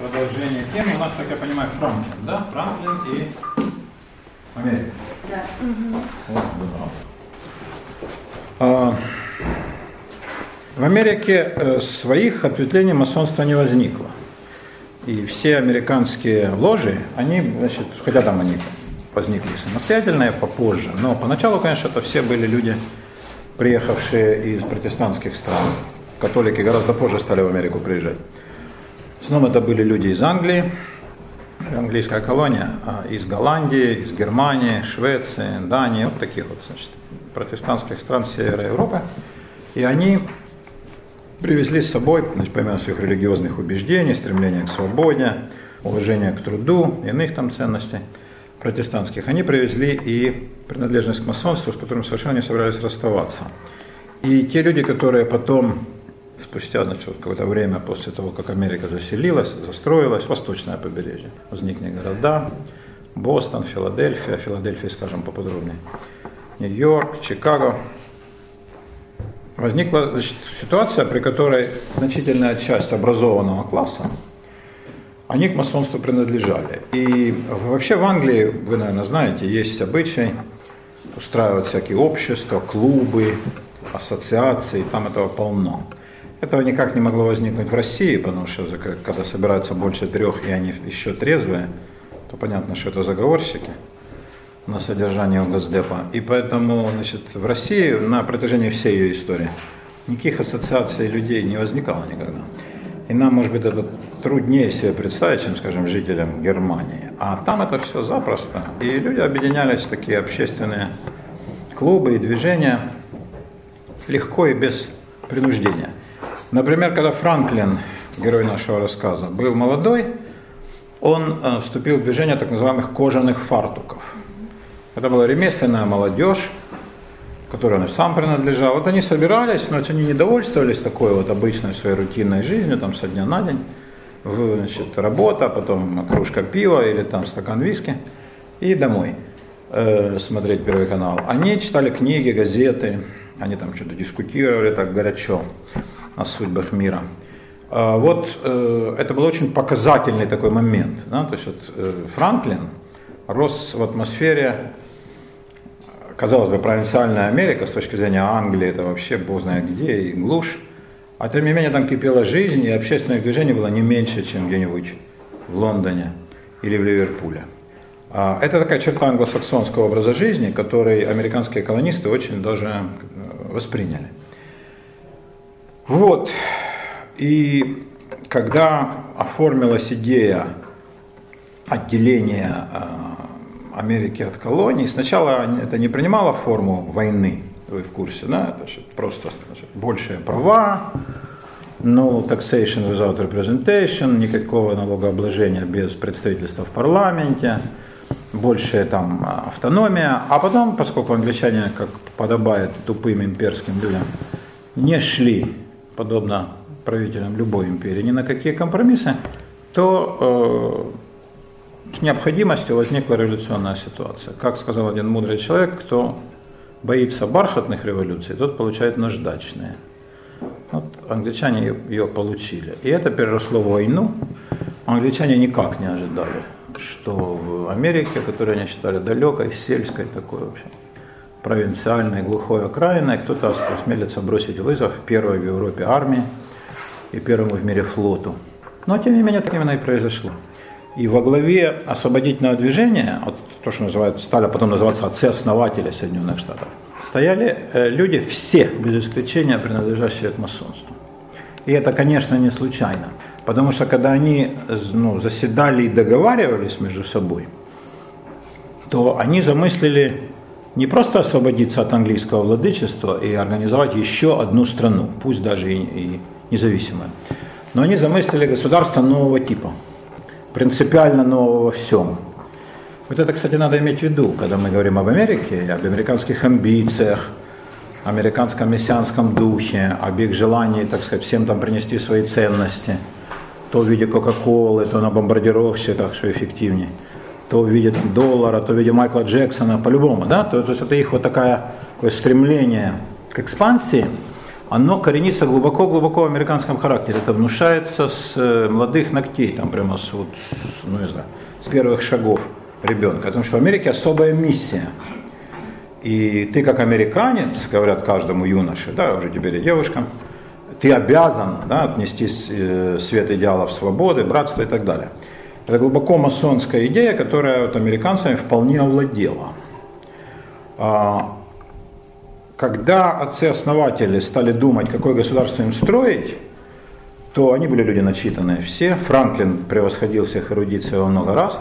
продолжение темы. У нас, как я понимаю, Франклин, да? Франклин и Америка. Да. Вот, здорово. А, В Америке э, своих ответвлений масонства не возникло. И все американские ложи, они, значит, хотя там они возникли самостоятельные попозже, но поначалу, конечно, это все были люди, приехавшие из протестантских стран. Католики гораздо позже стали в Америку приезжать. В основном это были люди из Англии, английская колония, а из Голландии, из Германии, Швеции, Дании, вот таких вот, значит, протестантских стран Севера Европы. И они привезли с собой, значит, помимо своих религиозных убеждений, стремления к свободе, уважения к труду, иных там ценностей протестантских, они привезли и принадлежность к масонству, с которым совершенно не собирались расставаться. И те люди, которые потом, спустя значит, какое-то время после того, как Америка заселилась, застроилась, восточное побережье, возникли города, Бостон, Филадельфия, Филадельфия, скажем поподробнее, Нью-Йорк, Чикаго, возникла значит, ситуация, при которой значительная часть образованного класса, они к масонству принадлежали. И вообще в Англии, вы, наверное, знаете, есть обычай устраивать всякие общества, клубы, ассоциации, там этого полно. Этого никак не могло возникнуть в России, потому что когда собираются больше трех и они еще трезвые, то понятно, что это заговорщики на содержание у Госдепа. И поэтому значит, в России на протяжении всей ее истории никаких ассоциаций людей не возникало никогда. И нам, может быть, это труднее себе представить, чем, скажем, жителям Германии. А там это все запросто. И люди объединялись в такие общественные клубы и движения легко и без принуждения. Например, когда Франклин, герой нашего рассказа, был молодой, он э, вступил в движение так называемых кожаных фартуков. Это была ремесленная молодежь, которой он и сам принадлежал. Вот они собирались, но они не довольствовались такой вот обычной своей рутинной жизнью, там со дня на день. Значит, работа, потом кружка пива или там стакан виски и домой э, смотреть Первый канал. Они читали книги, газеты, они там что-то дискутировали так горячо о судьбах мира. А вот э, это был очень показательный такой момент. Да? То есть вот, э, Франклин рос в атмосфере, казалось бы, провинциальная Америка с точки зрения Англии, это вообще бог знает где, и глушь. А тем не менее там кипела жизнь, и общественное движение было не меньше, чем где-нибудь в Лондоне или в Ливерпуле. А Это такая черта англосаксонского образа жизни, который американские колонисты очень даже восприняли. Вот. И когда оформилась идея отделения Америки от колоний, сначала это не принимало форму войны, вы в курсе, да, это просто значит, большие права, no taxation without representation, никакого налогообложения без представительства в парламенте, большая там автономия, а потом, поскольку англичане, как подобает тупым имперским людям, не шли, подобно правителям любой империи, ни на какие компромиссы, то э, с необходимостью возникла революционная ситуация. Как сказал один мудрый человек, кто боится бархатных революций, тот получает наждачные. Вот англичане ее получили. И это переросло в войну. Англичане никак не ожидали что в Америке, которую они считали далекой, сельской такой вообще, провинциальной, глухой окраиной, кто-то осмелится бросить вызов первой в Европе армии и первому в мире флоту. Но тем не менее так именно и произошло. И во главе освободительного движения, вот то, что называют, стали потом называться отцы-основатели Соединенных Штатов, стояли э, люди все, без исключения, принадлежащие к масонству. И это, конечно, не случайно. Потому что когда они ну, заседали и договаривались между собой, то они замыслили не просто освободиться от английского владычества и организовать еще одну страну, пусть даже и, и независимую, но они замыслили государство нового типа, принципиально нового во всем. Вот это, кстати, надо иметь в виду, когда мы говорим об Америке, об американских амбициях, американском мессианском духе, об их желании, так сказать, всем там принести свои ценности – то в виде Кока-Колы, то на бомбардировщиках, что эффективнее, то в виде там, доллара, то в виде Майкла Джексона, по-любому, да, то, то есть это их вот такая, такое стремление к экспансии, оно коренится глубоко-глубоко в американском характере. Это внушается с э, молодых ногтей, там прямо с, вот, ну не знаю, с первых шагов ребенка. Потому что в Америке особая миссия. И ты как американец, говорят каждому юноше, да, уже теперь и девушкам, ты обязан да, отнести э, свет идеалов свободы, братства и так далее. Это глубоко масонская идея, которая вот американцами вполне овладела. А, когда отцы-основатели стали думать, какое государство им строить, то они были люди начитанные все. Франклин превосходил всех эрудицией во много раз,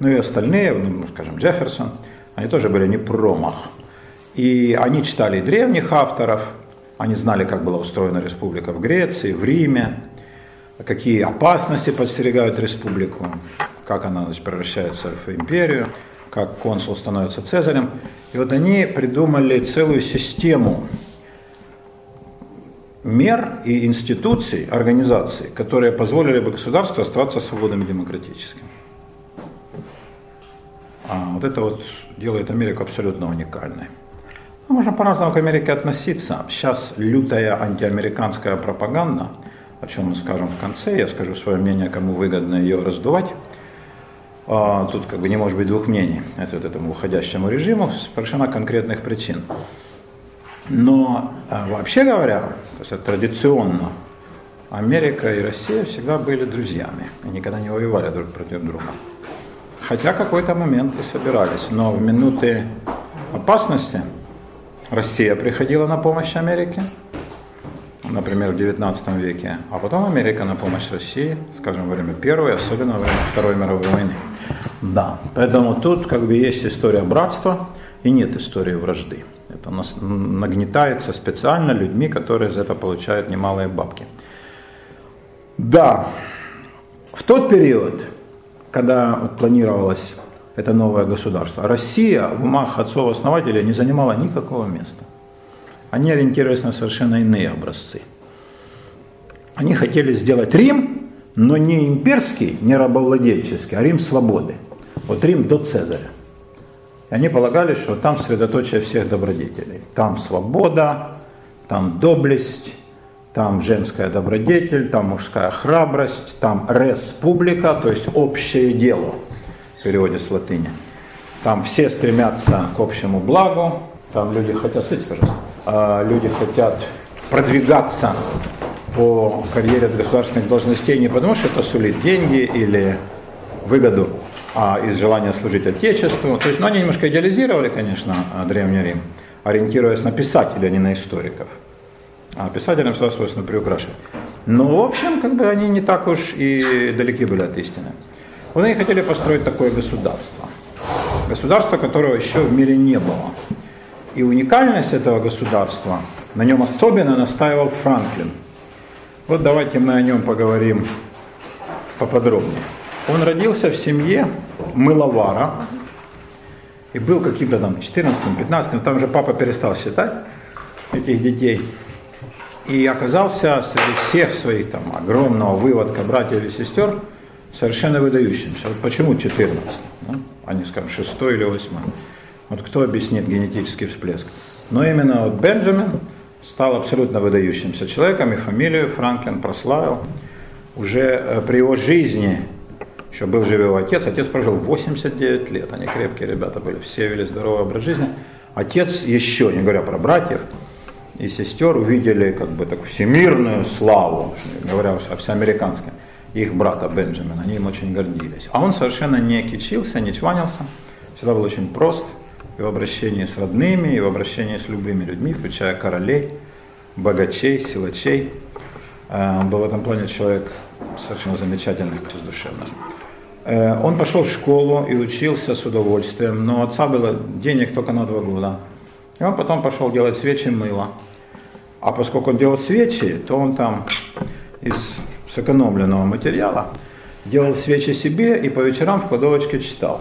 ну и остальные, ну, скажем, Джефферсон, они тоже были не промах. И они читали древних авторов, они знали, как была устроена республика в Греции, в Риме, какие опасности подстерегают республику, как она значит, превращается в империю, как консул становится цезарем. И вот они придумали целую систему мер и институций, организаций, которые позволили бы государству оставаться свободным и демократическим. А вот это вот делает Америку абсолютно уникальной. Ну, можно по-разному к Америке относиться. Сейчас лютая антиамериканская пропаганда, о чем мы скажем в конце, я скажу свое мнение, кому выгодно ее раздувать. А, тут как бы не может быть двух мнений это, этому уходящему режиму с совершенно конкретных причин. Но а, вообще говоря, то есть традиционно Америка и Россия всегда были друзьями и никогда не воевали друг против друга. Хотя какой-то момент и собирались, но в минуты опасности Россия приходила на помощь Америке, например, в XIX веке, а потом Америка на помощь России, скажем, во время Первой, особенно во время Второй мировой войны. Да, поэтому тут как бы есть история братства и нет истории вражды. Это нагнетается специально людьми, которые за это получают немалые бабки. Да, в тот период, когда планировалось это новое государство. Россия в умах отцов-основателей не занимала никакого места. Они ориентировались на совершенно иные образцы. Они хотели сделать Рим, но не имперский, не рабовладельческий, а Рим свободы. Вот Рим до Цезаря. И они полагали, что там средоточие всех добродетелей. Там свобода, там доблесть, там женская добродетель, там мужская храбрость, там республика, то есть общее дело – переводе с латыни. Там все стремятся к общему благу, там люди хотят, смотрите, пожалуйста, люди хотят продвигаться по карьере государственных должностей не потому, что это сулит деньги или выгоду, а из желания служить Отечеству. То есть, ну, они немножко идеализировали, конечно, Древний Рим, ориентируясь на писателей, а не на историков. А писателям всегда свойственно приукрашивать. Но, в общем, как бы они не так уж и далеки были от истины. Вот они хотели построить такое государство. Государство, которого еще в мире не было. И уникальность этого государства, на нем особенно настаивал Франклин. Вот давайте мы о нем поговорим поподробнее. Он родился в семье мыловара и был каким-то там 14-15, там же папа перестал считать этих детей. И оказался среди всех своих там огромного выводка братьев и сестер – совершенно выдающимся. Вот почему 14, ну, а не, скажем, 6 или 8? Вот кто объяснит генетический всплеск? Но именно вот Бенджамин стал абсолютно выдающимся человеком, и фамилию Франклин прославил. Уже э, при его жизни, еще был живой его отец, отец прожил 89 лет, они крепкие ребята были, все вели здоровый образ жизни. Отец еще, не говоря про братьев и сестер, увидели как бы так всемирную славу, говоря о всеамериканской их брата Бенджамина, они им очень гордились. А он совершенно не кичился, не чванился, всегда был очень прост и в обращении с родными, и в обращении с любыми людьми, включая королей, богачей, силачей. Он был в этом плане человек совершенно замечательный, душевный. Э, он пошел в школу и учился с удовольствием, но отца было денег только на два года. И он потом пошел делать свечи мыло. А поскольку он делал свечи, то он там из сэкономленного материала, делал свечи себе и по вечерам в кладовочке читал.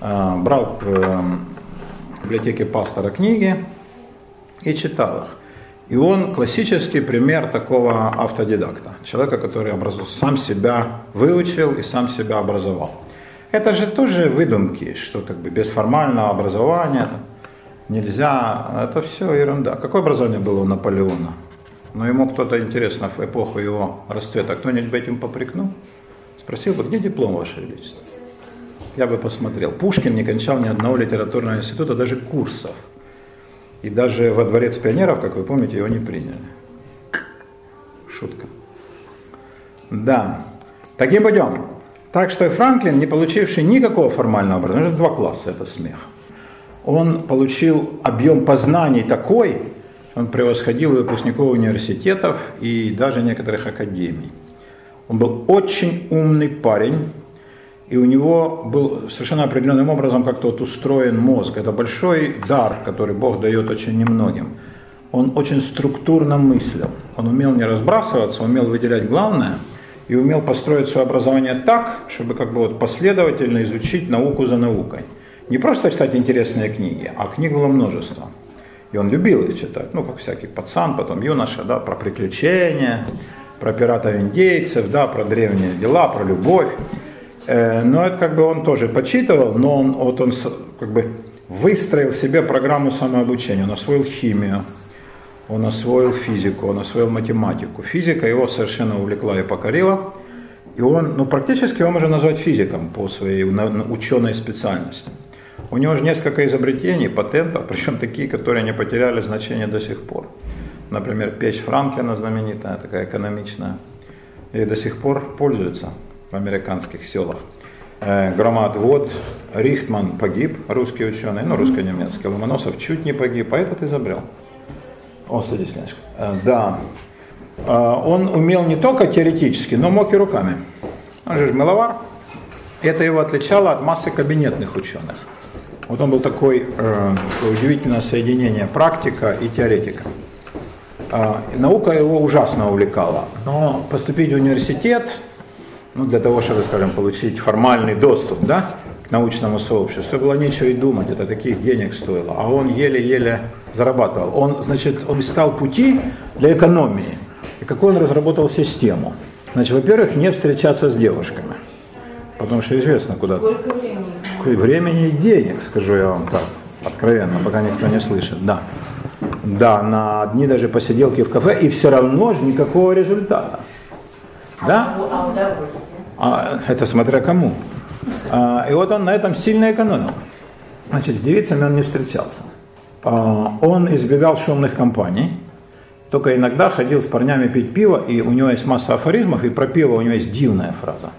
А, брал э, в библиотеке пастора книги и читал их. И он классический пример такого автодидакта, человека, который образов... сам себя выучил и сам себя образовал. Это же тоже выдумки, что как бы без формального образования нельзя, это все ерунда. Какое образование было у Наполеона? Но ему кто-то, интересно, в эпоху его расцвета, кто-нибудь этим попрекнул? Спросил бы, где диплом, Ваше Величество? Я бы посмотрел. Пушкин не кончал ни одного литературного института, даже курсов. И даже во дворец пионеров, как вы помните, его не приняли. Шутка. Да. Таким путем. Так что Франклин, не получивший никакого формального образования, два класса, это смех. Он получил объем познаний такой, он превосходил выпускников университетов и даже некоторых академий. Он был очень умный парень, и у него был совершенно определенным образом как-то вот устроен мозг. Это большой дар, который Бог дает очень немногим. Он очень структурно мыслил. Он умел не разбрасываться, умел выделять главное и умел построить свое образование так, чтобы как бы вот последовательно изучить науку за наукой. Не просто читать интересные книги, а книг было множество. И он любил их читать, ну, как всякий пацан, потом юноша, да, про приключения, про пиратов-индейцев, да, про древние дела, про любовь. Э, но это как бы он тоже почитывал, но он, вот он как бы выстроил себе программу самообучения, он освоил химию, он освоил физику, он освоил математику. Физика его совершенно увлекла и покорила. И он, ну практически его можно назвать физиком по своей ученой специальности. У него же несколько изобретений, патентов, причем такие, которые не потеряли значение до сих пор. Например, печь Франклина знаменитая, такая экономичная, и до сих пор пользуется в американских селах. Э, громоотвод, Рихтман погиб, русский ученый, ну, русско-немецкий, Ломоносов чуть не погиб, а этот изобрел. О, садись, Леночка. Э, да. Э, он умел не только теоретически, но мог и руками. Он же мыловар. Это его отличало от массы кабинетных ученых. Вот он был такой удивительное соединение практика и теоретика. Наука его ужасно увлекала, но поступить в университет, ну, для того, чтобы, скажем, получить формальный доступ да, к научному сообществу, было нечего и думать, это таких денег стоило. А он еле-еле зарабатывал. Он, значит, он искал пути для экономии. И какую он разработал систему? Значит, во-первых, не встречаться с девушками. Потому что известно, куда. Сколько времени? Времени и денег, скажу я вам так, откровенно, пока никто не слышит. Да. Да, на одни даже посиделки в кафе, и все равно же никакого результата. Да? А это смотря кому. А, и вот он на этом сильно экономил. Значит, с девицами он не встречался. А, он избегал шумных компаний, только иногда ходил с парнями пить пиво, и у него есть масса афоризмов, и про пиво у него есть дивная фраза.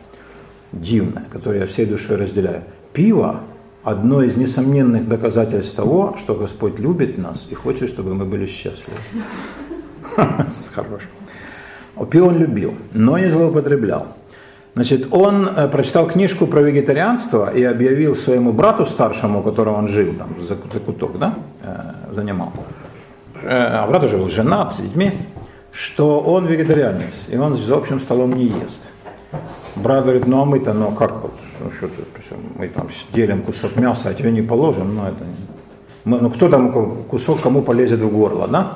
Дивная, которую я всей душой разделяю. Пиво – одно из несомненных доказательств того, что Господь любит нас и хочет, чтобы мы были счастливы. Хорошо. Пиво он любил, но не злоупотреблял. Значит, он прочитал книжку про вегетарианство и объявил своему брату старшему, у которого он жил, там, за, за куток, да, занимал, а брат уже был женат с детьми, что он вегетарианец, и он за общим столом не ест. Брат говорит, ну а мы-то, ну как ну, что мы там делим кусок мяса, а тебе не положим, ну это мы, ну кто там кусок кому полезет в горло, да?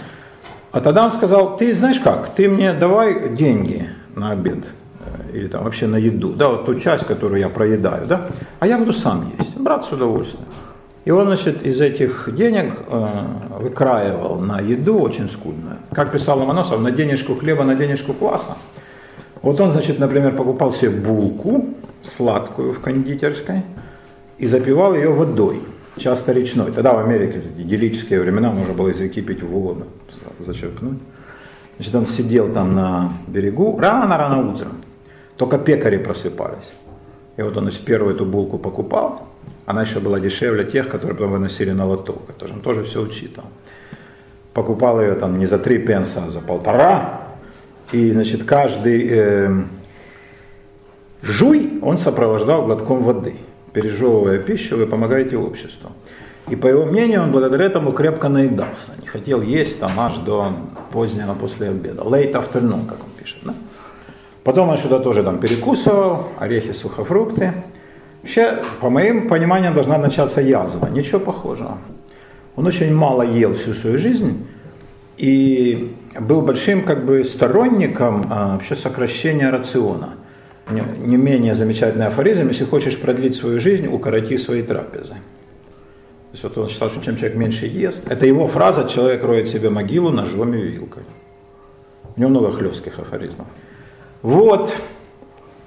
А тогда он сказал, ты знаешь как, ты мне давай деньги на обед, или там вообще на еду, да, вот ту часть, которую я проедаю, да, а я буду сам есть. Брат с удовольствием. И он, значит, из этих денег э, выкраивал на еду очень скудную. Как писал Ломоносов, на денежку хлеба, на денежку кваса. Вот он, значит, например, покупал себе булку сладкую в кондитерской и запивал ее водой, часто речной. Тогда в Америке, в идиллические времена, можно было из реки пить воду, зачерпнуть. Значит, он сидел там на берегу рано-рано утром, только пекари просыпались. И вот он значит, первую эту булку покупал, она еще была дешевле тех, которые потом выносили на лоток. Это же он тоже все учитал. Покупал ее там не за три пенса, а за полтора. И, значит, каждый э, жуй он сопровождал глотком воды. Пережевывая пищу, вы помогаете обществу. И по его мнению, он благодаря этому крепко наедался. Не хотел есть там аж до позднего после обеда. Late afternoon, как он пишет. Да? Потом он сюда тоже там перекусывал, орехи, сухофрукты. Вообще, по моим пониманиям, должна начаться язва. Ничего похожего. Он очень мало ел всю свою жизнь и был большим как бы сторонником а, вообще сокращения рациона. Не, не менее замечательный афоризм, если хочешь продлить свою жизнь, укороти свои трапезы. Есть вот он считал, что чем человек меньше ест, это его фраза «человек роет себе могилу ножом и вилкой». У него много хлестких афоризмов. Вот.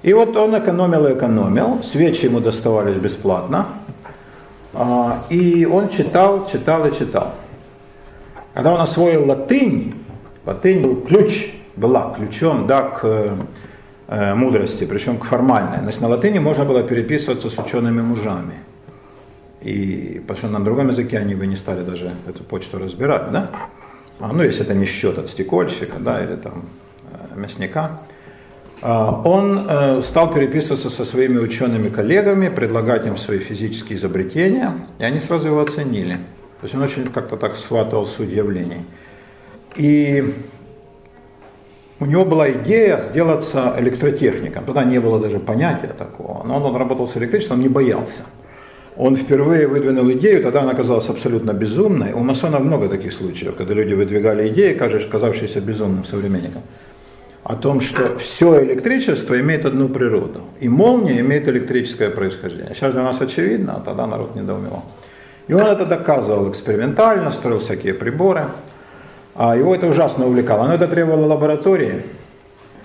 И вот он экономил и экономил, свечи ему доставались бесплатно, а, и он читал, читал и читал. Когда он освоил латынь, латынь был ключ, была ключом да, к э, мудрости, причем к формальной. Значит, на латыни можно было переписываться с учеными мужами. И что на другом языке они бы не стали даже эту почту разбирать, да? А, ну, если это не счет от стекольщика, да, или там э, мясника. А, он э, стал переписываться со своими учеными коллегами, предлагать им свои физические изобретения, и они сразу его оценили. То есть он очень как-то так схватывал суть явлений. И у него была идея сделаться электротехником. Тогда не было даже понятия такого. Но он, работал с электричеством, не боялся. Он впервые выдвинул идею, тогда она оказалась абсолютно безумной. У масонов много таких случаев, когда люди выдвигали идеи, казавшиеся безумным современникам о том, что все электричество имеет одну природу. И молния имеет электрическое происхождение. Сейчас для нас очевидно, а тогда народ недоумевал. И он это доказывал экспериментально, строил всякие приборы. А его это ужасно увлекало. Но это требовало лаборатории,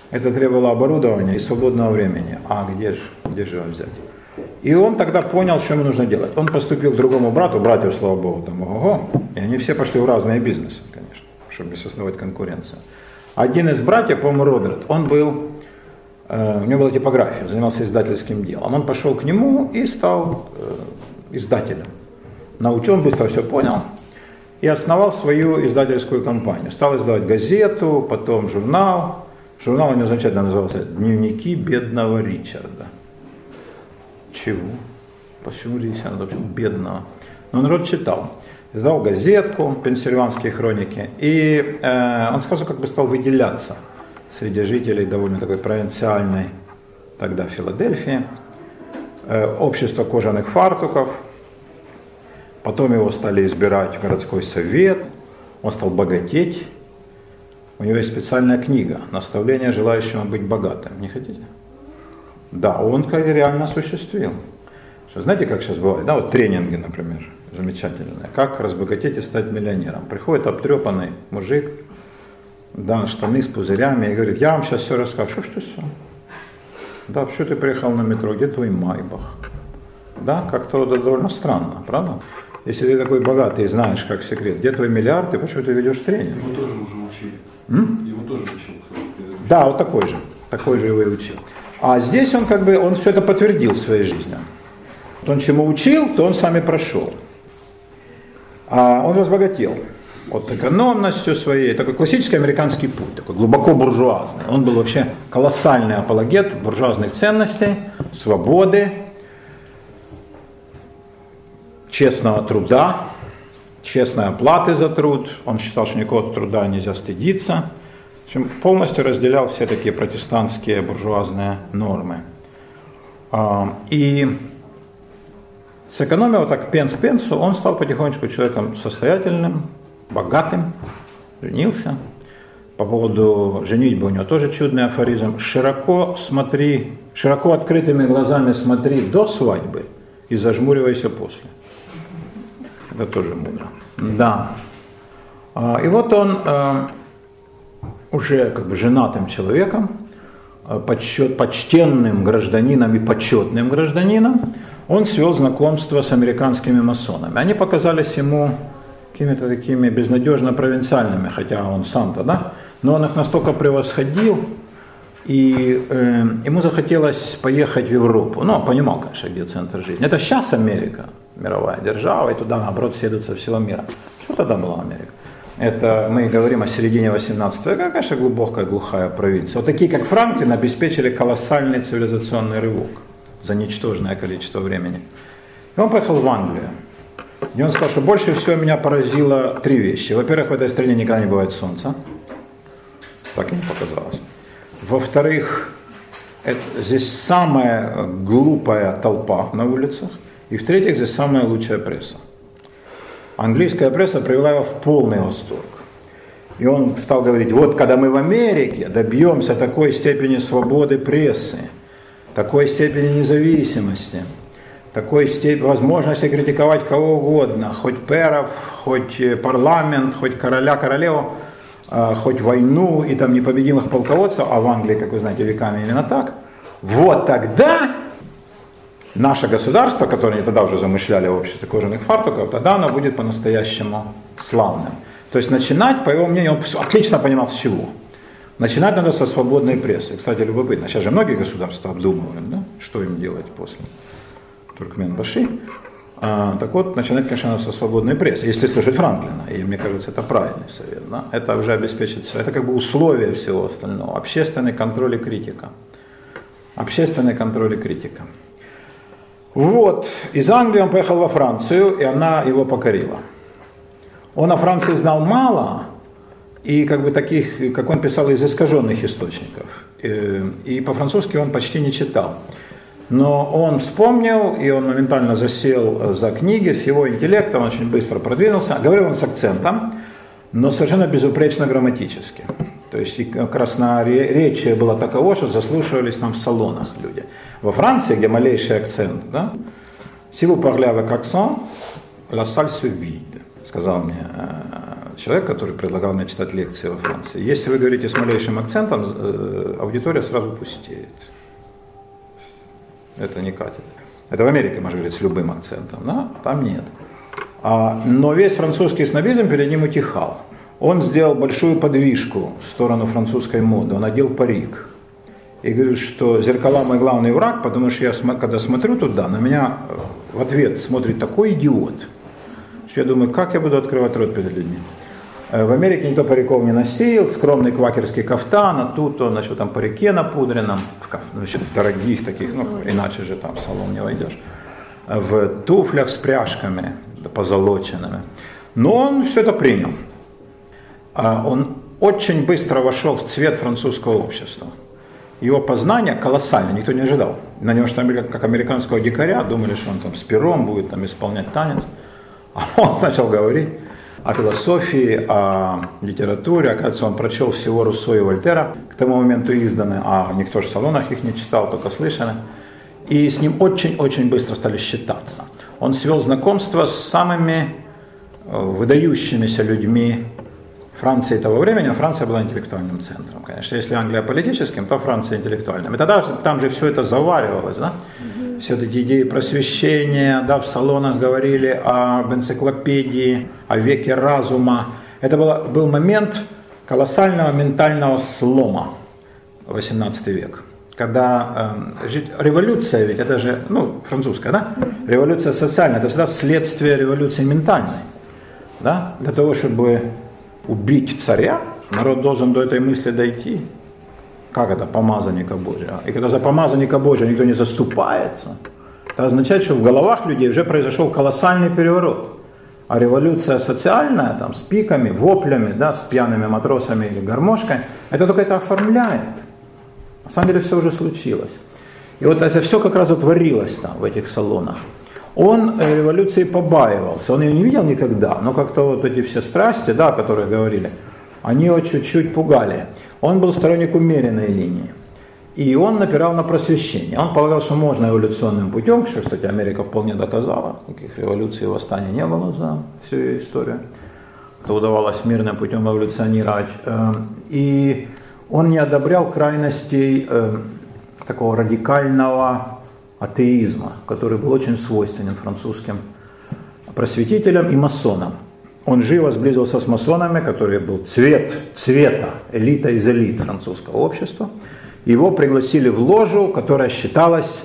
это требовало оборудования и свободного времени. А где же, где же его взять? И он тогда понял, что ему нужно делать. Он поступил к другому брату, братьев, слава богу, там, ого, и они все пошли в разные бизнесы, конечно, чтобы создавать конкуренцию. Один из братьев, по-моему, Роберт, он был, э, у него была типография, занимался издательским делом. Он пошел к нему и стал э, издателем. Научил, он быстро все понял и основал свою издательскую компанию. Стал издавать газету, потом журнал. Журнал у него замечательно назывался «Дневники бедного Ричарда». Чего? Почему Ричарда? Почему бедного? Но народ читал издал газетку «Пенсильванские хроники», и э, он сразу как бы стал выделяться среди жителей довольно такой провинциальной тогда Филадельфии. Э, общество кожаных фартуков, потом его стали избирать в городской совет, он стал богатеть. У него есть специальная книга «Наставление желающему быть богатым». Не хотите? Да, он как реально осуществил. Что, знаете, как сейчас бывает? Да, вот тренинги, например замечательная. Как разбогатеть и стать миллионером. Приходит обтрепанный мужик, да, штаны с пузырями, и говорит, я вам сейчас все расскажу. Что ж ты все? Да, что ты приехал на метро, где твой Майбах? Да, как-то довольно странно, правда? Если ты такой богатый и знаешь, как секрет, где твой миллиард, и почему ты ведешь тренинг? Его тоже уже учили. М? Его тоже учил. Да, вот такой же. Такой же его и учил. А здесь он как бы, он все это подтвердил своей жизни. Вот он чему учил, то он сами прошел. А он разбогател от экономностью своей, такой классический американский путь, такой глубоко буржуазный. Он был вообще колоссальный апологет буржуазных ценностей, свободы, честного труда, честной оплаты за труд. Он считал, что никакого труда нельзя стыдиться. Общем, полностью разделял все такие протестантские буржуазные нормы. А, и Сэкономил так пенс пенсу, он стал потихонечку человеком состоятельным, богатым, женился. По поводу женитьбы у него тоже чудный афоризм. Широко смотри, широко открытыми глазами смотри до свадьбы и зажмуривайся после. Это тоже мудро. Да. А, и вот он э, уже как бы женатым человеком, э, почет, почтенным гражданином и почетным гражданином, он свел знакомство с американскими масонами. Они показались ему какими-то такими безнадежно провинциальными, хотя он сам-то, да, но он их настолько превосходил, и э, ему захотелось поехать в Европу. Ну, он понимал, конечно, где центр жизни. Это сейчас Америка, мировая держава, и туда, наоборот, съедут со всего мира. Что тогда была Америка? Это мы говорим о середине 18 века, конечно, глубокая глухая провинция. Вот такие, как Франклин, обеспечили колоссальный цивилизационный рывок за ничтожное количество времени. И он поехал в Англию. И он сказал, что больше всего меня поразило три вещи. Во-первых, в этой стране никогда не бывает солнца. Так не показалось. Во-вторых, это, здесь самая глупая толпа на улицах. И в-третьих, здесь самая лучшая пресса. Английская пресса привела его в полный восторг. И он стал говорить, вот когда мы в Америке добьемся такой степени свободы прессы, такой степени независимости, такой степени возможности критиковать кого угодно, хоть перов, хоть парламент, хоть короля, королеву, э, хоть войну и там непобедимых полководцев, а в Англии, как вы знаете, веками именно так, вот тогда наше государство, которое они тогда уже замышляли в обществе кожаных фартуков, тогда оно будет по-настоящему славным. То есть начинать, по его мнению, он отлично понимал с чего. Начинать надо со свободной прессы. Кстати, любопытно, сейчас же многие государства обдумывают, да, что им делать после Туркменбаши. А, так вот, начинать, конечно, со свободной прессы, если слушать Франклина. И мне кажется, это правильный совет. Да? Это уже обеспечится, это как бы условие всего остального. Общественный контроль и критика. Общественный контроль и критика. Вот, из Англии он поехал во Францию, и она его покорила. Он о Франции знал мало, и как бы таких, как он писал, из искаженных источников. Э, и по-французски он почти не читал. Но он вспомнил, и он моментально засел за книги с его интеллектом, очень быстро продвинулся. Говорил он с акцентом, но совершенно безупречно грамматически. То есть на речи было таково, что заслушивались там в салонах люди. Во Франции, где малейший акцент, да, «Si vous parlez avec accent, la salle se vide», сказал мне э, человек, который предлагал мне читать лекции во Франции. Если вы говорите с малейшим акцентом, э, аудитория сразу пустеет. Это не катит. Это в Америке, можно говорить, с любым акцентом, да? там нет. А, но весь французский снобизм перед ним утихал. Он сделал большую подвижку в сторону французской моды. Он одел парик и говорит, что зеркала мой главный враг, потому что я, когда смотрю туда, на меня э, в ответ смотрит такой идиот, что я думаю, как я буду открывать рот перед людьми. Э, в Америке никто париков не носил, скромный квакерский кафтан, а тут он, значит, там парике напудренном, в, значит, в дорогих таких, ну, иначе же там в салон не войдешь, в туфлях с пряжками позолоченными. Но он все это принял. А он очень быстро вошел в цвет французского общества его познание колоссально, никто не ожидал. На него что как американского дикаря, думали, что он там с пером будет там исполнять танец. А он начал говорить о философии, о литературе. Оказывается, он прочел всего Руссо и Вольтера, к тому моменту изданы, а никто же в салонах их не читал, только слышали. И с ним очень-очень быстро стали считаться. Он свел знакомство с самыми э, выдающимися людьми Франции того времени, а Франция была интеллектуальным центром. Конечно, если Англия политическим, то Франция интеллектуальным. И тогда там же все это заваривалось, да? Все эти идеи просвещения, да, в салонах говорили об энциклопедии, о веке разума. Это было, был момент колоссального ментального слома, 18 век когда э, революция, ведь это же, ну, французская, да? Революция социальная, это всегда следствие революции ментальной, да? Для того, чтобы убить царя, народ должен до этой мысли дойти. Как это помазанника Божия? И когда за помазанника Божия никто не заступается, это означает, что в головах людей уже произошел колоссальный переворот. А революция социальная, там, с пиками, воплями, да, с пьяными матросами или гармошкой, это только это оформляет. На самом деле все уже случилось. И вот это все как раз вот творилось там, в этих салонах. Он э, революции побаивался, он ее не видел никогда, но как-то вот эти все страсти, да, которые говорили, они его чуть-чуть пугали. Он был сторонник умеренной линии. И он напирал на просвещение. Он полагал, что можно эволюционным путем, что, кстати, Америка вполне доказала, никаких революций и восстаний не было за всю ее историю. Это удавалось мирным путем эволюционировать. Эм, и он не одобрял крайностей эм, такого радикального атеизма, который был очень свойственен французским просветителям и масонам. Он живо сблизился с масонами, который был цвет, цвета, элита из элит французского общества. Его пригласили в ложу, которая считалась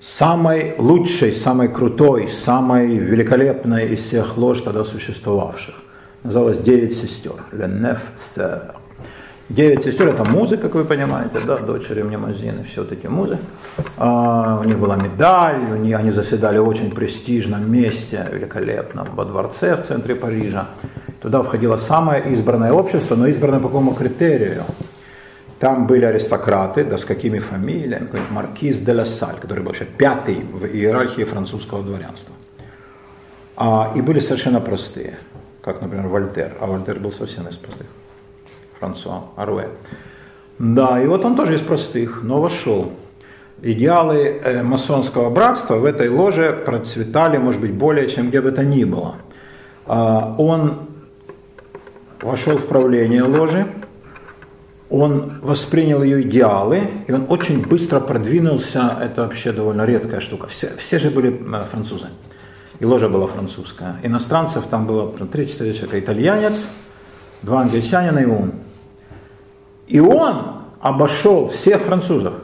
самой лучшей, самой крутой, самой великолепной из всех лож тогда существовавших. Называлась «Девять сестер». «Le Neuf Sœurs». Девять сестер это музы, как вы понимаете, да, дочери Мнемозины, все вот эти музы. А, у них была медаль, у них, они заседали в очень престижном месте, великолепном, во дворце в центре Парижа. Туда входило самое избранное общество, но избранное по какому критерию? Там были аристократы, да с какими фамилиями, маркиз де ла Саль, который был вообще пятый в иерархии французского дворянства. А, и были совершенно простые, как, например, Вольтер, а Вольтер был совсем из простых. Франсуа Аруэ. Да, и вот он тоже из простых, но вошел. Идеалы э, масонского братства в этой ложе процветали, может быть, более, чем где бы то ни было. А, он вошел в правление ложи, он воспринял ее идеалы, и он очень быстро продвинулся, это вообще довольно редкая штука. Все, все же были э, французы, и ложа была французская. Иностранцев там было 3-4 человека, итальянец, два англичанина и он. И он обошел всех французов.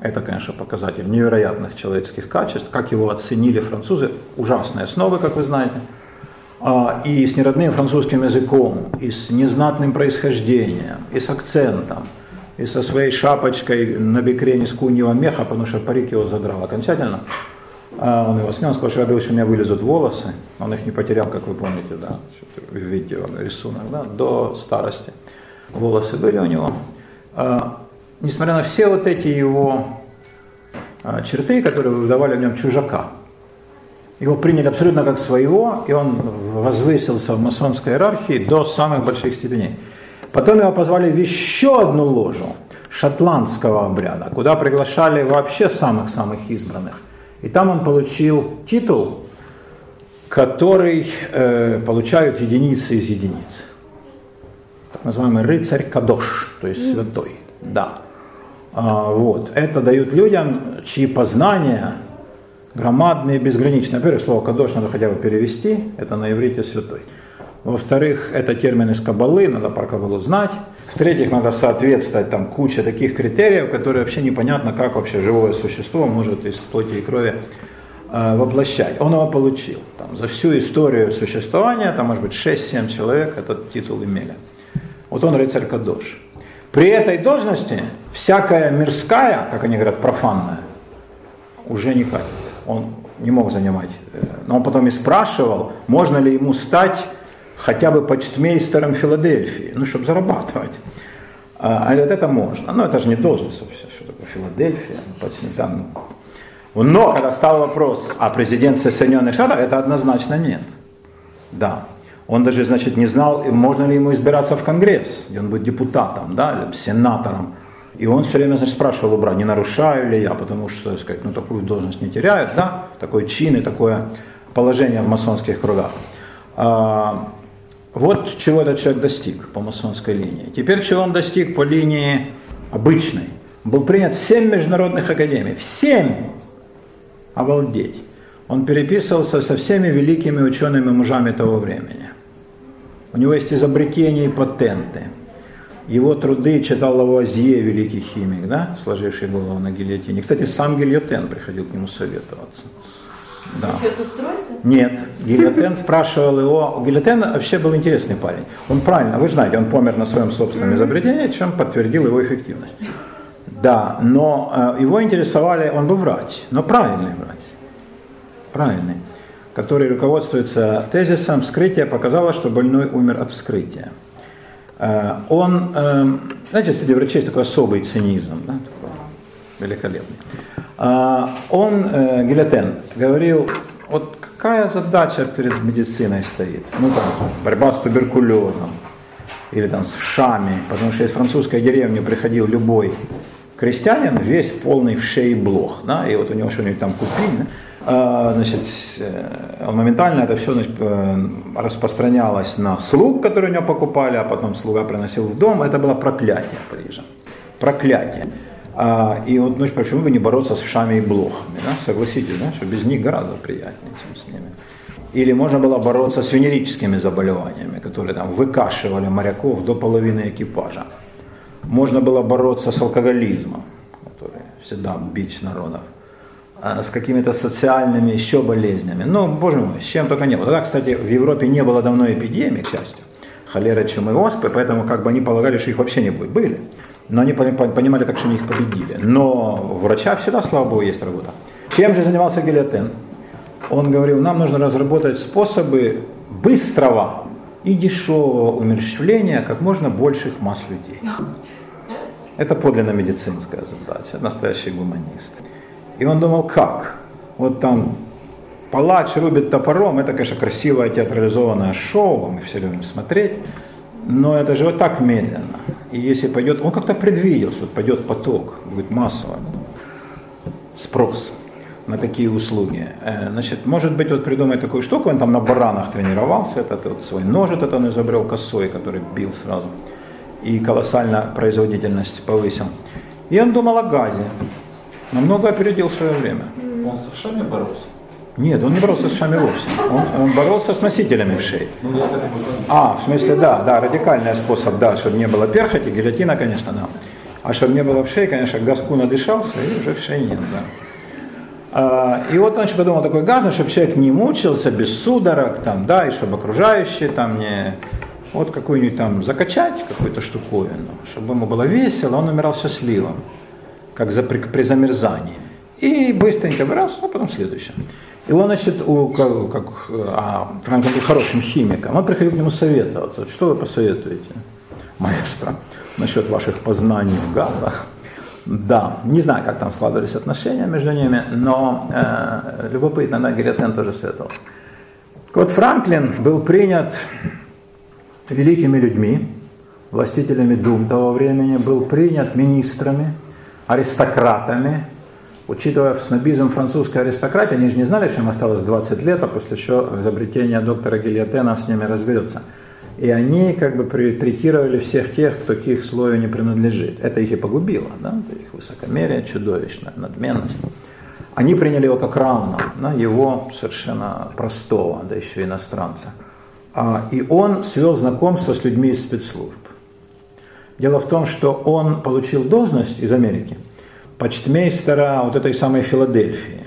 Это, конечно, показатель невероятных человеческих качеств, как его оценили французы, ужасные основы, как вы знаете – а, и с неродным французским языком, и с незнатным происхождением, и с акцентом, и со своей шапочкой на бекрень из куньего меха, потому что парик его задрал окончательно. А он его снял, сказал, что я боюсь, у меня вылезут волосы. Он их не потерял, как вы помните, да, в видео, рисунок, да, до старости. Волосы были у него. А, несмотря на все вот эти его черты, которые выдавали в нем чужака, его приняли абсолютно как своего, и он возвысился в масонской иерархии до самых больших степеней. Потом его позвали в еще одну ложу шотландского обряда, куда приглашали вообще самых-самых избранных. И там он получил титул, который э, получают единицы из единиц. Так называемый рыцарь Кадош, то есть святой. Да. А, вот. Это дают людям, чьи познания громадный и безграничный. Во-первых, слово «кадош» надо хотя бы перевести, это на иврите «святой». Во-вторых, это термин из Кабалы, надо про Кабалу знать. В-третьих, надо соответствовать там куча таких критериев, которые вообще непонятно, как вообще живое существо может из плоти и крови э, воплощать. Он его получил. Там, за всю историю существования, там может быть 6-7 человек этот титул имели. Вот он рыцарь Кадош. При этой должности всякая мирская, как они говорят, профанная, уже не катит он не мог занимать. Но он потом и спрашивал, можно ли ему стать хотя бы почтмейстером Филадельфии, ну, чтобы зарабатывать. А, а это можно. Но это же не должность вообще, что такое Филадельфия, почти там. Но когда стал вопрос о президентстве Соединенных Штатов, это однозначно нет. Да. Он даже, значит, не знал, можно ли ему избираться в Конгресс, где он будет депутатом, да, или сенатором. И он все время значит, спрашивал у брата, не нарушаю ли я, потому что, так сказать, ну, такую должность не теряют, да, такой чин и такое положение в масонских кругах. А, вот чего этот человек достиг по масонской линии. Теперь чего он достиг по линии обычной. Был принят в 7 международных академий. В 7! Обалдеть. Он переписывался со всеми великими учеными мужами того времени. У него есть изобретения и патенты. Его труды читал Лавуазье, великий химик, да, сложивший голову на гильотине. Кстати, сам Гильотен приходил к нему советоваться. Да. Нет, Гильотен спрашивал его. Гильотен вообще был интересный парень. Он правильно, вы знаете, он помер на своем собственном изобретении, чем подтвердил его эффективность. Да, но э, его интересовали, он был врач, но правильный врач. Правильный который руководствуется тезисом «вскрытие показало, что больной умер от вскрытия». Э, он, эм, знаете, среди врачей такой особый цинизм, да, великолепный. Э, он, э, Гилетен, говорил, вот какая задача перед медициной стоит? Ну, там, борьба с туберкулезом, или там с вшами, потому что из французской деревни приходил любой крестьянин, весь полный вшей блох, да, и вот у него что-нибудь там купили, а, значит, э, моментально это все значит, э, распространялось на слуг, которые у него покупали, а потом слуга приносил в дом. Это было проклятие Парижа. Проклятие. И вот, ну, почему бы не бороться с вшами и блохами, да? согласитесь, да? что без них гораздо приятнее, чем с ними. Или можно было бороться с венерическими заболеваниями, которые там выкашивали моряков до половины экипажа. Можно было бороться с алкоголизмом, который всегда бич народов. А, с какими-то социальными еще болезнями. Ну, боже мой, с чем только не было. Тогда, кстати, в Европе не было давно эпидемии, к счастью, холеры, чумы, оспы, поэтому как бы они полагали, что их вообще не будет. Были. Но они понимали так, что они их победили. Но у врача всегда, слава богу, есть работа. Чем же занимался Гильотен? Он говорил, нам нужно разработать способы быстрого и дешевого умерщвления как можно больших масс людей. Это подлинно медицинская задача, настоящий гуманист. И он думал, как? Вот там палач рубит топором, это, конечно, красивое театрализованное шоу, мы все любим смотреть, но это же вот так медленно. И если пойдет, он как-то предвидел, что пойдет поток, будет массовый спрос. на такие услуги. Э, значит, может быть, вот придумать такую штуку, он там на баранах тренировался, этот вот свой нож этот он изобрел косой, который бил сразу, и колоссально производительность повысил. И он думал о газе, намного опередил свое время. Он с вшами боролся? Нет, он не боролся с вшами вовсе. Он, он боролся с носителями вшей. Ну, А, в смысле, да, да, радикальный способ, да, чтобы не было перхоти, гильотина, конечно, да. А чтобы не было вшей, конечно, газку надышался, и уже вшей нет, да. А, И вот он еще подумал такой газ, ну, чтобы человек не мучился без судорог, там, да, и чтобы окружающие там не, вот какую-нибудь там закачать какую-то штуковину, чтобы ему было весело, он умирал счастливым, как за, при, при замерзании. И быстренько раз, а потом следующее. И он, значит, у, как, как, а, Франклин был хорошим химиком, он приходил к нему советоваться. Что вы посоветуете, маэстро, насчет ваших познаний в газах? Да, не знаю, как там складывались отношения между ними, но э, любопытно, да, Гириотен тоже советовал. Вот Франклин был принят великими людьми, властителями дум того времени, был принят министрами, аристократами, учитывая снобизм французской аристократии, они же не знали, что им осталось 20 лет, а после еще изобретения доктора Гильотена с ними разберется. И они как бы третировали всех тех, кто к их слою не принадлежит. Это их и погубило, да? их высокомерие чудовищное, надменность. Они приняли его как равного, да? его совершенно простого, да еще иностранца. А, и он свел знакомство с людьми из спецслужб. Дело в том, что он получил должность из Америки почтмейстера вот этой самой Филадельфии.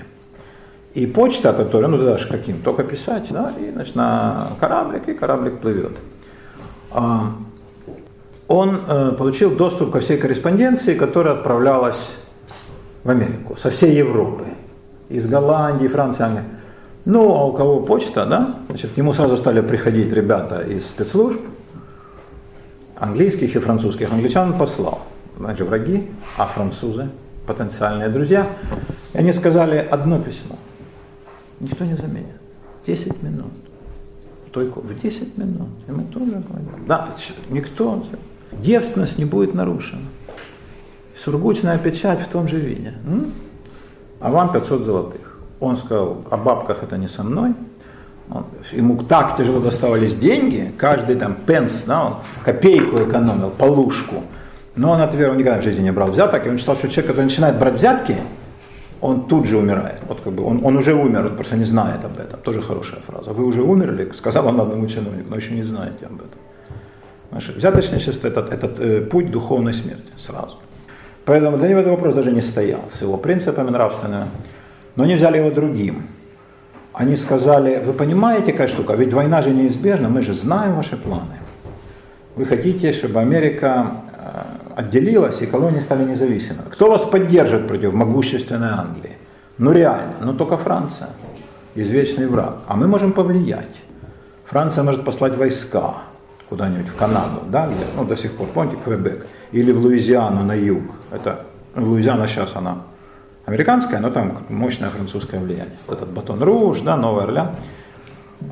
И почта, которая, ну даже каким, только писать, да, и значит, на кораблик, и кораблик плывет. А, он э, получил доступ ко всей корреспонденции, которая отправлялась в Америку, со всей Европы, из Голландии, Франции, Англии. Ну, а у кого почта, да, значит, к нему сразу стали приходить ребята из спецслужб, английских и французских. Англичан послал, значит, враги, а французы потенциальные друзья. И они сказали одно письмо. Никто не заменит. 10 минут. Только в 10 минут. И мы тоже говорим. Да, никто. Девственность не будет нарушена. Сургучная печать в том же виде. М? А вам 500 золотых. Он сказал, о бабках это не со мной. Он, ему так тяжело доставались деньги, каждый там пенс, да, он копейку экономил, полушку. Но он от веры никогда в жизни не брал взяток, и он считал, что человек, который начинает брать взятки, он тут же умирает. Вот как бы он, он уже умер, он просто не знает об этом. Тоже хорошая фраза. Вы уже умерли, сказал он одному чиновнику, но еще не знаете об этом. Знаешь, взяточничество это, это, это э, путь духовной смерти сразу. Поэтому для него этот вопрос даже не стоял с его принципами нравственными. Но они взяли его другим. Они сказали, вы понимаете, какая штука, ведь война же неизбежна, мы же знаем ваши планы. Вы хотите, чтобы Америка э, отделилась и колонии стали независимыми. Кто вас поддержит против могущественной Англии? Ну реально, ну только Франция, извечный враг. А мы можем повлиять. Франция может послать войска куда-нибудь в Канаду, да, где, ну до сих пор, помните, Квебек, или в Луизиану на юг. Это Луизиана сейчас она американская, но там мощное французское влияние. Вот этот Батон Руж, да, Новый Орлеан.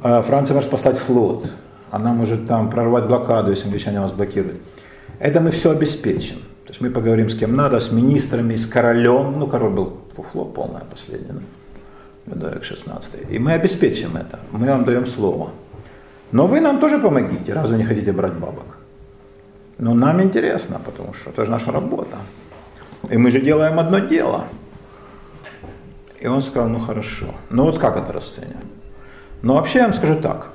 А Франция может послать флот. Она может там прорвать блокаду, если англичане вас блокируют. Это мы все обеспечим. То есть мы поговорим с кем надо, с министрами, с королем. Ну, король был фуфло полное последнее, да? Людовик 16. И мы обеспечим это. Мы вам даем слово. Но вы нам тоже помогите, раз вы не хотите брать бабок. Но нам интересно, потому что это же наша работа. И мы же делаем одно дело. И он сказал, ну хорошо. Ну вот как это расценивать? Ну вообще я вам скажу так.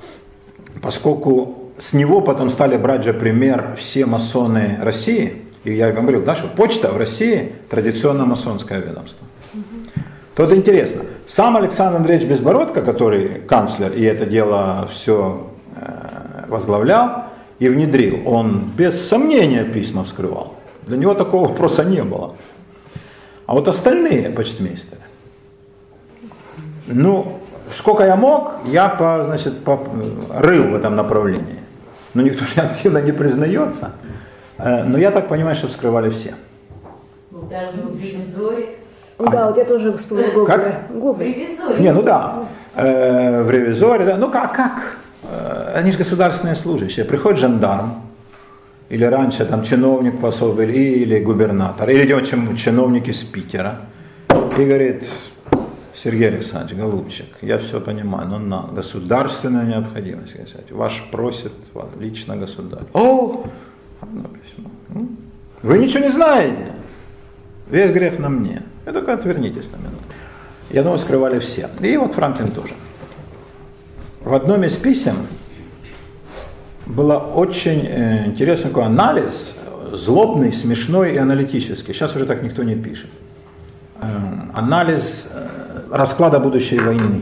Поскольку с него потом стали брать же пример все масоны России, и я говорил, да, что почта в России традиционно масонское ведомство. То это интересно. Сам Александр Андреевич Безбородко, который канцлер и это дело все э, возглавлял и внедрил, он без сомнения письма вскрывал. Для него такого вопроса не было. А вот остальные почтмейстеры, ну, сколько я мог, я по, значит, по, рыл в этом направлении но никто же активно не признается. Э, но я так понимаю, что вскрывали все. Ну, даже в ревизоре. Ну, да, вот я тоже вспомнила Гоголя. Как? Гоголь. В ревизоре. Не, ну да. Э, в ревизоре, да. Ну как, как? Э, они же государственные служащие. Приходит жандарм, или раньше там чиновник посол был, или губернатор, или идет чиновник из Питера, и говорит, Сергей Александрович, голубчик, я все понимаю, но на государственную необходимость, сказать, ваш просит вас лично государь. О, одно письмо. Вы ничего не знаете. Весь грех на мне. Вы только отвернитесь на минуту. Я думаю, скрывали все. И вот Франклин тоже. В одном из писем был очень э, интересный такой анализ, злобный, смешной и аналитический. Сейчас уже так никто не пишет. Эм, анализ э, расклада будущей войны.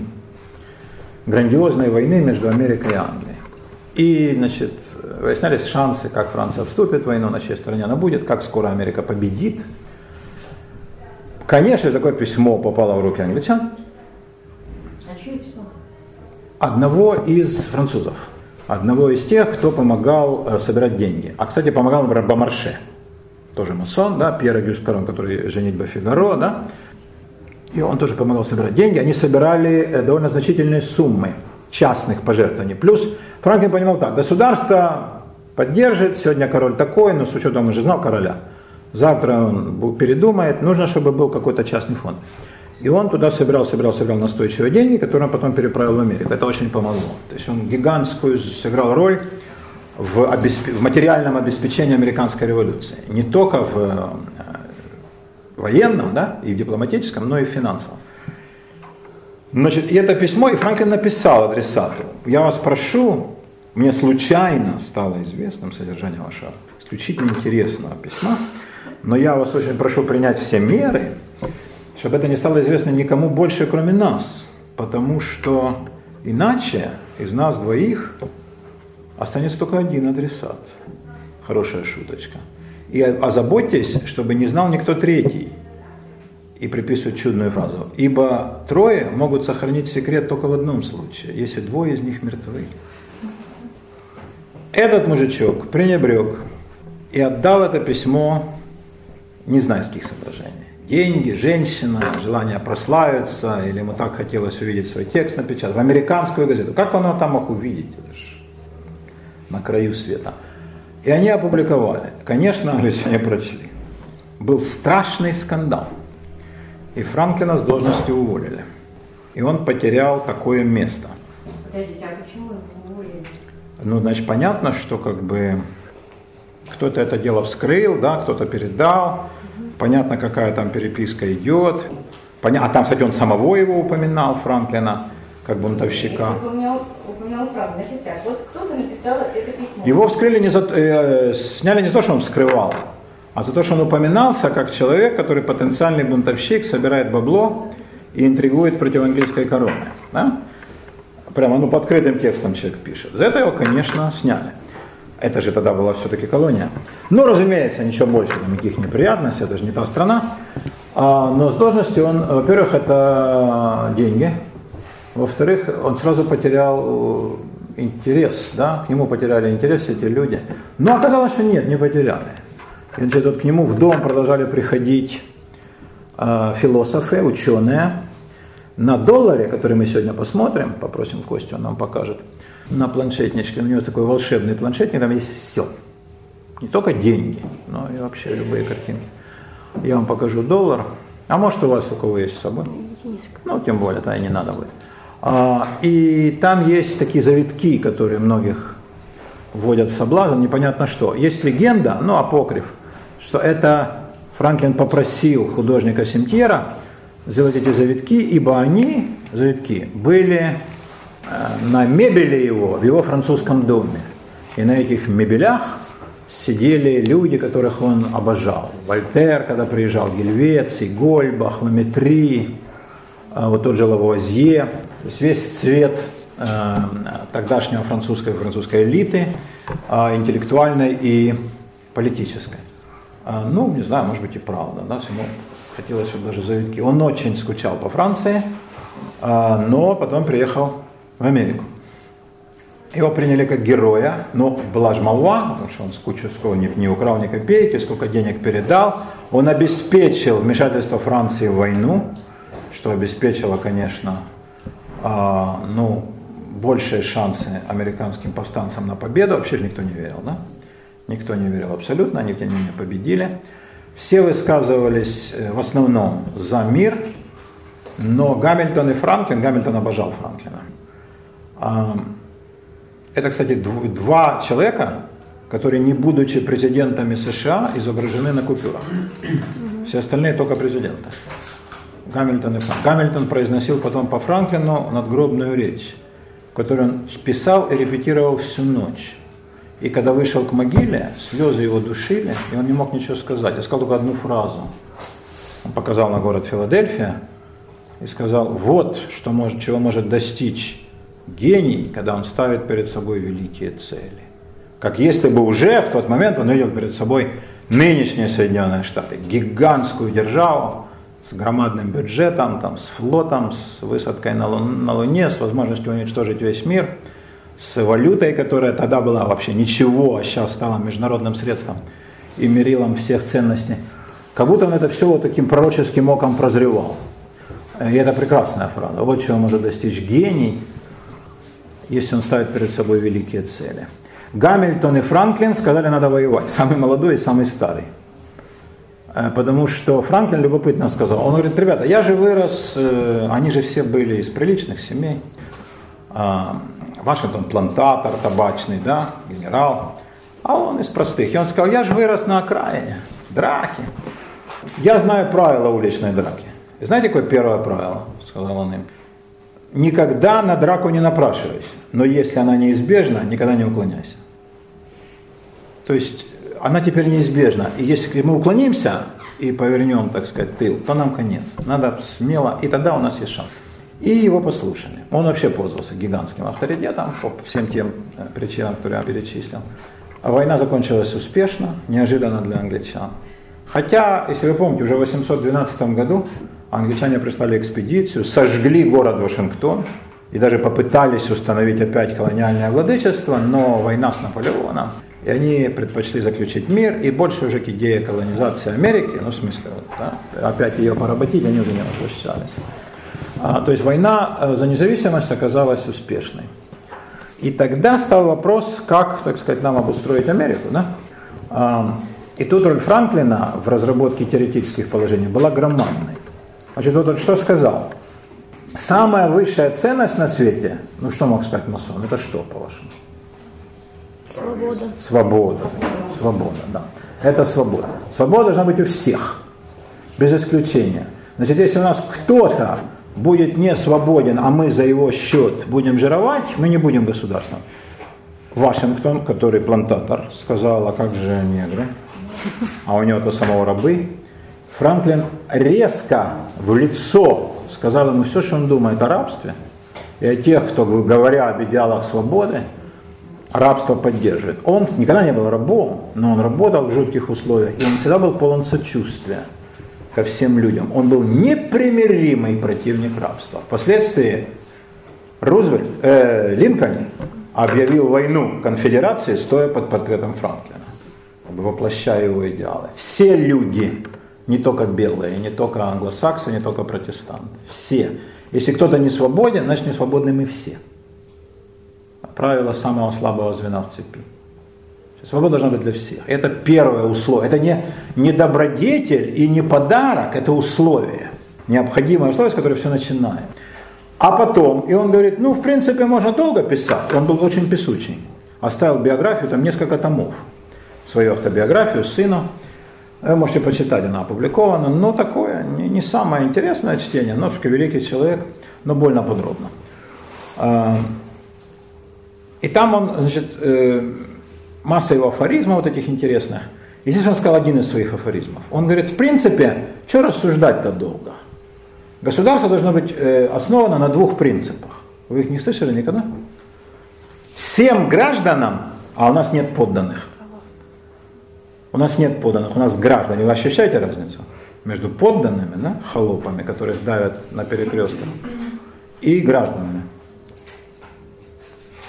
Грандиозной войны между Америкой и Англией. И, значит, выяснялись шансы, как Франция вступит в войну, на чьей стороне она будет, как скоро Америка победит. Конечно, такое письмо попало в руки англичан. А чье письмо? Одного из французов. Одного из тех, кто помогал э, собирать деньги. А, кстати, помогал, например, Бомарше. Тоже масон, да, Пьер Агюст который женитьба Фигаро, да. И он тоже помогал собирать деньги. Они собирали э, довольно значительные суммы частных пожертвований. Плюс Франклин понимал так, государство поддержит, сегодня король такой, но с учетом, он же знал короля, завтра он передумает, нужно, чтобы был какой-то частный фонд. И он туда собирал, собирал, собирал настойчивые деньги, которые он потом переправил в Америку. Это очень помогло. То есть он гигантскую сыграл роль в, обесп... в материальном обеспечении американской революции. Не только в э, военном да, и в дипломатическом, но и в финансовом. Значит, и это письмо, и Франклин написал адресату, я вас прошу, мне случайно стало известным содержание вашего исключительно интересного письма, но я вас очень прошу принять все меры, чтобы это не стало известно никому больше, кроме нас, потому что иначе из нас двоих останется только один адресат. Хорошая шуточка. И озаботьтесь, чтобы не знал никто третий и приписывают чудную фразу. Ибо трое могут сохранить секрет только в одном случае, если двое из них мертвы. Этот мужичок пренебрег и отдал это письмо не знаю из каких соображений. Деньги, женщина, желание прославиться, или ему так хотелось увидеть свой текст напечатать, в американскую газету. Как он его там мог увидеть? Это на краю света. И они опубликовали. Конечно, англичане прочли. Был страшный скандал. И Франклина с должности уволили. И он потерял такое место. Подождите, а почему его уволили? Ну, значит, понятно, что как бы кто-то это дело вскрыл, да, кто-то передал. Понятно, какая там переписка идет. Поня... А там, кстати, он самого его упоминал, Франклина, как бунтовщика. Упоминал, упоминал правду. Значит так, вот кто-то написал это письмо. Его вскрыли не за, э, сняли не за то, что он вскрывал, а за то, что он упоминался как человек, который потенциальный бунтовщик, собирает бабло и интригует против английской короны. Да? Прямо ну, под открытым текстом человек пишет. За это его, конечно, сняли. Это же тогда была все-таки колония. Но, разумеется, ничего больше, никаких неприятностей, это же не та страна. А, но с должности он, во-первых, это деньги. Во-вторых, он сразу потерял интерес, да, к нему потеряли интерес эти люди. Но оказалось, что нет, не потеряли. И, значит, к нему в дом продолжали приходить э, философы, ученые. На долларе, который мы сегодня посмотрим, попросим Костю, он нам покажет, на планшетничке, у него такой волшебный планшетник, там есть все. Не только деньги, но и вообще любые картинки. Я вам покажу доллар. А может у вас у кого есть с собой? Ну, тем более, тогда и не надо будет. А, и там есть такие завитки, которые многих вводят в соблазн, непонятно что. Есть легенда, ну, апокриф, что это Франклин попросил художника Симтьера сделать эти завитки, ибо они, завитки, были э, на мебели его, в его французском доме. И на этих мебелях сидели люди, которых он обожал. Вольтер, когда приезжал, Гельвеций, Гольбах, Ламетри, э, вот тот же Лавуазье. То есть весь цвет э, тогдашнего французской французской элиты, интеллектуальной и политической. А, ну, не знаю, может быть и правда, да, ему хотелось, чтобы даже завитки. Он очень скучал по Франции, а, но потом приехал в Америку. Его приняли как героя, но была же молва, потому что он скучу сколько не, не украл ни копейки, сколько денег передал. Он обеспечил вмешательство Франции в войну, что обеспечило, конечно, а, ну, большие шансы американским повстанцам на победу. Вообще же никто не верил, да? Никто не верил абсолютно, они тем не менее победили. Все высказывались э, в основном за мир, Но Гамильтон и Франклин, Гамильтон обожал Франклина. А, это, кстати, два человека, которые, не будучи президентами США, изображены на купюрах. Все остальные только президенты. Гамильтон и Франклин. Гамильтон произносил потом по Франклину надгробную речь, которую он писал и репетировал всю ночь. И когда вышел к могиле, слезы его душили, и он не мог ничего сказать. Я сказал только одну фразу. Он показал на город Филадельфия и сказал, вот что может, чего может достичь гений, когда он ставит перед собой великие цели. Как если бы уже в тот момент он видел перед собой нынешние Соединенные Штаты, гигантскую державу с громадным бюджетом, там, с флотом, с высадкой на, Лун, на Луне, с возможностью уничтожить весь мир – с валютой, которая тогда была вообще ничего, а сейчас стала международным средством и мерилом всех ценностей. Как будто он это все вот таким пророческим оком прозревал. И это прекрасная фраза. Вот чего может достичь гений, если он ставит перед собой великие цели. Гамильтон и Франклин сказали, надо воевать. Самый молодой и самый старый. Э, потому что Франклин любопытно сказал. Он говорит, ребята, я же вырос, э, они же все были из приличных семей. А, Вашингтон плантатор табачный, да, генерал. А он из простых. И он сказал, я же вырос на окраине, драки. Я знаю правила уличной драки. И знаете, какое первое правило? Сказал он им. Никогда на драку не напрашивайся. Но если она неизбежна, никогда не уклоняйся. То есть она теперь неизбежна. И если мы уклонимся и повернем, так сказать, тыл, то нам конец. Надо смело, и тогда у нас есть шанс и его послушали. Он вообще пользовался гигантским авторитетом по всем тем э, причинам, которые я перечислил. Война закончилась успешно, неожиданно для англичан. Хотя, если вы помните, уже в 812 году англичане прислали экспедицию, сожгли город Вашингтон и даже попытались установить опять колониальное владычество, но война с Наполеоном, и они предпочли заключить мир, и больше уже к идее колонизации Америки, ну в смысле, вот, да, опять ее поработить, они уже не возвращались. А, то есть война э, за независимость оказалась успешной. И тогда стал вопрос, как, так сказать, нам обустроить Америку. Да? А, и тут роль Франклина в разработке теоретических положений была громадной. Значит, вот он что сказал? Самая высшая ценность на свете, ну что мог сказать масон, это что, по-вашему? Свобода. Свобода. Свобода, да. Это свобода. Свобода должна быть у всех, без исключения. Значит, если у нас кто-то будет не свободен, а мы за его счет будем жировать, мы не будем государством. Вашингтон, который плантатор, сказал, а как же негры? А у него то самого рабы. Франклин резко в лицо сказал ему все, что он думает о рабстве, и о тех, кто, говоря об идеалах свободы, рабство поддерживает. Он никогда не был рабом, но он работал в жутких условиях, и он всегда был полон сочувствия ко всем людям. Он был непримиримый противник рабства. Впоследствии Рузвельт, э, Линкольн объявил войну конфедерации, стоя под портретом Франклина, воплощая его идеалы. Все люди, не только белые, не только англосаксы, не только протестанты, все. Если кто-то не свободен, значит не свободны мы все. Правило самого слабого звена в цепи. Свобода должна быть для всех. Это первое условие. Это не, не добродетель и не подарок, это условие. Необходимое условие, с которого все начинает. А потом, и он говорит, ну, в принципе, можно долго писать. Он был очень писучий. Оставил биографию, там несколько томов. Свою автобиографию сына. Вы можете почитать, она опубликована. Но такое, не, не самое интересное чтение. но великий человек, но больно подробно. И там он, значит, э, масса его афоризмов вот этих интересных. И здесь он сказал один из своих афоризмов. Он говорит, в принципе, что рассуждать-то долго? Государство должно быть э, основано на двух принципах. Вы их не слышали никогда? Всем гражданам, а у нас нет подданных. У нас нет подданных, у нас граждане. Вы ощущаете разницу? Между подданными, да, холопами, которые давят на перекрестках, и гражданами.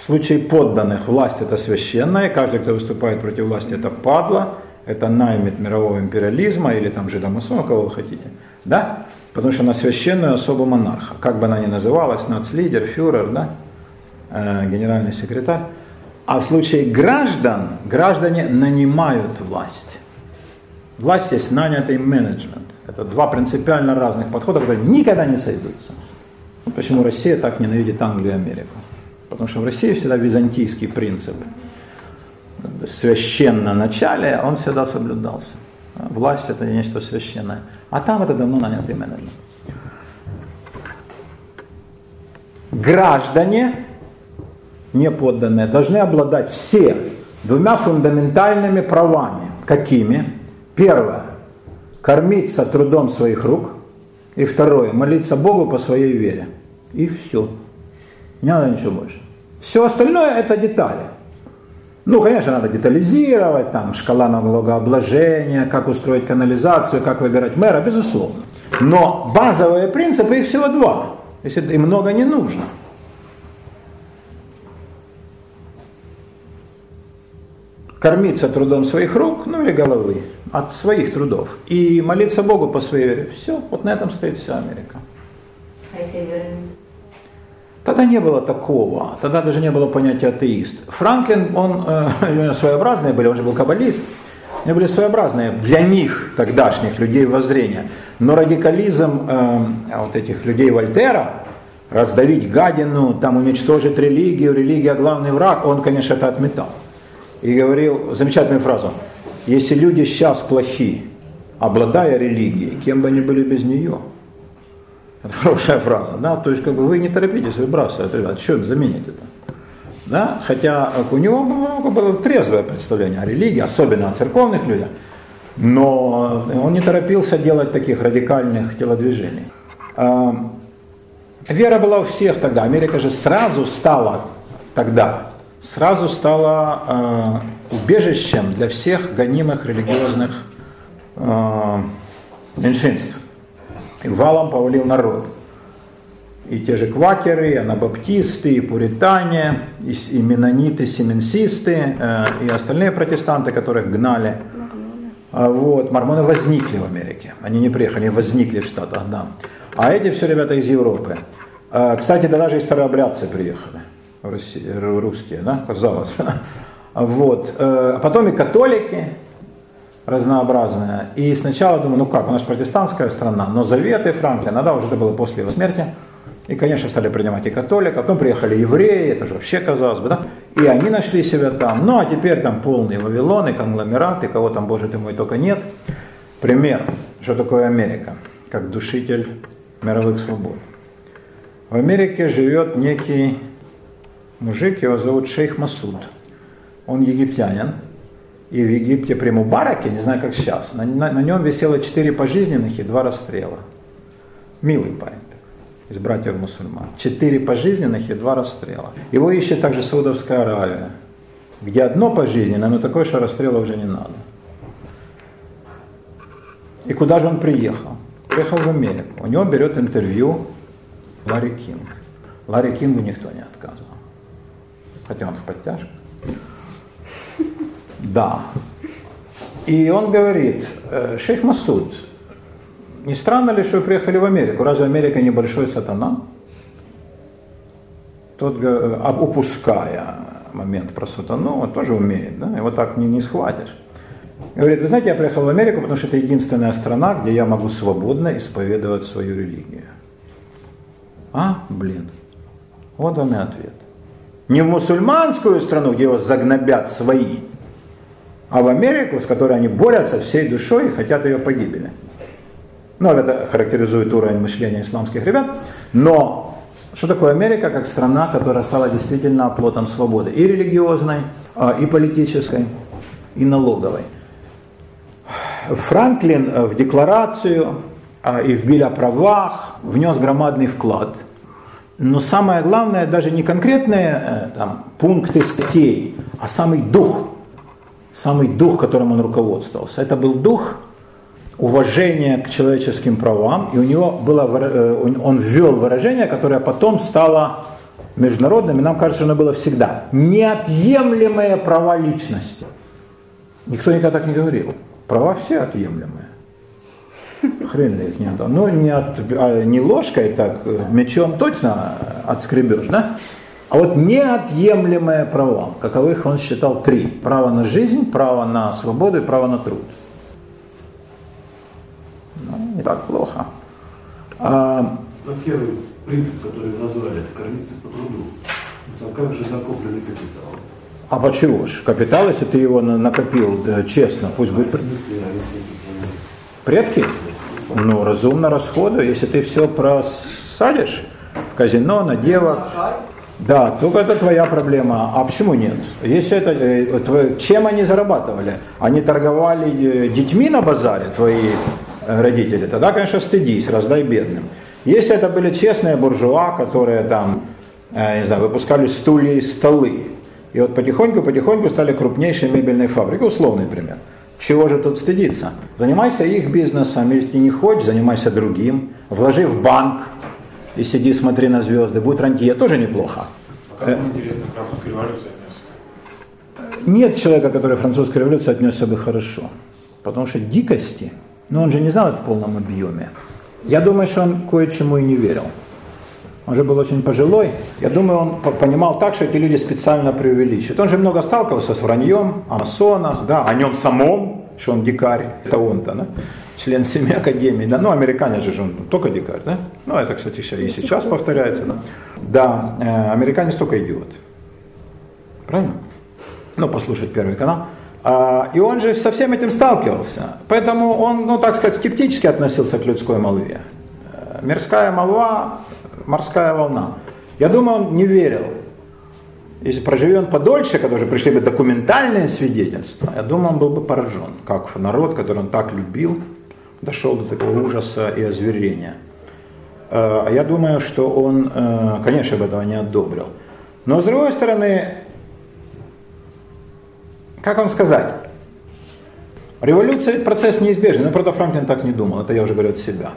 В случае подданных власть это священная, каждый, кто выступает против власти, это падла, это наймит мирового империализма или там жидомасона, кого вы хотите. Да? Потому что она священная особо монарха. Как бы она ни называлась, нацлидер, фюрер, да? э, генеральный секретарь. А в случае граждан, граждане нанимают власть. Власть есть нанятый менеджмент. Это два принципиально разных подхода, которые никогда не сойдутся. Почему Россия так ненавидит Англию и Америку? Потому что в России всегда византийский принцип священно начале, он всегда соблюдался. Власть это нечто священное. А там это давно нанятый менеджмент. Граждане, неподданные, должны обладать все двумя фундаментальными правами. Какими? Первое. Кормиться трудом своих рук. И второе. Молиться Богу по своей вере. И все. Не надо ничего больше. Все остальное это детали. Ну, конечно, надо детализировать, там, шкала налогообложения, как устроить канализацию, как выбирать мэра, безусловно. Но базовые принципы, их всего два. Если и много не нужно. Кормиться трудом своих рук, ну или головы, от своих трудов. И молиться Богу по своей вере. Все, вот на этом стоит вся Америка. А если веры Тогда не было такого, тогда даже не было понятия атеист. Франклин, он э, своеобразные были, он же был каббалист, они были своеобразные для них, тогдашних людей воззрения. Но радикализм э, вот этих людей Вольтера, раздавить гадину, там уничтожить религию, религия главный враг, он, конечно, это отметал. И говорил замечательную фразу, если люди сейчас плохи, обладая религией, кем бы они были без нее – это хорошая фраза, да, то есть как бы вы не торопитесь выбрасывать, ребят, что заменить это? Да? Хотя у него было трезвое представление о религии, особенно о церковных людях, но он не торопился делать таких радикальных телодвижений. А, вера была у всех тогда. Америка же сразу стала тогда, сразу стала э, убежищем для всех гонимых религиозных э, меньшинств и валом повалил народ. И те же квакеры, и анабаптисты, и пуритане, и, и менониты, семенсисты, э, и остальные протестанты, которых гнали. А вот, мормоны возникли в Америке. Они не приехали, они возникли в Штатах, да. А эти все ребята из Европы. Э, кстати, да даже и старообрядцы приехали, русские, да, казалось. Вот. Э, а потом и католики, разнообразная. И сначала думаю, ну как, у нас протестантская страна, но заветы Франклина, да, уже это было после его смерти. И, конечно, стали принимать и католик, а потом приехали евреи, это же вообще казалось бы, да. И они нашли себя там. Ну, а теперь там полный Вавилон и конгломерат, и кого там, боже ты мой, только нет. Пример, что такое Америка, как душитель мировых свобод. В Америке живет некий мужик, его зовут Шейх Масуд. Он египтянин, и в Египте при Мубараке, не знаю как сейчас, на, на, на нем висело четыре пожизненных и два расстрела. Милый парень из братьев мусульман. Четыре пожизненных и два расстрела. Его ищет также Саудовская Аравия, где одно пожизненное, но такое, что расстрела уже не надо. И куда же он приехал? Приехал в Америку. У него берет интервью Ларри Кинг. Ларри Кингу никто не отказывал. Хотя он в подтяжках. Да. И он говорит, «Э, шейх Масуд, не странно ли, что вы приехали в Америку? Разве Америка небольшой сатана? Тот, э, упуская момент про сатану, он тоже умеет, да? его так не, не схватишь. Говорит, вы знаете, я приехал в Америку, потому что это единственная страна, где я могу свободно исповедовать свою религию. А, блин, вот вам и ответ. Не в мусульманскую страну, где его загнобят свои, а в Америку, с которой они борются всей душой и хотят ее погибели. Ну, это характеризует уровень мышления исламских ребят. Но что такое Америка как страна, которая стала действительно оплотом свободы и религиозной, а, и политической, и налоговой? Франклин э, в декларацию а, и в биль правах внес громадный вклад. Но самое главное даже не конкретные э, там, пункты статей, а самый дух самый дух, которым он руководствовался. Это был дух уважения к человеческим правам, и у него было, э, он ввел выражение, которое потом стало международным, и нам кажется, оно было всегда. Неотъемлемые права личности. Никто никогда так не говорил. Права все отъемлемые. Хрен их не отдал. Ну, не, от, а не ложкой так, э, мечом точно отскребешь, да? А вот неотъемлемые права, каковых он считал три. Право на жизнь, право на свободу и право на труд. Ну, так плохо. А, Но первый принцип, который вы назвали, это кормиться по труду. А как же накопленный капитал? а почему же? Капитал, если ты его на- накопил э, честно, пусть будет а если предки, ну, разумно расходуй. Если ты все просадишь в казино, на девок, да, только это твоя проблема. А почему нет? Если это, э, чем они зарабатывали? Они торговали э, детьми на базаре, твои э, родители, тогда, конечно, стыдись, раздай бедным. Если это были честные буржуа, которые там, не знаю, выпускали стулья и столы, и вот потихоньку-потихоньку стали крупнейшей мебельной фабрикой, условный пример. Чего же тут стыдиться? Занимайся их бизнесом, ты не хочешь, занимайся другим. Вложи в банк и сиди, смотри на звезды. Будет рантье, тоже неплохо. А как вам интересно к французской революции отнесся? Нет человека, который французской революции отнесся бы хорошо. Потому что дикости, ну он же не знал это в полном объеме. Я думаю, что он кое-чему и не верил. Он же был очень пожилой. Я думаю, он по- понимал так, что эти люди специально преувеличивают. Он же много сталкивался с враньем о масонах, да, о нем самом, что он дикарь. Это он-то, да? Член семи академий. Да? Ну, американец же он только дикарь, да? Ну, это, кстати, ща- и сейчас повторяется. Да, да э, американец только идиот. Правильно? ну, послушать Первый канал. А, И он же со всем этим сталкивался. Поэтому он, ну, так сказать, скептически относился к людской молве. Э, Мирская молва, морская волна. Я думаю, он не верил. Если проживи он подольше, когда уже пришли бы документальные свидетельства, я думаю, он был бы поражен, как народ, который он так любил, дошел до такого ужаса и озверения. Э, А я думаю, что он, э, конечно, бы этого не одобрил. Но с другой стороны, как вам сказать? Революция – процесс неизбежный, но, правда, Франклин так не думал, это я уже говорю от себя.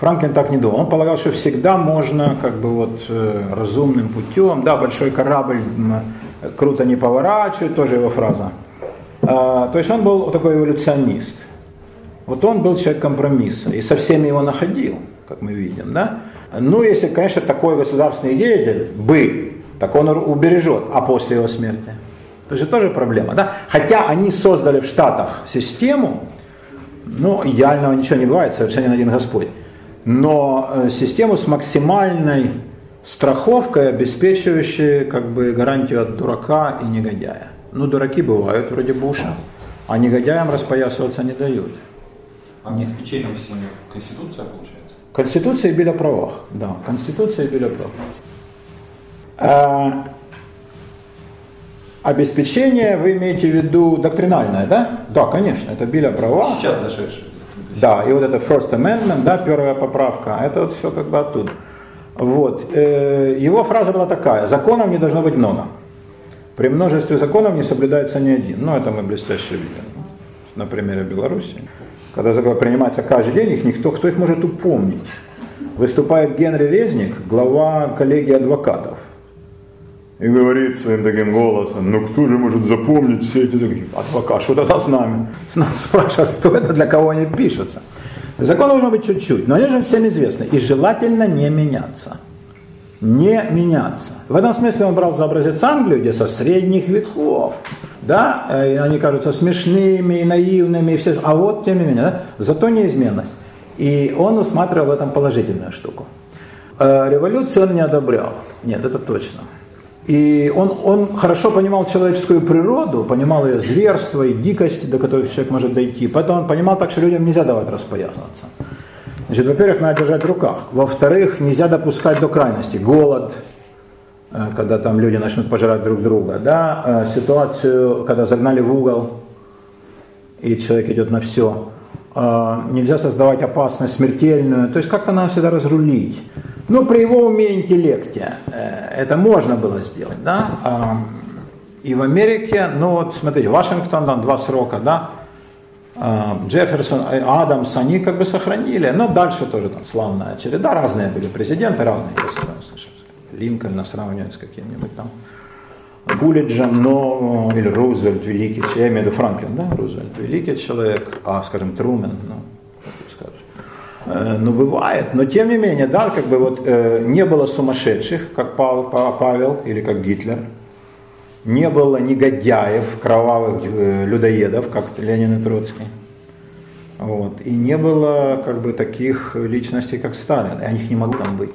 Франклин так не думал, он полагал, что всегда можно как бы вот э, разумным путем, да, большой корабль круто не поворачивает, тоже его фраза. То есть он был такой эволюционист. Вот он был человек компромисса и со всеми его находил, как мы видим, да. Ну, если, конечно, такой государственный деятель бы, так он убережет, а после его смерти? Это же тоже проблема, да? Хотя они создали в Штатах систему, ну, идеального ничего не бывает, совершенно один Господь, но э, систему с максимальной страховкой, обеспечивающей как бы гарантию от дурака и негодяя. Ну, дураки бывают, вроде Буша, а негодяям распоясываться не дают Обеспечением всеми Конституция получается? Конституция и біля правах. Да, Конституция и біля прав. А, обеспечение вы имеете в виду доктринальное, да? Да, конечно, это біля права. Сейчас дошедшие. Да, и вот это First Amendment, да, первая поправка, это вот все как бы оттуда. Вот. э, Его фраза была такая, законов не должно быть много. При множестве законов не соблюдается ни один. Ну, это мы блестяще видим. На примере Беларуси. Когда закон принимается каждый день, их никто, кто их может упомнить. Выступает Генри Резник, глава коллегии адвокатов. И говорит своим таким голосом, ну кто же может запомнить все эти такие, адвокат, что тогда с нами? С нас спрашивают, кто это, для кого они пишутся. Закон должен быть чуть-чуть, но они же всем известны. И желательно не меняться. Не меняться. В этом смысле он брал за образец Англию, где со средних веков, да, э, и они кажутся смешными и наивными, и все, а вот тем не менее, да, зато неизменность. И он усматривал в этом положительную штуку. Э, Революцию он не одобрял. Нет, это точно. И он, он хорошо понимал человеческую природу, понимал ее зверство и дикости, до которых человек может дойти. Поэтому он понимал так, что людям нельзя давать распоясаться. Значит, во-первых, надо держать в руках. Во-вторых, нельзя допускать до крайности. Голод, э, когда там люди начнут пожирать друг друга, да, э, ситуацию, когда загнали в угол, и человек идет на все. Э, Нельзя создавать опасность смертельную. То есть как-то надо всегда разрулить. Но при его уме и интеллекте это можно было сделать, да. И в Америке, ну вот смотрите, Вашингтон, там два срока, да, Джефферсон, э, Адамс, они как бы сохранили, но дальше тоже там славная череда, разные были президенты, разные государства. Линкольна сравнивать с каким-нибудь там Буллиджем, но, или Рузвельт, великий, я имею в виду Франклин, да, Рузвельт, великий человек, а, скажем, Трумен, ну. Э, Ну, бывает, но тем не менее, да, как бы вот э, не было сумасшедших, как Павел, Па- Павел или как Гитлер, не было негодяев, кровавых э, людоедов, как Ленин и Троцкий. Вот. И не было как бы таких личностей, как Сталин. И о них не могло там быть.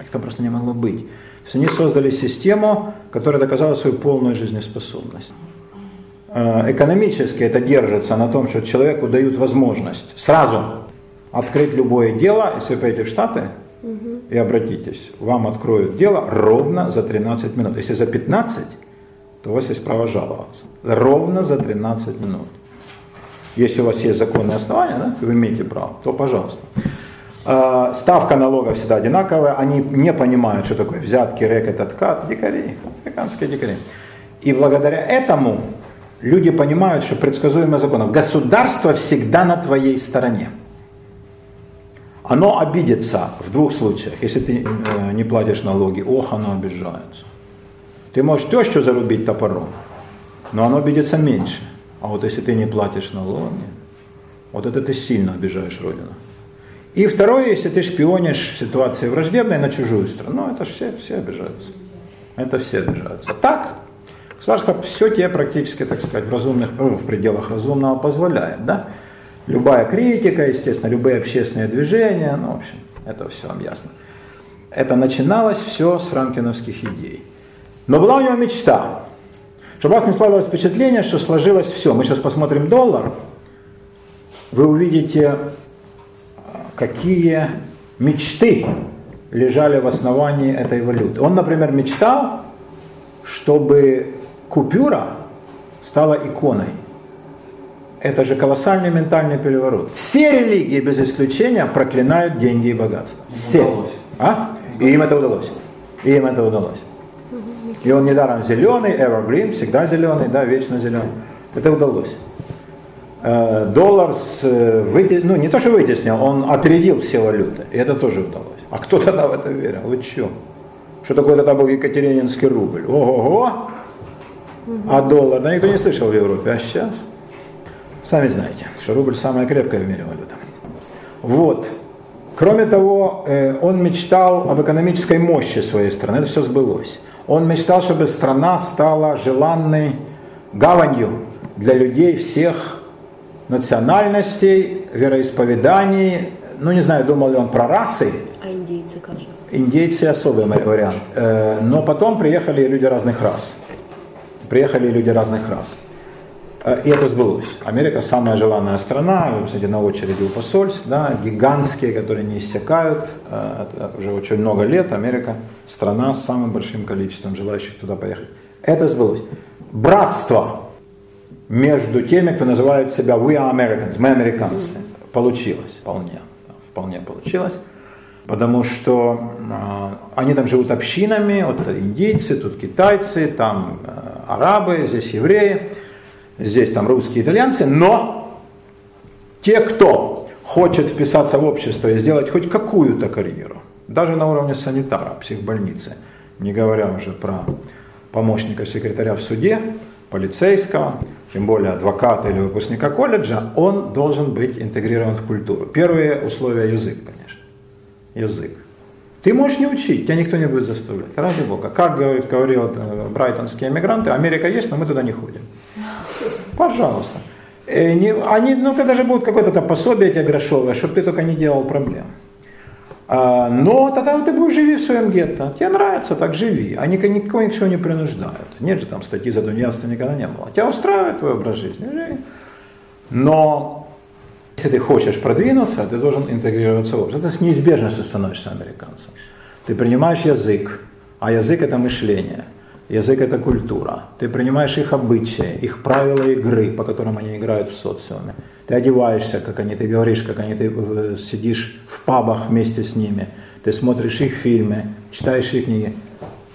Их там просто не могло быть. То есть они создали систему, которая доказала свою полную жизнеспособность. Э, экономически это держится на том, что человеку дают возможность сразу открыть любое дело, если вы поедете в Штаты и обратитесь, вам откроют дело ровно за 13 минут. Если за 15, то у вас есть право жаловаться. Ровно за 13 минут. Если у вас есть законные основания, да, вы имеете право, то пожалуйста. Э, ставка налога всегда одинаковая, они не понимают, что такое взятки, рэкет, откат, дикари, американские дикари. И благодаря этому люди понимают, что предсказуемый закон. Государство всегда на твоей стороне. Оно обидится в двух случаях. Если ты э, не платишь налоги, ох, оно обижается. Ты можешь тещу зарубить топором, но оно обидится меньше. А вот если ты не платишь налоги, вот это ты сильно обижаешь Родину. И второе, если ты шпионишь в ситуации враждебной на чужую страну, это все, все обижаются. Это все обижаются. Так, государство все тебе практически, так сказать, в, разумных, ну, в пределах разумного позволяет. Да? Любая критика, естественно, любые общественные движения, ну, в общем, это все вам ясно. Это начиналось все с франкиновских идей. Но была у него мечта, чтобы у вас не складывалось впечатление, что сложилось все. Мы сейчас посмотрим доллар, вы увидите, какие мечты лежали в основании этой валюты. Он, например, мечтал, чтобы купюра стала иконой. Это же колоссальный ментальный переворот. Все религии без исключения проклинают деньги и богатство. Все. Удалось. А? И им это удалось. И им это удалось. И он недаром зеленый, evergreen, всегда зеленый, да, вечно зеленый. Это удалось. Э, доллар, с, э, ну не то, что вытеснил, он опередил все валюты. И это тоже удалось. А кто тогда в это верил? Вы что? Что такое тогда был Екатерининский рубль? Ого-го! А доллар? Да никто не слышал в Европе. А сейчас? Сами знаете, что рубль самая крепкая в мире валюта. Вот. Кроме того, э, он мечтал об экономической мощи своей страны. Это все сбылось. Он мечтал, чтобы страна стала желанной гаванью для людей всех национальностей, вероисповеданий. Ну, не знаю, думал ли он про расы. А индейцы как же? Индейцы особый вариант. Э, Но потом приехали люди разных рас. Приехали люди разных рас. Э, И это сбылось. Америка самая желанная страна, кстати, на очереди у посольств, да, гигантские, которые не иссякают. Это уже очень много лет. Америка страна с самым большим количеством желающих туда поехать. Это сбылось. Братство между теми, кто называет себя we are Americans, мы американцы, получилось вполне, вполне получилось. Потому что э, они там живут общинами, вот индийцы, тут китайцы, там э, арабы, здесь евреи, здесь там русские, итальянцы, но те, кто хочет вписаться в общество и сделать хоть какую-то карьеру, даже на уровне санитара, психбольницы, не говоря уже про помощника секретаря в суде, полицейского, тем более адвоката или выпускника колледжа, он должен быть интегрирован в культуру. Первое условие – язык, конечно. Язык. Ты можешь не учить, тебя никто не будет заставлять. Ради Бога. Как говорит, говорил э, брайтонские эмигранты, Америка есть, но мы туда не ходим. Пожалуйста. Э, они, ну, когда же будет какое-то там пособие тебе грошовое, чтобы ты только не делал проблем. А, но тогда ты будешь живи в своем гетто. Тебе нравится, так живи. Они никого ничего не принуждают. Нет же там статьи за тунеядство никогда не было. Тебя устраивает твой образ жизни, живи. Но если ты хочешь продвинуться, ты должен интегрироваться в общество. Это с неизбежностью становишься американцем. Ты принимаешь язык, а язык это мышление. Язык это культура. Ты принимаешь их обычаи, их правила игры, по которым они играют в социуме. Ты одеваешься, как они, ты говоришь, как они, ты э, сидишь в пабах вместе с ними, ты смотришь их фильмы, читаешь их книги.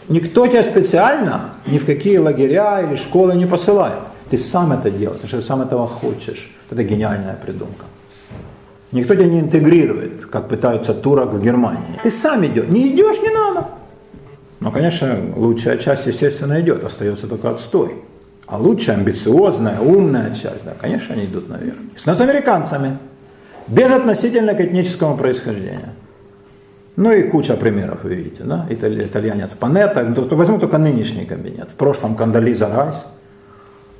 Никто тебя специально ни в какие лагеря или школы не посылает. Ты сам это делаешь, потому что сам этого хочешь. Это гениальная придумка. Никто тебя не интегрирует, как пытаются турок в Германии. Ты сам идешь. Не идешь, не надо. Но, конечно, лучшая часть, естественно, идет, остается только отстой. А лучшая, амбициозная, умная часть, да, конечно, они идут наверх. С американцами, без относительно к этническому происхождению. Ну и куча примеров, вы видите, да? Итали, итальянец Панетта, ну, возьму только нынешний кабинет. В прошлом Кандализа Райс,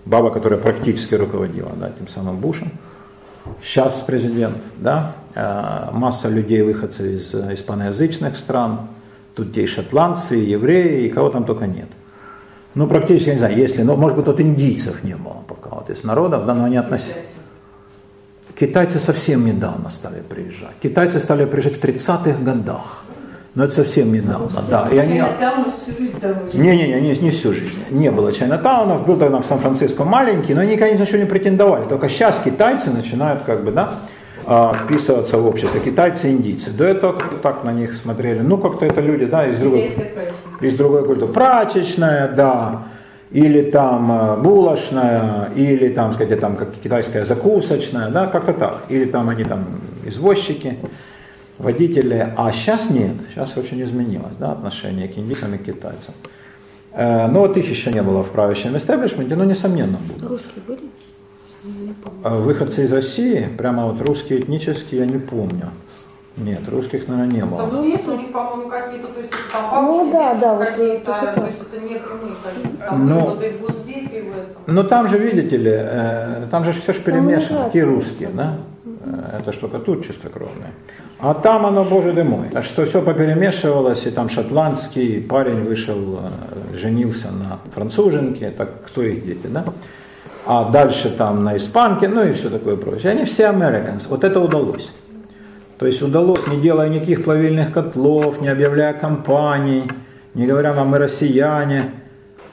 баба, которая практически руководила да, тем самым Бушем. сейчас президент, да, э, масса людей, выходцев из испаноязычных стран, тут есть шотландцы, евреи, и кого там только нет. Ну, практически, я не знаю, если, ну, может быть, тут индийцев не было пока, вот из народов, да, но они относятся. Китайцы совсем недавно стали приезжать. Китайцы стали приезжать в 30-х годах. Но это совсем недавно, да. И они... Там были. Не-не-не, не, не всю жизнь. Не было Чайнатаунов, был тогда в Сан-Франциско маленький, но они никогда ни на что не претендовали. Только сейчас китайцы начинают как бы, да, вписываться в общество. Китайцы, индийцы. До этого как-то так на них смотрели. Ну, как-то это люди, да, из другой, из другой культуры. Прачечная, да, или там э, булочная, или там, сказать, там как китайская закусочная, да, как-то так. Или там они там извозчики, водители. А сейчас нет, сейчас очень изменилось, да, отношение к индийцам и к китайцам. Э, Ну, вот их еще не было в правящем истеблишменте, но, несомненно, будут. Русские были? А Выходцы из России, прямо вот русские этнические, я не помню. Нет, русских, наверное, не было. Там ну, есть у них, по-моему, какие-то, то есть там бабушки, Ну, да, да, вот, какие-то, только то есть это не прямые какие-то. Там Ну, кто-то и в Госдепе, и в этом. Но там же, видите ли, э, там же все же перемешано, те русские, да? Э, Это что-то тут чистокровное. А там оно, боже ты мой, а что все поперемешивалось, и там шотландский парень вышел, э, женился на француженке, так кто их дети, да? А дальше там на испанке, ну и все такое прочее. Они все americans. Вот это удалось. То есть удалось, не делая никаких плавильных котлов, не объявляя компаний, не говоря вам мы россияне,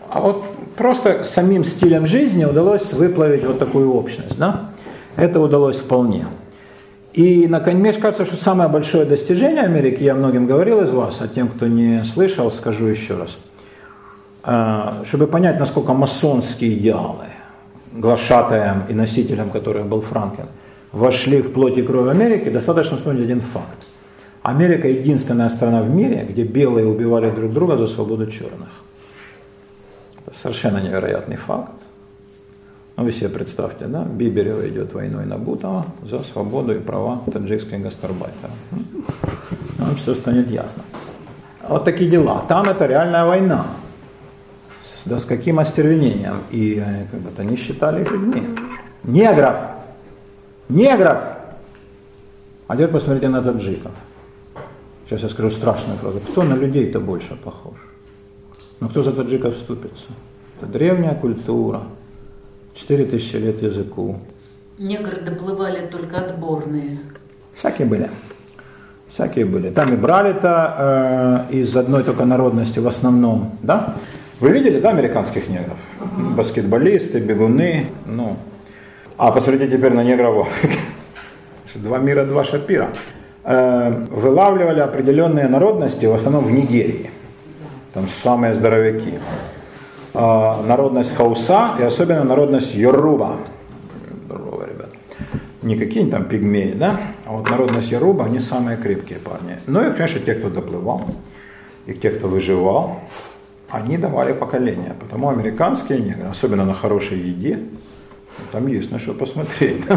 а вот просто самим стилем жизни удалось выплавить вот такую общность. Да? Это удалось вполне. И, наконец, мне кажется, что самое большое достижение Америки, я многим говорил из вас, а тем, кто не слышал, скажу еще раз. А, Чтобы понять, насколько масонские идеалы, глашатаем и носителем которых был Франклин, вошли в плоть и кровь Америки, достаточно вспомнить один факт. Америка единственная страна в мире, где белые убивали друг друга за свободу черных. Это совершенно невероятный факт. Ну, вы себе представьте, да, Биберева идет войной на Бутова за свободу и права таджикской гастарбайтера. Вам все станет ясно. Вот такие дела. Там это реальная война. С, да с каким остервенением. И э, как бы, они считали их людьми. Негров! Негров! А теперь посмотрите на таджиков. Сейчас я скажу страшную фразу. Кто на людей-то больше похож? Но кто за таджиков вступится? Это древняя культура, 4000 лет языку. Негры доплывали только отборные. Всякие были. Всякие были. Там и брали-то э, из одной только народности в основном, да? Вы видели, да, американских негров? Баскетболисты, бегуны, ну. А посмотрите теперь на негров в Африке. Два мира, два шапира. Э, вылавливали определенные народности, в основном в Нигерии. Там самые здоровяки. Э, народность Хауса и особенно народность Йоруба. Здорово, ребят. Не какие-нибудь там пигмеи, да? А вот народность Яруба, они самые крепкие парни. Ну и, конечно, те, кто доплывал, и те, кто выживал, они давали поколение. Потому американские негры, особенно на хорошей еде, ну, там есть на что посмотреть.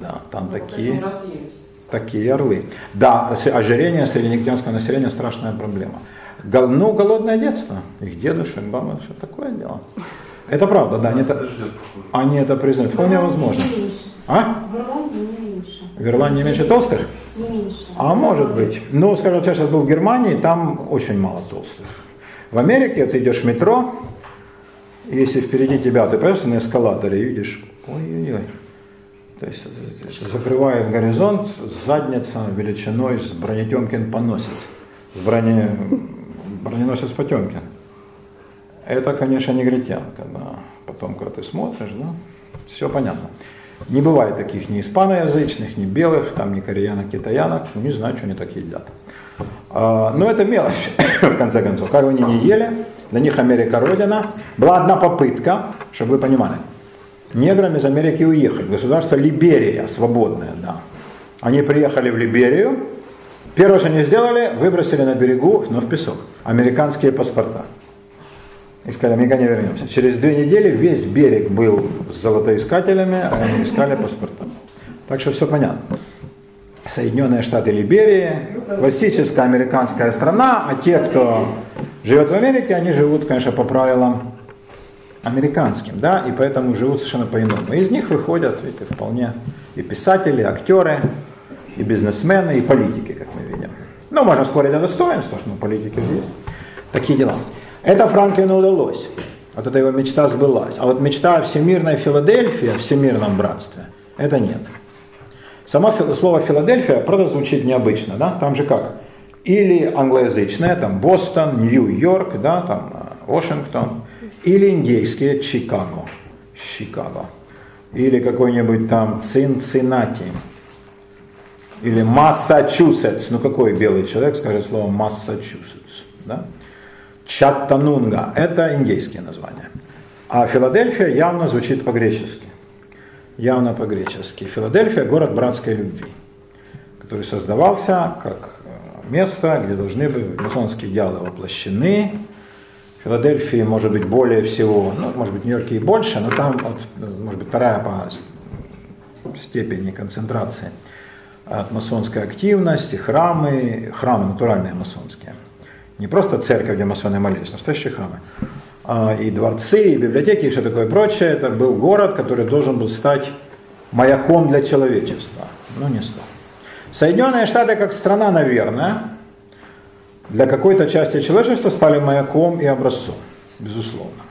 Да, там такие, Очень разъелись. такие орлы. Да, ожирение средненегритянского населения страшная проблема. Гол- ну, голодное детство. Их дедушек, бабушек, что такое дело. Это правда, да, они это, они это признают. Вполне возможно. А? В Ирландии не меньше. В Ирландии меньше толстых? Не меньше. А может быть. Ну, скажем, я сейчас был в Германии, там очень мало толстых. В Америке ты идешь в метро, если впереди тебя, ты понимаешь, на эскалаторе видишь, ой-ой-ой. То есть закрывает горизонт задница величиной с бронетемкин поносец. С броне... броненосец Потемкин. Это, конечно, негритянка, да. Потом, когда ты смотришь, да, все понятно. Не бывает таких ни испаноязычных, ни белых, там ни кореянок, китаянок, не знаю, что они так едят. А, но это мелочь, в конце концов. Они не ели, для них Америка родина. Была одна попытка, чтобы вы понимали, неграм из Америки уехать. Государство Либерия, свободное, да. Они приехали в Либерию, первое, что они сделали, выбросили на берегу, но в песок, американские паспорта. И сказали, мы не вернемся. Через две недели весь берег был с золотоискателями, а они искали паспорта. Так что все понятно. Соединенные Штаты Либерии, классическая американская страна, а те, кто живет в Америке, они живут, конечно, по правилам американским, да, и поэтому живут совершенно по-иному. Из них выходят, видите, вполне И писатели, и актеры, и бизнесмены, и политики, как мы видим. Ну, можно спорить о достоинствах, но политики же есть. Такие дела. Это Франклину удалось. Вот эта его мечта сбылась. А вот мечта о всемирной Филадельфии, о всемирном братстве, это нет. Само слово Филадельфия, правда, звучит необычно, да? Там же как? Или англоязычное, там Бостон, Нью-Йорк, да, там э, Вашингтон, или индейские Чикаго, Чикаго, или какой-нибудь там Цинциннати, или Массачусетс, ну какой белый человек скажет слово Массачусетс, да? Чаттанунга, это индейские названия. А Филадельфия явно звучит по-гречески. Явно по-гречески. Филадельфия – город братской любви, который создавался как э, место, где должны быть масонские идеалы воплощены. Филадельфии может быть более всего, ну, может быть, Нью-Йорке и больше, но там, вот, может быть, вторая по степени концентрации от масонской активности, храмы, храмы натуральные масонские – не просто церковь, где масоны молились, настоящие храмы. А, и дворцы, и библиотеки, и все такое прочее. Это был город, который должен был стать маяком для человечества. Но не стал. Соединенные Штаты как страна, наверное, для какой-то части человечества стали маяком и образцом, безусловно.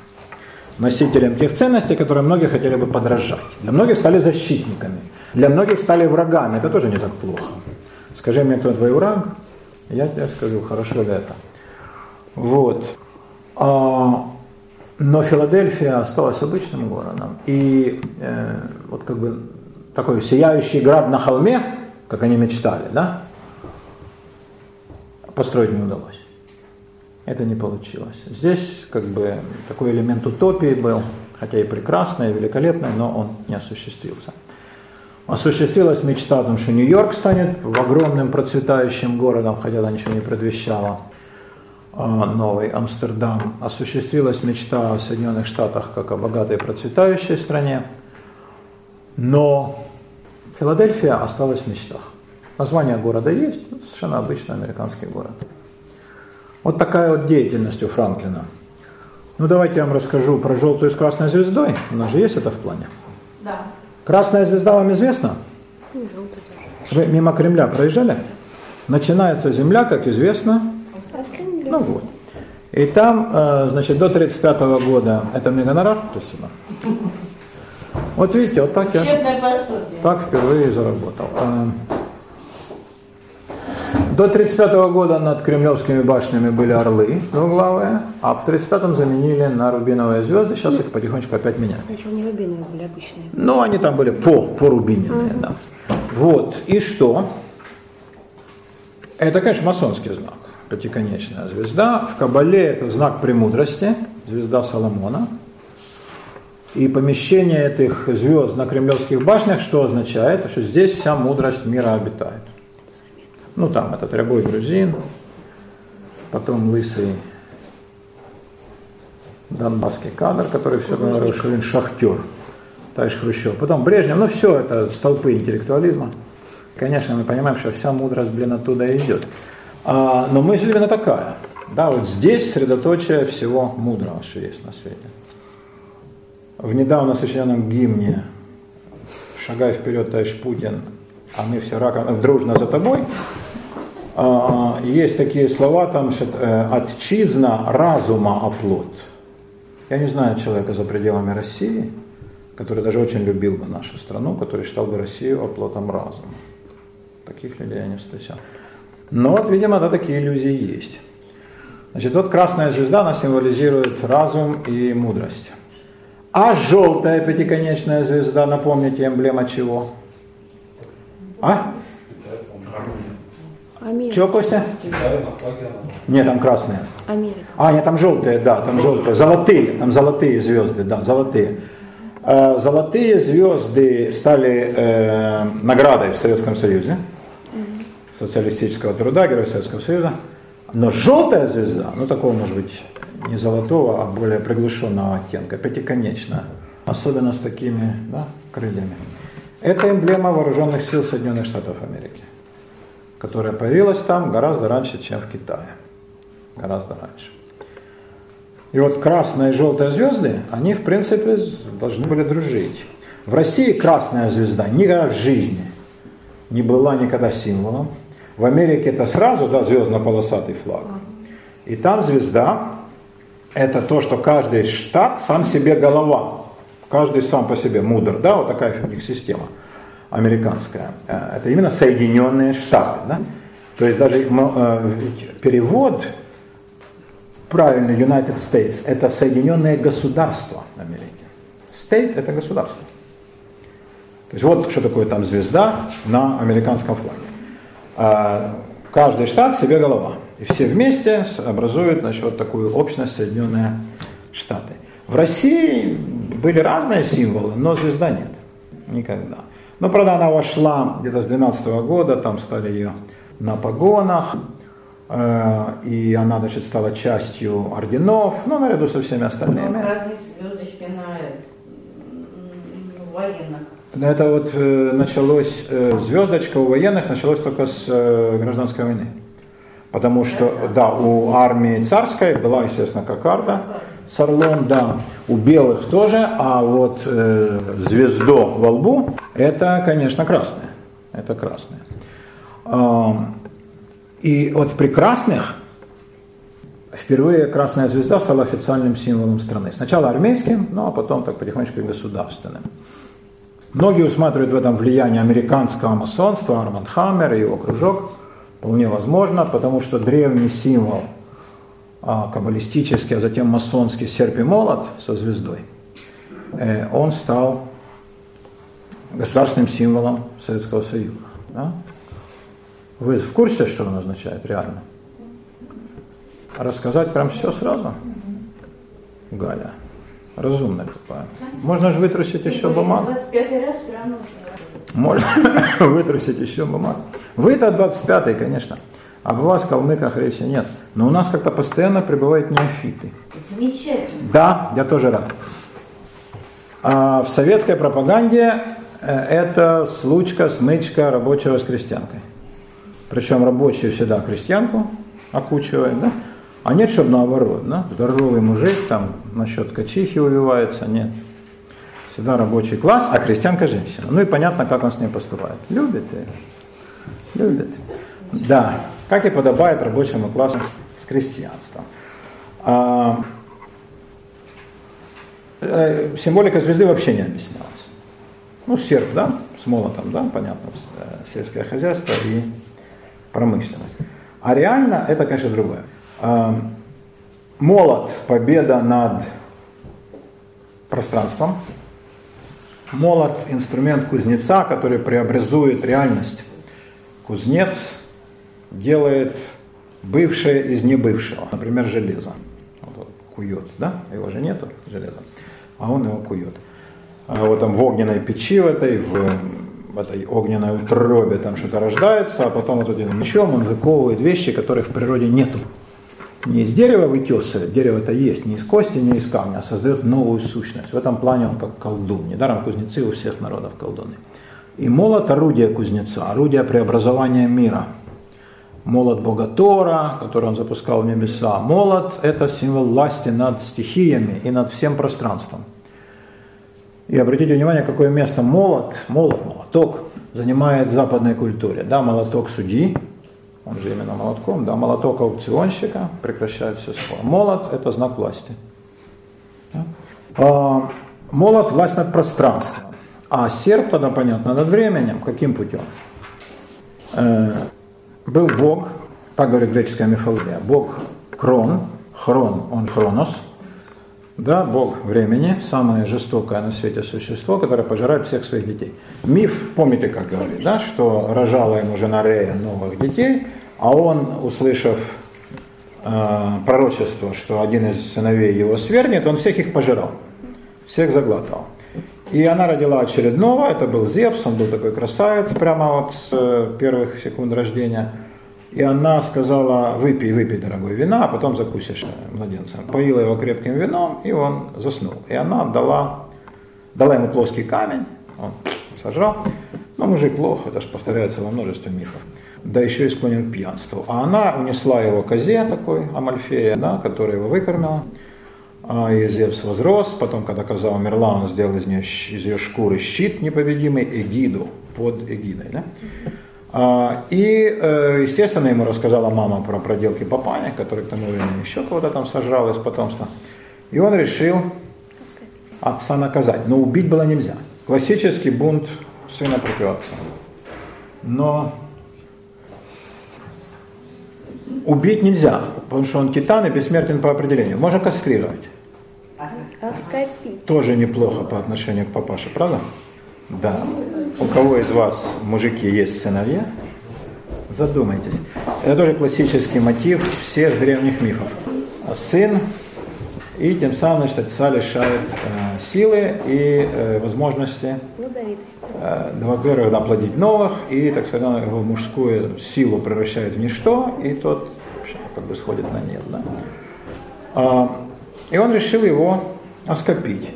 Носителем тех ценностей, которые многие хотели бы подражать. Для многих стали защитниками, для многих стали врагами. Это тоже не так плохо. Скажи мне, кто твой враг, я тебе скажу, хорошо ли это. Вот. Но Филадельфия осталась обычным городом. И э, вот как бы такой сияющий град на холме, как они мечтали, да, построить не удалось. Это не получилось. Здесь как бы такой элемент утопии был, хотя и прекрасный, и великолепный, но он не осуществился. Осуществилась мечта о том, что Нью-Йорк станет огромным процветающим городом, хотя она ничего не предвещала. А, новый Амстердам, осуществилась мечта о Соединенных Штатах как о богатой процветающей стране, но Филадельфия осталась в мечтах. Название города есть, совершенно обычный американский город. Вот такая вот деятельность у Франклина. Ну давайте я вам расскажу про желтую с красной звездой. У нас же есть это в плане. Да. Красная звезда вам известна? Вы мимо Кремля проезжали? Начинается земля, как известно, ну вот. И там, э, значит, до 35 года, это мне гонорар? Спасибо. Вот видите, вот так я так впервые заработал. Э, до 35 года над кремлевскими башнями были орлы двуглавые, а в 35-м заменили на рубиновые звезды, сейчас их потихонечку опять меняют. Сначала не рубиновые были обычные. Ну, они там были по, по рубиненные, да. Вот, и что? Это, конечно, масонский знак пятиконечная звезда. В Кабале это знак премудрости, звезда Соломона. И помещение этих звезд на кремлевских башнях что означает? Что здесь вся мудрость мира обитает. Ну там этот рябой грузин, потом лысый донбасский кадр, который все равно нарушил, шахтер, товарищ Хрущев. Потом Брежнев, ну все это столпы интеллектуализма. Конечно, мы понимаем, что вся мудрость, блин, оттуда идет. А, но мысль именно такая. Да, вот здесь средоточие всего мудрого, что есть на свете. В недавно сочиненном гимне «Шагай вперед, товарищ Путин, а мы все раком, дружно за тобой», а, есть такие слова там, что э, «отчизна разума оплот». Я не знаю человека за пределами России, который даже очень любил бы нашу страну, который считал бы Россию оплотом разума. Таких людей я не встречал. Но вот, видимо, да, такие иллюзии есть. Значит, вот красная звезда, она символизирует разум и мудрость. А желтая пятиконечная звезда, напомните, эмблема чего? А? Америка. Чего, Костя? Нет, там красные. Америка. А, нет, там желтые, да, там желтые. Золотые, там золотые звезды, да, золотые. Э, золотые звезды стали э, наградой в Советском Союзе социалистического труда, Герой Советского Союза. Но желтая звезда, ну такого может быть не золотого, а более приглушенного оттенка, пятиконечная, особенно с такими да, крыльями. Это эмблема вооруженных сил Соединенных Штатов Америки, которая появилась там гораздо раньше, чем в Китае. Гораздо раньше. И вот красные и желтые звезды, они в принципе должны были дружить. В России красная звезда никогда в жизни не была никогда символом. В Америке это сразу, да, звездно-полосатый флаг. И там звезда – это то, что каждый штат сам себе голова. Каждый сам по себе мудр, да, вот такая у них система американская. Э, Это именно Соединенные Штаты, да. То есть даже э, перевод правильно United States – это Соединенные Государства Америки. State – это государство. То есть вот что такое там звезда на американском флаге. А, каждый штат себе голова. И все вместе образуют значит, вот такую общность Соединенные Штаты. В России были разные символы, но звезда нет. Никогда. Но, правда, она вошла где-то с 12 года, там стали ее на погонах, э, и она, значит, стала частью орденов, ну, наряду со всеми остальными. Разные звездочки на военных. Это вот э, началось, э, звездочка у военных началось только с э, гражданской войны. Потому что, да, у армии царской была, естественно, кокарда с орлом, да, у белых тоже, а вот э, звездо во лбу, это, конечно, красное. Это красное. И вот при красных впервые красная звезда стала официальным символом страны. Сначала армейским, ну а потом так потихонечку и государственным. Многие усматривают в этом влияние американского масонства, Арманд Хаммер и его кружок. Вполне возможно, потому что древний символ а, каббалистический, а затем масонский серп и молот со звездой, э, он стал государственным символом Советского Союза. Да? Вы в курсе, что он означает реально? Рассказать прям все сразу? Галя, разумная тупая. Можно же вытрусить еще бумагу. 25 раз все равно. Можно вытрусить еще бумагу. Вы-то 25-й, конечно. Об вас, калмыках, речи нет. Но у нас как-то постоянно прибывают неофиты. Замечательно. Да, я тоже рад. А в советской пропаганде э, это случка, смычка рабочего с крестьянкой. Причем рабочие всегда крестьянку окучивают, да? А нет, чтобы наоборот, да? Здоровый мужик там насчет качихи увивается, нет. Всегда рабочий класс, а крестьянка женщина. Ну и понятно, как он с ней поступает. Любит ее. Любит. Да, как и подобает рабочему классу с крестьянством. А, э, символика звезды вообще не объяснялась. Ну, серп, да, с молотом, да, понятно, э, сельское хозяйство и промышленность. А реально это, конечно, другое. Молот – победа над пространством. Молот – инструмент кузнеца, который преобразует реальность. Кузнец делает бывшее из небывшего, например, железо. Вот он кует, да? Его же нету, железа, а он его кует. А вот там в огненной печи в этой, в, в этой огненной утробе там что-то рождается, а потом вот этим мечом он выковывает вещи, которых в природе нету. Не из дерева вытесывает, дерево-то есть, не из кости, не из камня, а создает новую сущность. В этом плане он как колдун. Недаром кузнецы у всех народов колдуны. И молот – орудие кузнеца, орудие преобразования мира. Молот Бога Тора, который он запускал в небеса. Молот – это символ власти над стихиями и над всем пространством. И обратите внимание, какое место молот, молот, молоток занимает в западной культуре. Да, молоток судьи, он же именно молотком, да, молоток аукционщика прекращает все споры. Молот – это знак власти. Да? А, молот – власть над пространством. А серп тогда, понятно, над временем. Каким путем? Э, был бог, так говорит греческая мифология, бог Крон, Хрон, он Хронос, да, бог времени, самое жестокое на свете существо, которое пожирает всех своих детей. Миф, помните, как говорит, да, что рожала ему жена Рея новых детей, а он, услышав э, пророчество, что один из сыновей его свергнет, он всех их пожирал, всех заглатывал. И она родила очередного, это был Зевс, он был такой красавец прямо вот с э, первых секунд рождения. И она сказала, выпей, выпей, дорогой, вина, а потом закусишь э, младенцем. Поила его крепким вином, и он заснул. И она дала, дала ему плоский камень, он сожрал. Но мужик плохо, это же повторяется во множестве мифов. Да еще и склонен к пьянству. А она унесла его козе такой, Амальфея, да, которая его выкормила. А и Зевс возрос, потом, когда коза умерла, он сделал из, нее, из ее шкуры щит непобедимый, эгиду, под эгидой. Да? А, и, э, естественно, ему рассказала мама про проделки папани, который к тому времени еще кого-то там сожрал из потомства. И он решил отца наказать, но убить было нельзя. Классический бунт сына против отца. Но убить нельзя, потому что он титан и бессмертен по определению. Можно кастрировать. Оскопить. Тоже неплохо по отношению к папаше, правда? Да. У кого из вас, мужики, есть сыновья? Задумайтесь. Это тоже классический мотив всех древних мифов. Сын, и тем самым, значит, отца лишает э, силы и э, возможности, э, во-первых, да, плодить новых, и, так сказать, его мужскую силу превращает в ничто, и тот вообще, как бы сходит на нет. Да? А, и он решил его оскопить.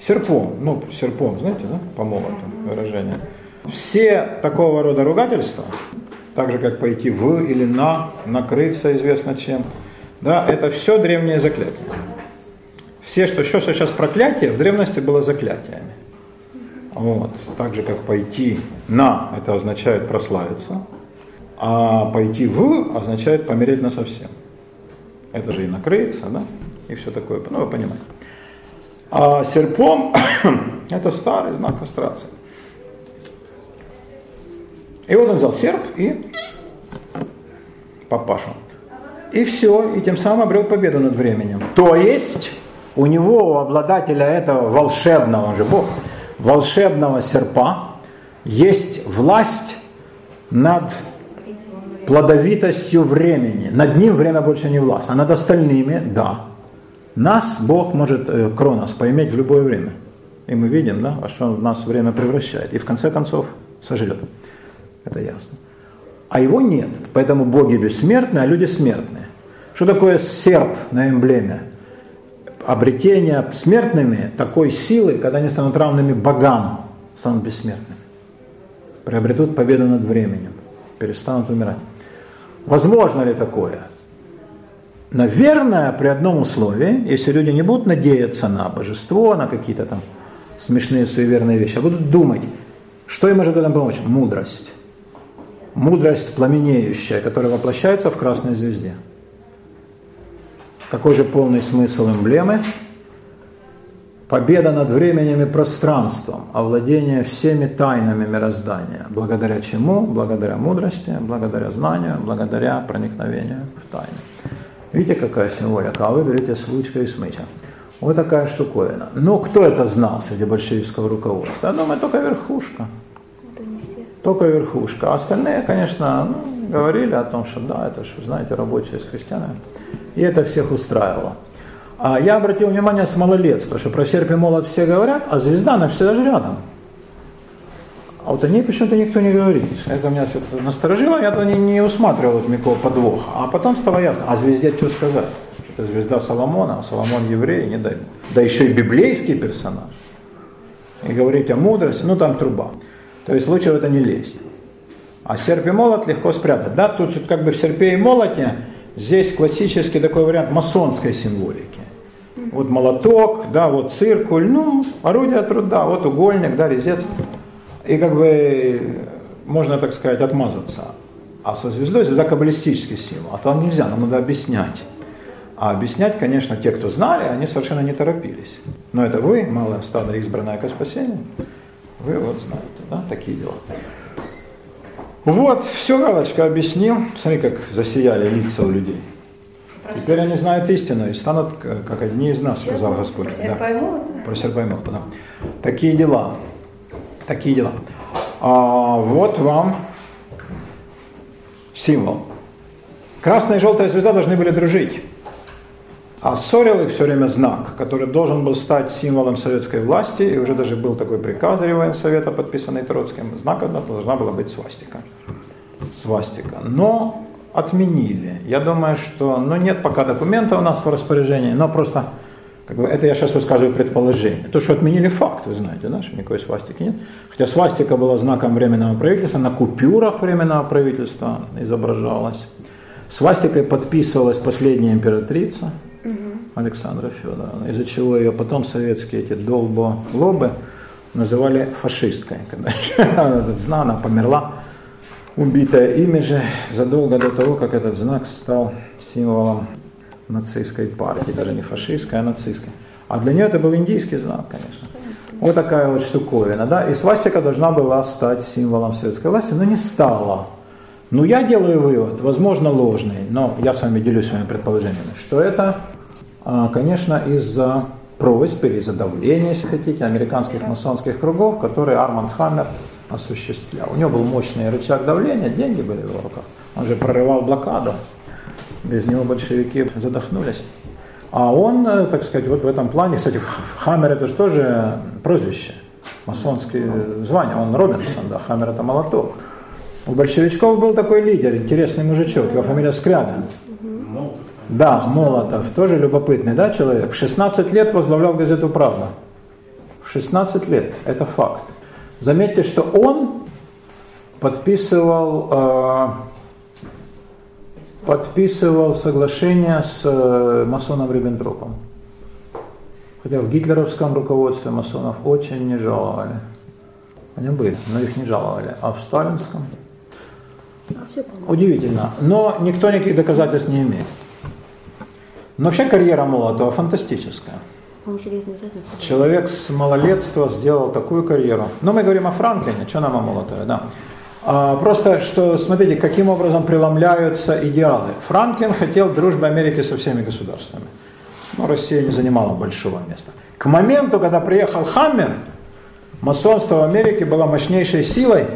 Серпом, ну, серпом, знаете, да, по молоту выражение. Все такого рода ругательства, так же, как пойти в или на, накрыться известно чем, да, это все древние заклятия. Все, что, все, что сейчас проклятие, в древности было заклятиями. Вот. Так же, как пойти на, это означает прославиться, а пойти в означает помереть на совсем. Это же и накрыться, да, и все такое, ну вы понимаете. А серпом это старый знак кастрации. И вот он взял серп и папашу. И все, и тем самым обрел победу над временем. То есть у него, у обладателя этого волшебного, он же Бог, волшебного серпа, есть власть над плодовитостью времени. Над ним время больше не власть, а над остальными – да. Нас Бог может, э, Кронос, поиметь в любое время. И мы видим, да, во что он нас время превращает. И в конце концов сожрет. Это ясно. А его нет. Поэтому боги бессмертны, а люди смертные. Что такое серп на эмблеме? Обретение смертными такой силы, когда они станут равными богам, станут бессмертными. Приобретут победу над временем, перестанут умирать. Возможно ли такое? Наверное, при одном условии, если люди не будут надеяться на божество, на какие-то там смешные суеверные вещи, а будут думать, что им может в этом помочь? Мудрость. Мудрость пламенеющая, которая воплощается в красной звезде. Какой же полный смысл эмблемы? Победа над временем и пространством, овладение всеми тайнами мироздания. Благодаря чему? Благодаря мудрости, благодаря знанию, благодаря проникновению в тайны. Видите, какая символика? А вы говорите с ручкой и с мытьем. Вот такая штуковина. Ну, кто это знал среди большевистского руководства? Я думаю, только верхушка. Только верхушка. А остальные, конечно, ну, говорили о том, что да, это же, знаете, рабочие с крестьянами. И это всех устраивало. А я обратил внимание с малолетства, что про серп и молот все говорят, а звезда, она всегда же рядом. А вот о ней почему-то никто не говорит. Это меня все насторожило, я то не, не усматривал вот никакого подвоха. А потом стало ясно, а звезде что сказать? Это звезда Соломона, а Соломон еврей, не дай. Да еще и библейский персонаж. И говорить о мудрости, ну там труба. То есть лучше в это не лезть. А серп и молот легко спрятать. Да, тут как бы в серпе и молоте здесь классический такой вариант масонской символики. Вот молоток, да, вот циркуль, ну, орудие труда, вот угольник, да, резец. И как бы можно, так сказать, отмазаться. А со звездой звезда каббалистический символ. А там нельзя, нам надо объяснять. А объяснять, конечно, те, кто знали, они совершенно не торопились. Но это вы, малое стадо, избранное ко спасению, вы вот знаете, да, такие дела. Вот, все, Галочка объяснил. Смотри, как засияли лица у людей. Теперь они знают истину и станут, к- как одни из нас, сказал Господь. Да. Про молота, да. Такие дела. Такие дела. А, вот вам символ. Красная и желтая звезда должны были дружить. А ссорил их все время знак, который должен был стать символом советской власти, и уже даже был такой приказ Реввоенсовета, подписанный Троцким, знак должна была быть свастика. Свастика. Но отменили. Я думаю, что, ну нет пока документа у нас в распоряжении, но просто, как бы, это я сейчас высказываю предположение. То, что отменили факт, вы знаете, да, что никакой свастики нет. Хотя свастика была знаком временного правительства, на купюрах временного правительства изображалась. Свастикой подписывалась последняя императрица, Александра Федоровна, из-за чего ее потом советские эти долбо-лобы называли фашисткой. Когда этот знак, она померла, убитая ими же, задолго до того, как этот знак стал символом нацистской партии, даже не фашистской, а нацистской. А для нее это был индийский знак, конечно. Вот такая вот штуковина, да, и свастика должна была стать символом советской власти, но не стала. Ну, я делаю вывод, возможно, ложный, но я с вами делюсь своими предположениями, что это, конечно, из-за просьб или из-за давления, если хотите, американских масонских кругов, которые Арман Хаммер осуществлял. У него был мощный рычаг давления, деньги были в его руках. Он же прорывал блокаду. Без него большевики задохнулись. А он, э, так сказать, вот в этом плане, кстати, Хаммер это же тоже прозвище, масонское звание, он Робинсон, да, Хаммер это молоток. У большевичков был такой лидер, интересный мужичок, его фамилия Скрябин. Да, Молотов, тоже любопытный, да, человек. В 16 лет возглавлял газету «Правда». В 16 лет, это факт. Заметьте, что он подписывал, э, подписывал соглашение с э, масоном Риббентропом. Хотя в гитлеровском руководстве масонов очень не жаловали. Они были, но их не жаловали. А в сталинском Удивительно. Но никто никаких доказательств не имеет. Но вообще карьера Молотова фантастическая. Человек с малолетства сделал такую карьеру. Но мы говорим о Франклине, что нам о Молотове, да. А, просто, что, смотрите, каким образом преломляются идеалы. Франклин хотел дружбы Америки со всеми государствами. Но Россия не занимала большого места. К моменту, когда приехал Хаммер, масонство в Америке было мощнейшей силой,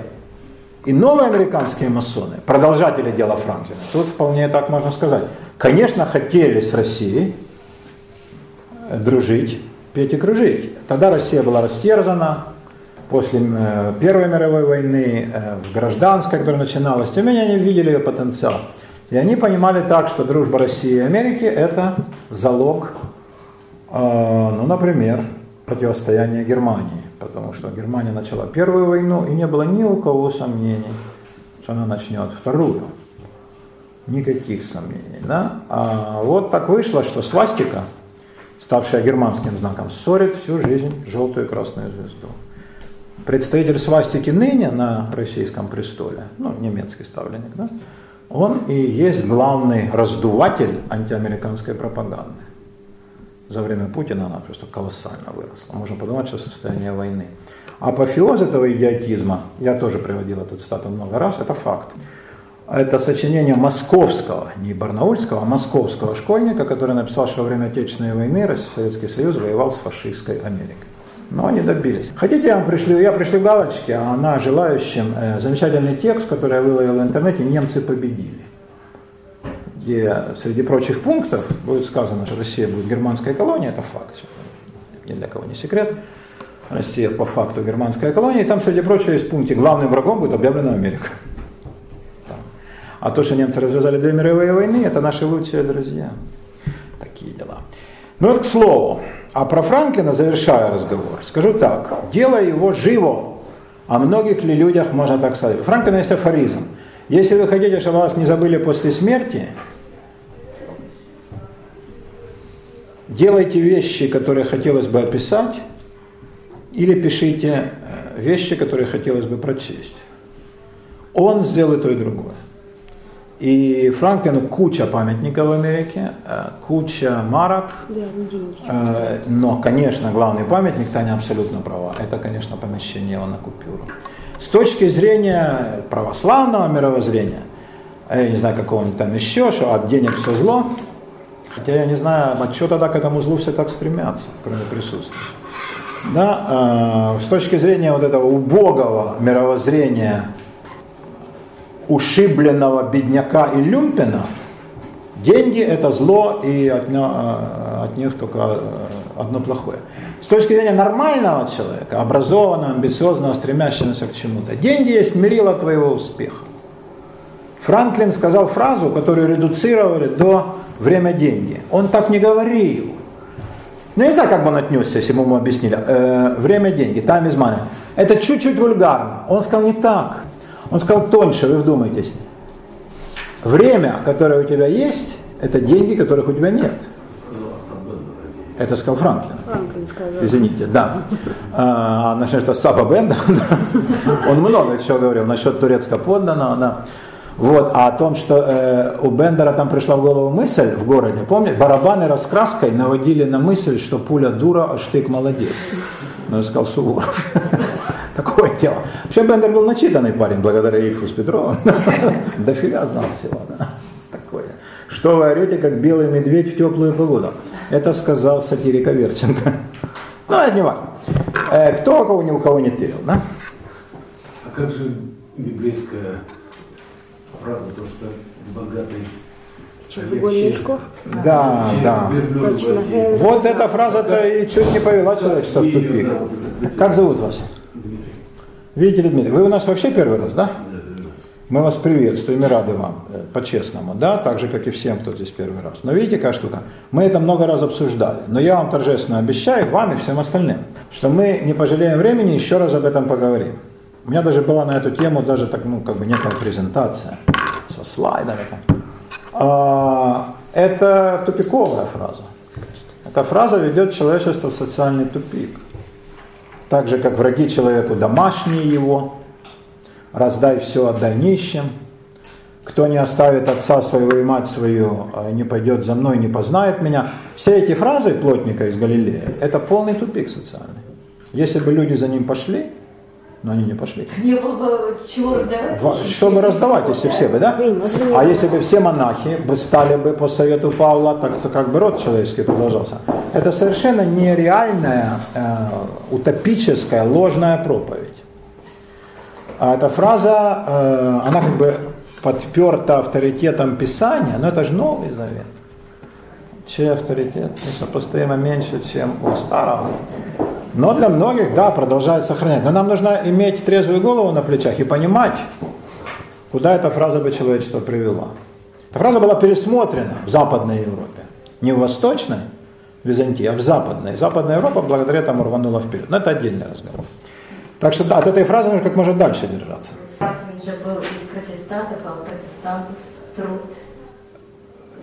и новые американские масоны, продолжатели дела Франклина, тут вполне так можно сказать, конечно, хотели с Россией дружить, петь и кружить. Тогда Россия была растерзана, после э, Первой мировой войны, э, в гражданской, которая начиналась, тем не менее они видели ее потенциал. И они понимали так, что дружба России и Америки – это залог, э, ну, например, противостояния Германии потому что Германия начала первую войну, и не было ни у кого сомнений, что она начнет вторую. Никаких сомнений. Да? А вот так вышло, что свастика, ставшая германским знаком, ссорит всю жизнь желтую и красную звезду. Представитель свастики ныне на российском престоле, ну, немецкий ставленник, да, он и есть главный раздуватель антиамериканской пропаганды за время Путина она просто колоссально выросла. Можно подумать, что состояние войны. Апофеоз этого идиотизма, я тоже приводил эту цитату много раз, это факт. Это сочинение московского, не барнаульского, а московского школьника, который написал, что во время Отечественной войны Советский Союз воевал с фашистской Америкой. Но они добились. Хотите, я вам пришлю, я пришлю галочки, а она желающим э, замечательный текст, который я выловил в интернете, немцы победили где среди прочих пунктов будет сказано, что Россия будет германской колонией, это факт, ни для кого не секрет. Россия по факту германская колония, и там, среди прочего, есть пункте, главным врагом будет объявлена Америка. А то, что немцы развязали две мировые войны, это наши лучшие друзья. Такие дела. Ну вот к слову. А про Франклина, завершая разговор, скажу так. Дело его живо. О многих ли людях можно так сказать? У Франклина есть афоризм. Если вы хотите, чтобы вас не забыли после смерти, делайте вещи, которые хотелось бы описать, или пишите э, вещи, которые хотелось бы прочесть. Он сделает то и другое. И Франклину куча памятников в Америке, э, куча марок. Э, но, конечно, главный памятник, Таня абсолютно права, это, конечно, помещение его на купюру. С точки зрения православного мировоззрения, я не знаю, какого-нибудь там еще, что от денег все зло, Хотя я не знаю, а что тогда к этому злу все так стремятся, кроме присутствия. Да, э, с точки зрения вот этого убогого мировоззрения ушибленного бедняка и люмпина, деньги это зло, и от, э, от них только э, одно плохое. С точки зрения нормального человека, образованного, амбициозного, стремящегося к чему-то, деньги есть мерило твоего успеха. Франклин сказал фразу, которую редуцировали до время деньги. Он так не говорил. Ну, я не знаю, как бы он отнесся, если бы ему объяснили. Э, время деньги, time is money. Это чуть-чуть вульгарно. Он сказал не так. Он сказал тоньше, вы вдумайтесь. Время, которое у тебя есть, это деньги, которых у тебя нет. Это сказал Франклин. Франклин сказал. Извините, да. А, насчет что Саба Бенда, он много чего говорил насчет турецко подданного, да. Вот, а о том, что э, у Бендера там пришла в голову мысль в городе, помните, барабаны раскраской наводили на мысль, что пуля дура, а штык молодец. Ну, я сказал Суворов. Такое дело. Вообще Бендер был начитанный парень, благодаря Ильфу с Петровым. Дофига знал всего. Да. Такое. Что вы орете, как белый медведь в теплую погоду? Это сказал сатирика Верченко. Ну, это не важно. Э, кто кого ни у кого не тырил, да? А как же библейская фраза, то, что богатый Загон мешков. Да, да. Точно. Вот эта фраза-то и чуть не повела человечество в тупик. Как зовут вас? Видите Дмитрий, вы у нас вообще первый раз, да? Мы вас приветствуем и рады вам, э, по-честному, да, так же, как и всем, кто здесь первый раз. Но видите, какая штука? Мы это много раз обсуждали, но я вам торжественно обещаю, вам и всем остальным, что мы не пожалеем времени, еще раз об этом поговорим. У меня даже была на эту тему даже так, ну, как бы некая презентация со слайдами. А, это тупиковая фраза. Эта фраза ведет человечество в социальный тупик. Так же, как враги человеку домашние его, раздай все, отдай нищим. Кто не оставит отца своего и мать свою, а не пойдет за мной, не познает меня. Все эти фразы плотника из Галилея, это полный тупик социальный. Если бы люди за ним пошли, но они не пошли. Не было бы чего раздавать. Ва- Чтобы раздавать, если все бы, да? А если бы все монахи бы стали бы по совету Павла, так то как бы род человеческий продолжался. Это совершенно нереальная, э, утопическая, ложная проповедь. А эта фраза, э, она как бы подперта авторитетом Писания, но это же Новый Завет. Чей авторитет несопоставимо меньше, чем у старого. Но для многих, да, продолжает сохранять. Но нам нужно иметь трезвую голову на плечах и понимать, куда эта фраза бы человечество привела. Эта фраза была пересмотрена в Западной Европе. Не в Восточной Византии, а в Западной. Западная Европа благодаря этому рванула вперед. Но это отдельный разговор. Так что да, от этой фразы нужно как можно дальше держаться. Же был из протестантов, а у протестантов труд.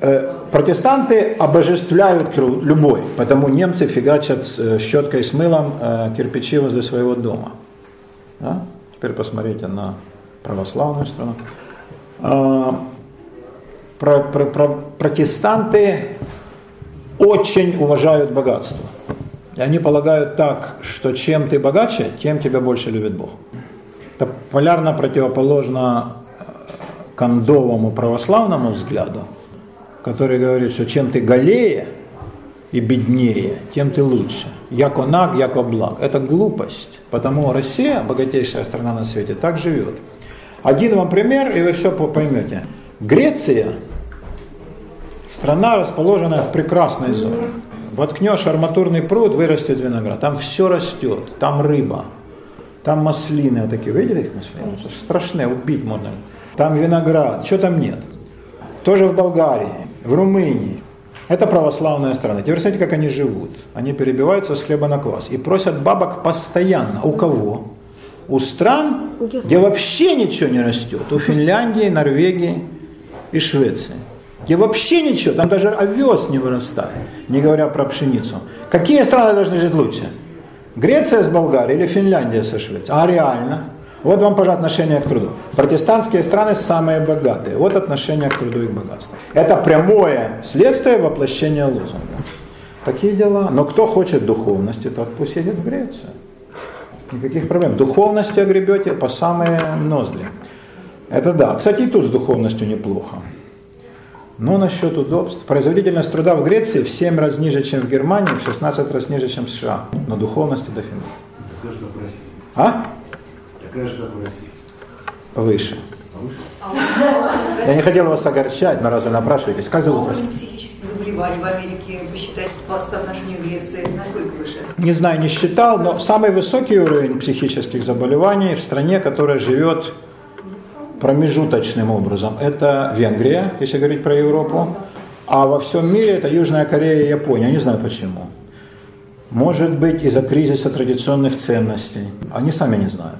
Э, Протестанты обожествляют труд, любой, потому немцы фигачат э, щеткой с мылом э, кирпичи возле своего дома. Да? Теперь посмотрите на православную страну. А, про- про- про- протестанты очень уважают богатство. И они полагают так, что чем ты богаче, тем тебя больше любит Бог. Это полярно противоположно кондовому православному взгляду, который говорит, что чем ты голее и беднее, тем ты лучше. Яко наг, яко благ. Это глупость. Потому Россия, богатейшая страна на свете, так живет. Один вам пример, и вы все по- поймете. Греция – страна, расположенная в прекрасной зоне. Воткнешь арматурный пруд, вырастет виноград. Там все растет, там рыба, там маслины вот такие. Видели их маслины? Страшные, убить можно. Там виноград, что там нет? Тоже в Болгарии, в Румынии. Это православная страна. Теперь смотрите, как они живут. Они перебиваются с хлеба на квас и просят бабок постоянно. У кого? У стран, где вообще ничего не растет. У Финляндии, Норвегии и Швеции. Где вообще ничего, там даже овес не вырастает, не говоря про пшеницу. Какие страны должны жить лучше? Греция с Болгарией или Финляндия со Швецией? А реально? Вот вам, пожалуйста, отношение к труду. Протестантские страны самые богатые. Вот отношение к труду и к богатству. Это прямое следствие воплощения лозунга. Такие дела. Но кто хочет духовности, тот пусть едет в Грецию. Никаких проблем. Духовностью огребете по самые ноздри. Это да. Кстати, и тут с духовностью неплохо. Но насчет удобств. Производительность труда в Греции в 7 раз ниже, чем в Германии, в 16 раз ниже, чем в США. Но духовности дофига. А? В России. Выше. А выше? Я не хотел вас огорчать, но раз вы напрашиваетесь, как А зовут вас? уровень психических заболеваний в Америке, вы считаете, по соотношению Греции, насколько выше? Не знаю, не считал, но самый высокий уровень психических заболеваний в стране, которая живет промежуточным образом, это Венгрия, если говорить про Европу, а во всем мире это Южная Корея и Япония. Не знаю почему. Может быть из-за кризиса традиционных ценностей. Они сами не знают.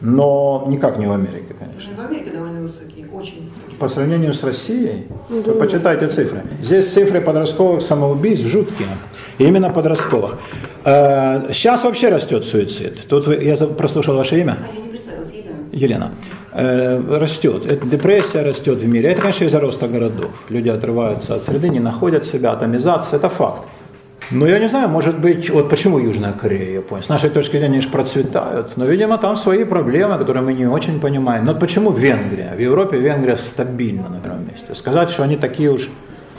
Но никак не в Америке, конечно. Ну, в Америке довольно высокие, очень высокие. по сравнению с Россией, то почитайте цифры. Здесь цифры подростковых самоубийств жуткие. И именно подростковых. Э, Сейчас вообще растет суицид. Тут вы- я прослушал ваше имя. А я не представилась, Елена. Елена, э, растет. Это депрессия растет в мире. Это, конечно, из-за роста городов. Люди отрываются от среды, не находят себя, атомизация, это факт. Но я не знаю, может быть, вот почему Южная Корея, Япония. С нашей точки зрения, они же процветают. Но, видимо, там свои проблемы, которые мы не очень понимаем. Но почему Венгрия? В Европе Венгрия стабильно на первом месте. Сказать, что они такие уж...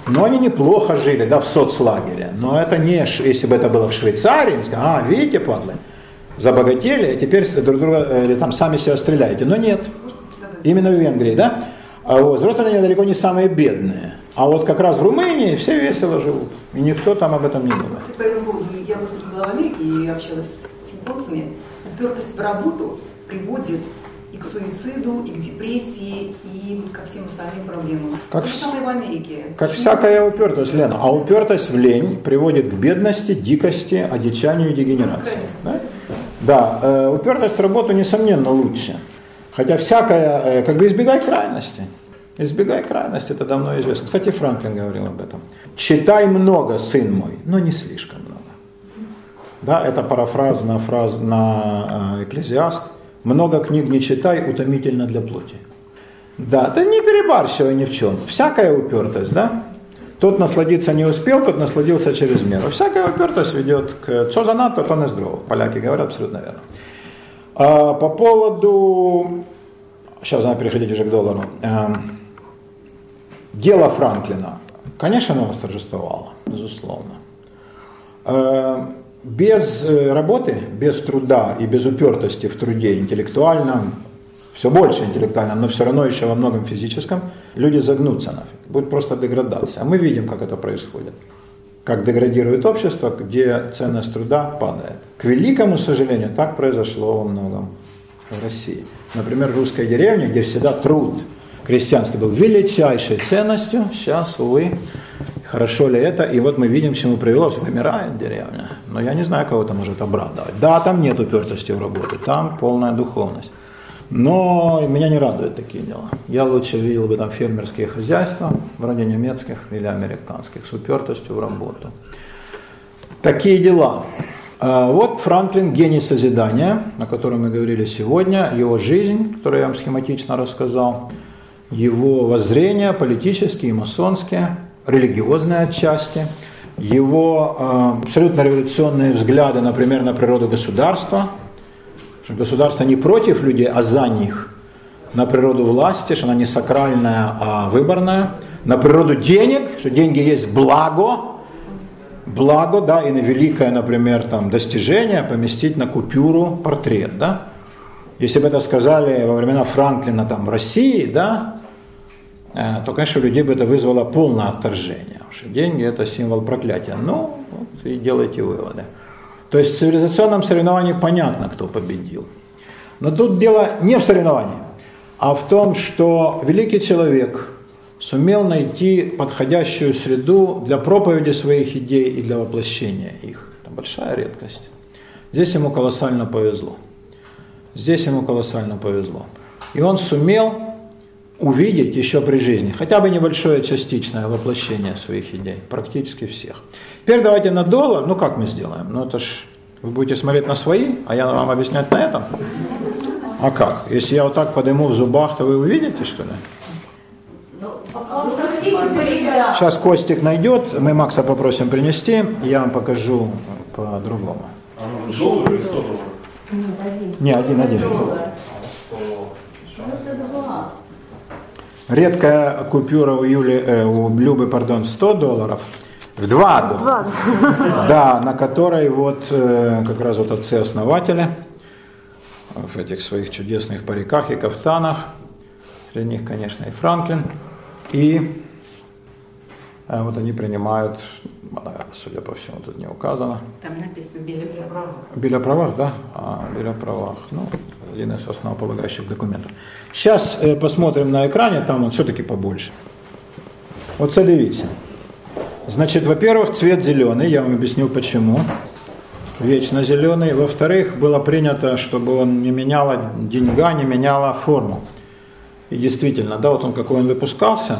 Ну, они неплохо жили, да, в соцлагере. Но это не, если бы это было в Швейцарии, сказали, а, видите, падлы, забогатели, а теперь друг друга, э, или там сами себя стреляете. Но нет, именно в Венгрии, да? А вот, взрослые они далеко не самые бедные. А вот как раз в Румынии все весело живут. И никто там об этом не думает. По я выступила в Америке и общалась с японцами. Упертость в работу приводит и к суициду, и к депрессии, и ко всем остальным проблемам. Как То же самое в Америке. Как Почему? всякая упертость, Лена. А упертость в лень приводит к бедности, дикости, одичанию и дегенерации. Да, да э, упертость в работу, несомненно, лучше. Хотя всякая, э, как бы избегай крайности. Избегай крайности, это давно известно. Кстати, Франклин говорил об этом. Читай много, сын мой, но не слишком много. Да, это парафраз на, фраз, на э, Экклезиаст. Много книг не читай, утомительно для плоти. Да, да не перебарщивай ни в чем. Всякая упертость, да? Тот насладиться не успел, тот насладился через меру. Всякая упертость ведет к «Цо занадто, то не здорово». Поляки говорят абсолютно верно. А, по поводу... Сейчас надо переходить уже к доллару. Эм, дело Франклина. Конечно, оно восторжествовало, безусловно. Э, Без э, работы, без труда и без упертости в труде интеллектуальном, все больше интеллектуальном, но все равно еще во многом физическом, люди загнутся нафиг. Будет просто деградация. А мы видим, как это происходит. Как деградирует общество, где ценность труда падает. К великому сожалению, так произошло во многом в России. Например, в русской деревне, где всегда труд крестьянский был величайшей ценностью, сейчас, увы, хорошо ли это, и вот мы видим, чему привело, вымирает деревня. Но я не знаю, кого это может обрадовать. Да, там нет упертости в работе, там полная духовность. Но меня не радуют такие дела. Я лучше видел бы там фермерские хозяйства, вроде немецких или американских, с упертостью в работу. Такие дела. А Вот Франклин «Гений созидания», о котором мы говорили сегодня, его жизнь, которую я вам схематично рассказал, его воззрения политические, масонские, религиозные отчасти, его э, абсолютно революционные взгляды, например, на природу государства, что государство не против людей, а за них, на природу власти, что она не сакральная, а выборная, на природу денег, что деньги есть благо, благо, да, и на великое, например, там, достижение поместить на купюру портрет, да. Если бы это сказали во времена Франклина там, в России, да, э, то, конечно, у людей бы это вызвало полное отторжение, потому что деньги это символ проклятия. Ну, вот и делайте выводы. То есть в цивилизационном соревновании понятно, кто победил. Но тут дело не в соревновании, а в том, что великий человек сумел найти подходящую среду для проповеди своих идей и для воплощения их. Это большая редкость. Здесь ему колоссально повезло. Здесь ему колоссально повезло. И он сумел увидеть еще при жизни хотя бы небольшое частичное воплощение своих идей, практически всех. Теперь давайте на доллар, ну как мы сделаем? Ну это ж вы будете смотреть на свои, а я вам объяснять на этом. А как? Если я вот так подниму в зубах, то вы увидите, что ли? Сейчас Костик найдет, мы Макса попросим принести, я вам покажу по-другому. А нужен доллар или 100 долларов? Нет, один. Не, один, один. Доллар. 100. Ну, это два. Редкая купюра у, Юли, э, у Любы, пардон, в 100 долларов, в 2 доллара. Да, на которой вот э, как раз вот отцы-основатели в этих своих чудесных париках и кафтанах, среди них, конечно, и Франклин, и э, вот они принимают, наверное, судя по всему, тут не указано, Там написано «Белый правах». Біля правах, да? А, біля правах. Ну, один из основополагающих документов. Сейчас э, посмотрим на экране, там он все-таки побольше. Вот дивіться. Значит, во-первых, цвет зеленый, я вам объясню почему. Вечно зеленый. Во-вторых, было принято, чтобы он не меняла деньга, не меняла форму. И действительно, да, вот он какой он выпускался,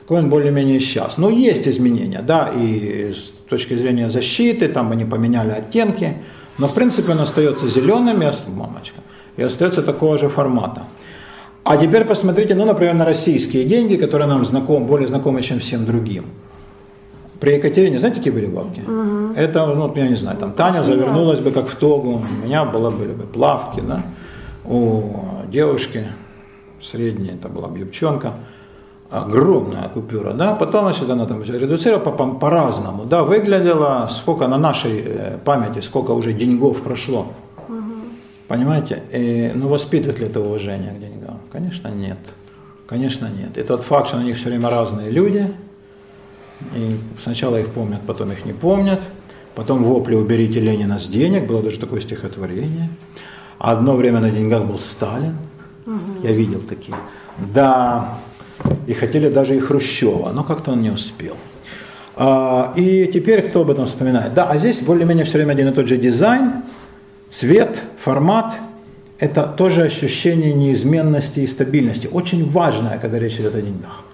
такой он более-менее сейчас. Но есть изменения, да, и с точки зрения защиты, там они поменяли оттенки, но в принципе он остается зеленым, и, мамочка, и остается такого же формата. А теперь посмотрите, ну, например, на российские деньги, которые нам знакомы, более знакомы, чем всем другим. При Екатерине, знаете, какие были бабки? Угу. Это, ну, я не знаю, там Таня завернулась бы как в тогу, у меня была, были бы плавки, да, у девушки средняя, это была бы юбчонка, огромная купюра, да, потом, значит, она там редуцировала по- по- по-разному, да, выглядела, сколько на нашей э, памяти, сколько уже деньгов прошло, понимаете, и, ну, воспитывает ли это уважение к деньгам? Конечно, нет, конечно, нет, и тот факт, что на них все время разные люди, и сначала их помнят, потом их не помнят. Потом вопли «уберите Ленина с денег», было даже такое стихотворение. Одно время на деньгах был Сталин, я видел такие. Да, и хотели даже и Хрущева, но как-то он не успел. А, и теперь кто об этом вспоминает? Да, а здесь более-менее все время один и тот же дизайн, цвет, формат. Это тоже ощущение неизменности и стабильности. Очень важное, когда речь идет о деньгах.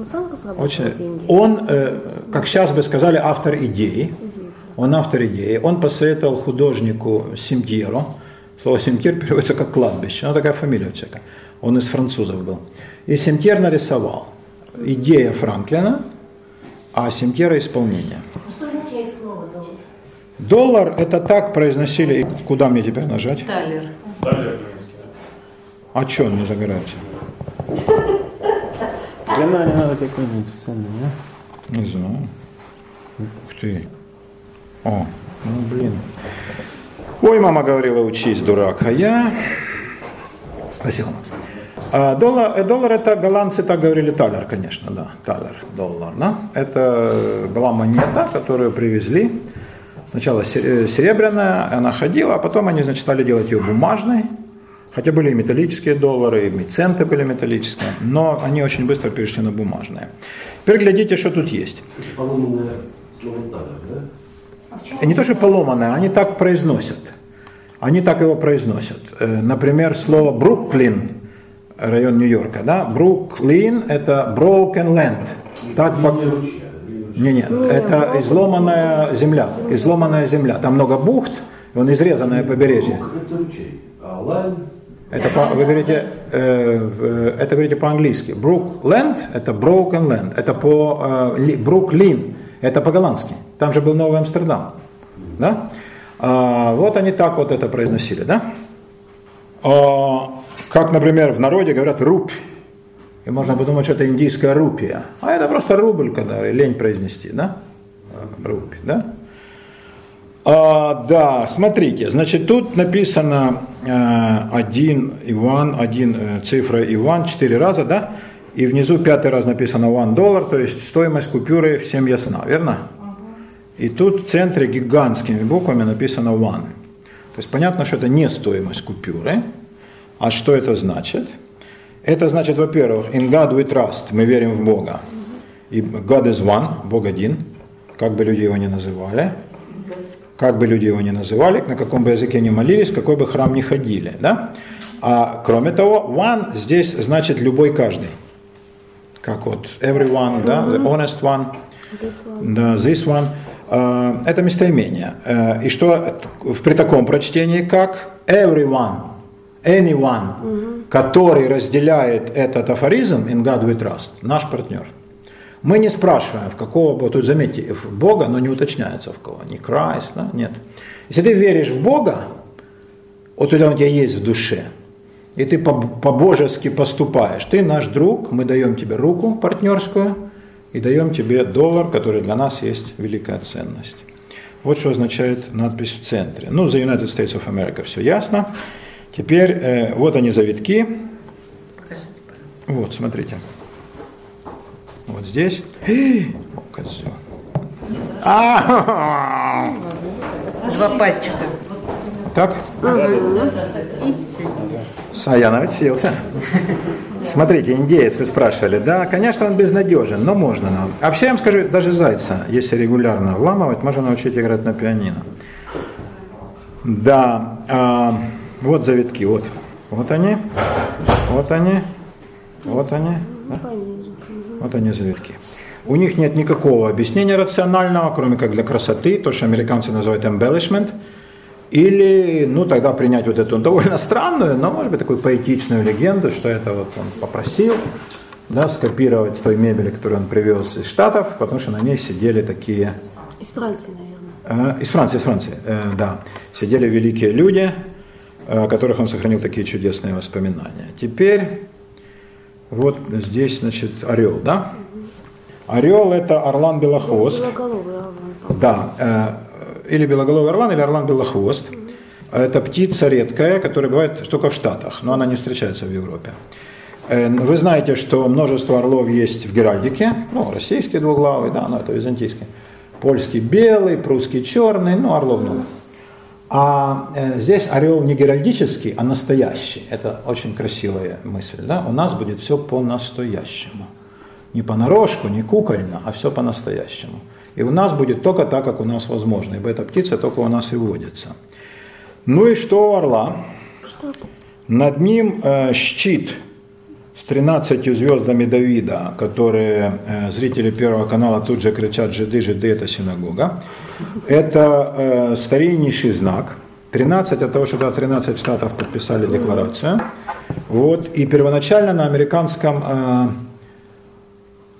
Он сам Очень. деньги? Он, э, как сейчас бы сказали, автор идеи. Он автор идеи. Он посоветовал художнику Симтьеру. Слово Симтьер переводится как кладбище. Ну, такая фамилия у человека. Он из французов был. И Симтьер нарисовал. Идея Франклина, а Симтьера исполнение. Что означает слово доллар? Доллар это так произносили. Куда мне теперь нажать? Талер. Да. А что он не загорается? Длина не надо какой-нибудь специальный, да? Не знаю. Ух ты. О, ну блин. Ой, мама говорила, учись, дурак, а я... Спасибо, Макс. А, доллар, э, доллар это голландцы так говорили талер, конечно, да, талер, доллар, да. Это была монета, которую привезли. Сначала э, серебряная, она ходила, а потом они, значит, стали делать ее бумажной. Хотя были и металлические доллары, и центы были металлические, но они очень быстро перешли на бумажные. Теперь глядите, что тут есть. Это поломанное слово «талер», да? И не то, что поломанное, они так произносят. Они так его произносят. Э, Например, слово Бруклин, район Нью-Йорка, да? Бруклин – это broken land. Так по... Не, нет, это изломанная земля. Изломанная земля. Там много бухт, и он изрезанное побережье. Это ручей, а лайн Это по, вы говорите, э, это говорите по-английски. Brookland – это broken land. Это по э, ли- Бруклин – это по-голландски. Там же был Новый Амстердам. Да? А, вот они так вот это произносили. Да? А, как, например, в народе говорят «рупь». И можно подумать, что это индийская рупия. А это просто рубль, когда лень произнести. Да? А, Рупь. Да? А, да, смотрите, значит, тут написано э, один Иван, один э, цифра Иван, четыре раза, да? И внизу пятый раз написано one доллар, то есть стоимость купюры всем ясна, верно? И тут в центре гигантскими буквами написано one. То есть понятно, что это не стоимость купюры. А что это значит? Это значит, во-первых, in God we trust, мы верим в Бога. И God is one, Бог один, как бы люди его ни называли как бы люди его ни называли, на каком бы языке ни молились, какой бы храм ни ходили. Да? А кроме того, one здесь значит любой каждый. Как вот everyone, да, the honest one, This one. да, this one. А, Это местоимение. Э, И что при таком прочтении как everyone, anyone, который разделяет этот афоризм in God we trust, наш партнер. Мы не спрашиваем, в какого Бога, тут заметьте, в Бога, но не уточняется в кого, не Christ, да? нет. Если ты веришь в Бога, вот тогда он у тебя есть в душе, и ты по- по-божески поступаешь, ты наш друг, мы даем тебе руку партнерскую и даем тебе доллар, который для нас есть великая ценность. Вот что означает надпись в центре. Ну, за United States of America все ясно. Теперь э, вот они завитки. Покажите, пожалуйста. Вот, смотрите. Вот здесь. О, козел. А, Два пальчика. Так? А я научился. Смотрите, индеец, вы спрашивали. Да, конечно, он безнадежен, но можно нам. Вообще, я вам скажу, даже зайца, если регулярно вламывать, можно научить играть на пианино. Да, а, вот завитки, вот. Вот они, вот они, Вот они. Ну, да? Вот они завитки. У них нет никакого объяснения рационального, кроме как для красоты, то, что американцы называют embellishment. Или, ну, тогда принять вот эту довольно странную, но, может быть, такую поэтичную легенду, что это вот он попросил, да, скопировать с той мебели, которую он привез из Штатов, потому что на ней сидели такие Из Франции, наверное. Э, Из Франции, из Франции, э, да. Сидели великие люди, э, о которых он сохранил такие чудесные воспоминания. Теперь вот здесь, значит, орел, да? Орел это орлан белохвост. Белоголовый орлан. Да, э, или белоголовый орлан, или орлан белохвост. Это птица редкая, которая бывает только в Штатах, но она не встречается в Европе. Э, Вы знаете, что множество орлов есть в Геральдике, ну, российский двуглавый, да, но это византийский, польский белый, прусский черный, ну, орлов много. А э, здесь орел не геральдический, а настоящий. Это очень красивая мысль. Да? У нас будет все по-настоящему. Не понарошку, не кукольно, а все по-настоящему. И у нас будет только так, как у нас возможно, ибо эта птица только у нас и водится. Ну и что у орла? Что? Над ним э, щит 13 звездами Давида, которые э, зрители Первого канала тут же кричат «Жиды, жиды, это синагога». Это э, стариннейший знак. 13 от того, что туда 13 штатов подписали декларацию. Вот. И первоначально на американском э,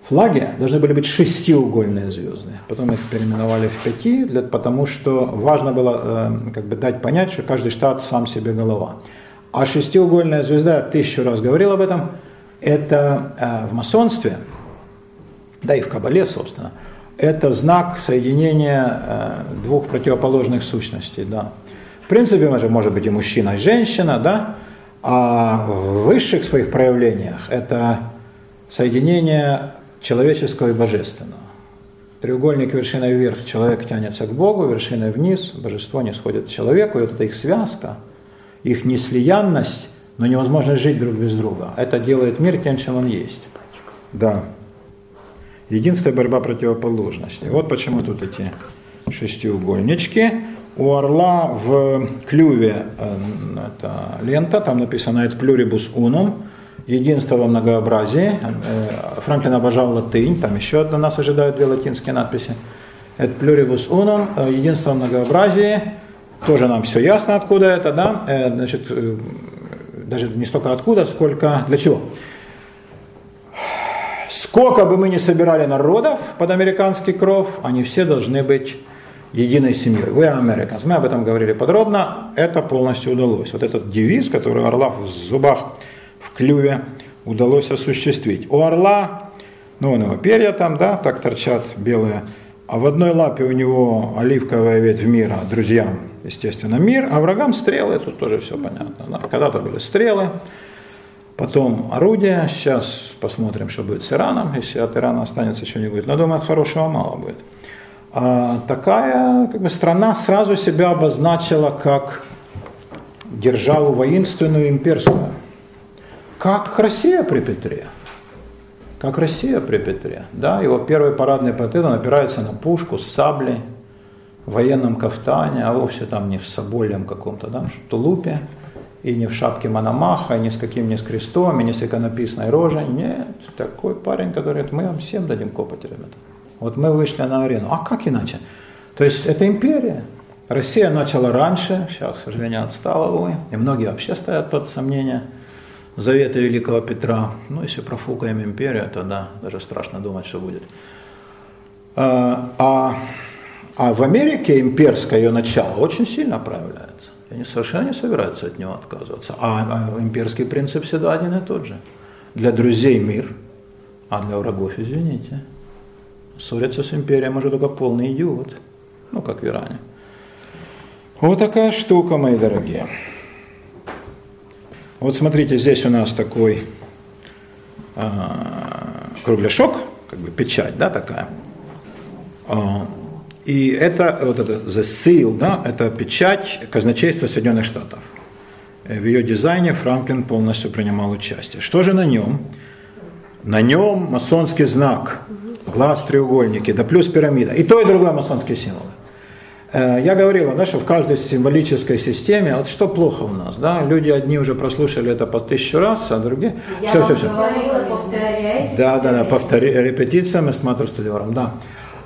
флаге должны были быть шестиугольные звезды. Потом их переименовали в пяти, для, потому что важно было э, как бы дать понять, что каждый штат сам себе голова. А шестиугольная звезда, тысячу раз говорил об этом, это э, в масонстве, да и в Кабале, собственно, это знак соединения э, двух противоположных сущностей. Да. В принципе, может, может быть и мужчина, и женщина, да, а в высших своих проявлениях это соединение человеческого и божественного. Треугольник вершиной вверх, человек тянется к Богу, вершиной вниз, божество не сходит к человеку, и вот эта их связка, их неслиянность, но невозможность жить друг без друга. Это делает мир тем, чем он есть. Да. Единственная борьба противоположностей. Вот почему тут эти шестиугольнички. У орла в клюве э, это лента, там написано «et pluribus unum», единство во многообразии. Э, Франклин обожал латынь, там еще одна нас ожидают две латинские надписи. «et pluribus unum», э, единство во многообразии. Тоже нам все ясно, откуда это, да? Значит, даже не столько откуда, сколько для чего. Сколько бы мы ни собирали народов под американский кров, они все должны быть единой семьей. We are Americans. Мы об этом говорили подробно. Это полностью удалось. Вот этот девиз, который орла в зубах, в клюве, удалось осуществить. У орла, ну, у него перья там, да, так торчат белые, а в одной лапе у него оливковая ветвь мира, друзьям, естественно, мир, а врагам стрелы, тут тоже все понятно. Да? Когда-то были стрелы, потом орудия, сейчас посмотрим, что будет с Ираном, если от Ирана останется что-нибудь, но думаю, хорошего мало будет. А такая как бы, страна сразу себя обозначила как державу воинственную имперскую. Как Россия при Петре. Как Россия при Петре. Да? Его первый парадный портрет, он опирается на пушку с саблей, в военном кафтане, а вовсе там не в собольем каком-то да, тулупе, и не в шапке Мономаха, и ни с каким ни с крестом, и не с иконописной рожей. Нет, такой парень, который говорит, мы вам всем дадим копоть, ребята. Вот мы вышли на арену. А как иначе? То есть это империя. Россия начала раньше, сейчас, к сожалению, отстала, увы, и многие вообще ставят под сомнение заветы великого Петра. Ну, если профукаем империю, то да, даже страшно думать, что будет. А, а, а в Америке имперское ее начало очень сильно проявляется. Они совершенно не собираются от него отказываться. А, а имперский принцип всегда один и тот же. Для друзей мир, а для врагов, извините. Ссориться с империей может только полный идиот. Ну, как в Иране. Вот такая штука, мои дорогие. Вот смотрите, здесь у нас такой а, кругляшок, как бы печать, да, такая. А, и это вот это the seal, да, это печать казначейства Соединенных Штатов. В ее дизайне Франклин полностью принимал участие. Что же на нем? На нем масонский знак, глаз треугольники, да плюс пирамида. И то, и другое масонские символы. Э, Я говорил, да, что в каждой символической системе, вот что плохо у нас, да, люди одни уже прослушали это по тысячу раз, а другие... Я все, все, все. говорила, повторяйте. Да, да, да, повтори, репетиция мы смотрим студиором, да.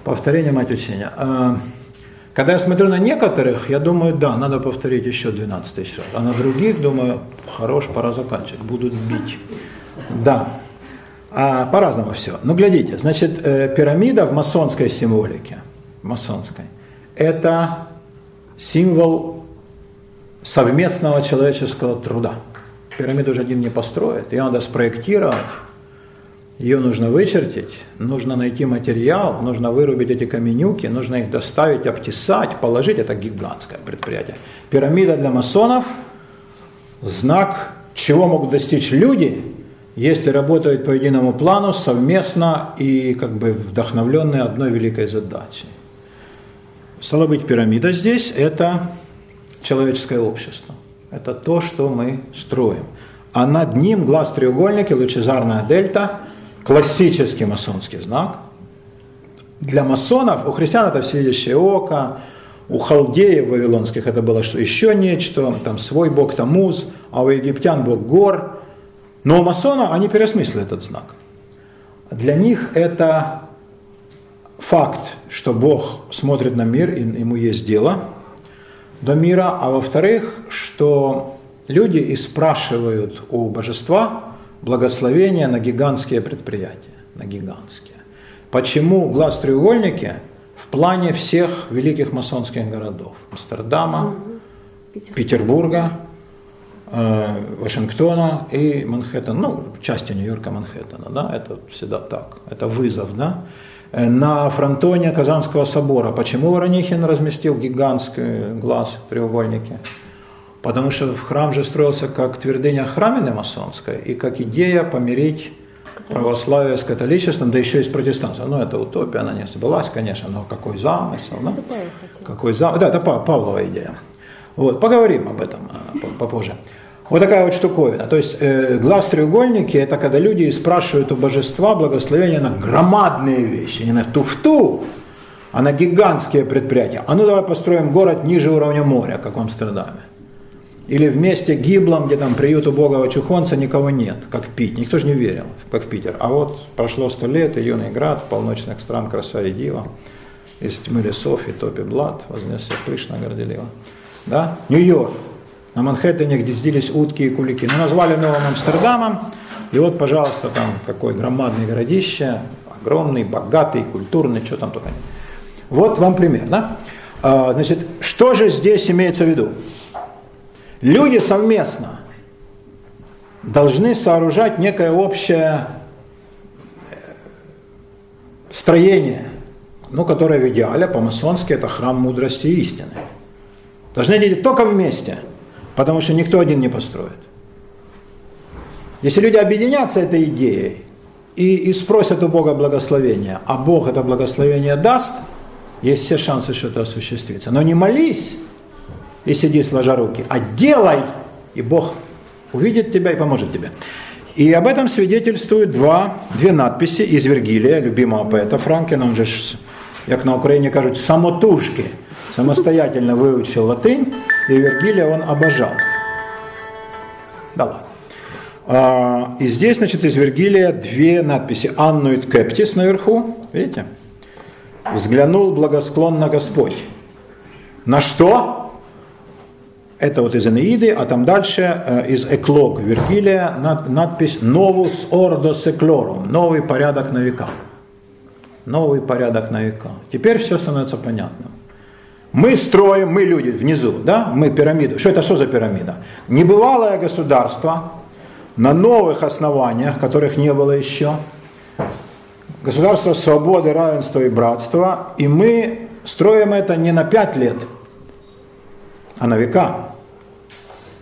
Повторение мать учения. А, Когда я смотрю на некоторых, я думаю, да, надо повторить еще 12 тысяч раз. А на других, думаю, хорош, пора заканчивать, будут бить. Да, а, по-разному все. Ну, глядите, значит, э, пирамида в масонской символике, масонской, это символ совместного человеческого труда. Пирамиду же один не построит, ее надо спроектировать, ее нужно вычертить, нужно найти материал, нужно вырубить эти каменюки, нужно их доставить, обтесать, положить. Это гигантское предприятие. Пирамида для масонов – знак, чего могут достичь люди, если работают по единому плану, совместно и как бы вдохновленные одной великой задачей. Стало быть, пирамида здесь – это человеческое общество. Это то, что мы строим. А над ним глаз треугольники, лучезарная дельта, классический масонский знак. Для масонов, у христиан это всевидящее око, у халдеев вавилонских это было что еще нечто, там свой бог Тамуз, а у египтян бог Гор. Но у масона они переосмыслили этот знак. Для них это факт, что Бог смотрит на мир, и ему есть дело до мира, а во-вторых, что люди и спрашивают у божества благословения на гигантские предприятия, на гигантские. Почему глаз треугольники в плане всех великих масонских городов? Амстердама, Петербурга, э, Вашингтона и Манхэттена, ну, части Нью-Йорка, Манхэттена, да, это всегда так, это вызов, да. Э, На фронтоне Казанского собора, почему Воронихин разместил гигантский глаз в треугольнике? Потому что храм же строился как твердыня храмины масонская и как идея помирить православие с католичеством, да еще и с протестантством. Ну, это утопия, она не сбылась, конечно, но какой замысел, да? Какой замысел? Да, это Па- Павлова идея. Вот, поговорим об этом по- попозже. Вот такая вот штуковина. То есть э, глаз треугольники это когда люди спрашивают у божества благословения на громадные вещи, не на туфту, а на гигантские предприятия. А ну давай построим город ниже уровня моря, как в Амстердаме. Или в месте гиблом, где там приют убогого чухонца, никого нет, как в Пить. Никто же не верил, как в Питер. А вот прошло сто лет, и юный град, полночных стран краса и дива. Из тьмы лесов и топи блад, вознесся пышно, горделиво. Да? Нью-Йорк. На Манхэттене, где сдились утки и кулики. Ну, назвали Новым Амстердамом. И вот, пожалуйста, там какой громадный городище, огромный, богатый, культурный, что там только нет. Вот вам пример, да? А, Значит, что же здесь имеется в виду? Люди совместно должны сооружать некое общее э, строение, ну, которое в идеале по-масонски это храм мудрости и истины. Должны делать только вместе, потому что никто один не построит. Если люди объединятся этой идеей и, и спросят у Бога благословения, а Бог это благословение даст, есть все шансы, что это осуществится. Но не молись и сиди сложа руки, а делай, и Бог увидит тебя и поможет тебе. И об этом свидетельствуют два, две надписи из Вергилия, любимого поэта Франкена, он же, как на Украине кажут, самотужки, самостоятельно выучил латынь, и Вергилия он обожал. Да ладно. А, И здесь, значит, из Вергилия две надписи. Аннуит Кептис наверху, видите? Взглянул благосклонно Господь. На что? Это вот из Энеиды, а там дальше э, из Эклог Вергилия над- надпись «Novus ordo seclorum» – «Новый порядок на века». Новый порядок на века. Теперь все становится понятным. Мы строим, мы люди внизу, да, мы пирамиду. Что это что за пирамида? Небывалое государство на новых основаниях, которых не было еще. Государство свободы, равенства и братства. И мы строим это не на пять лет, а на века.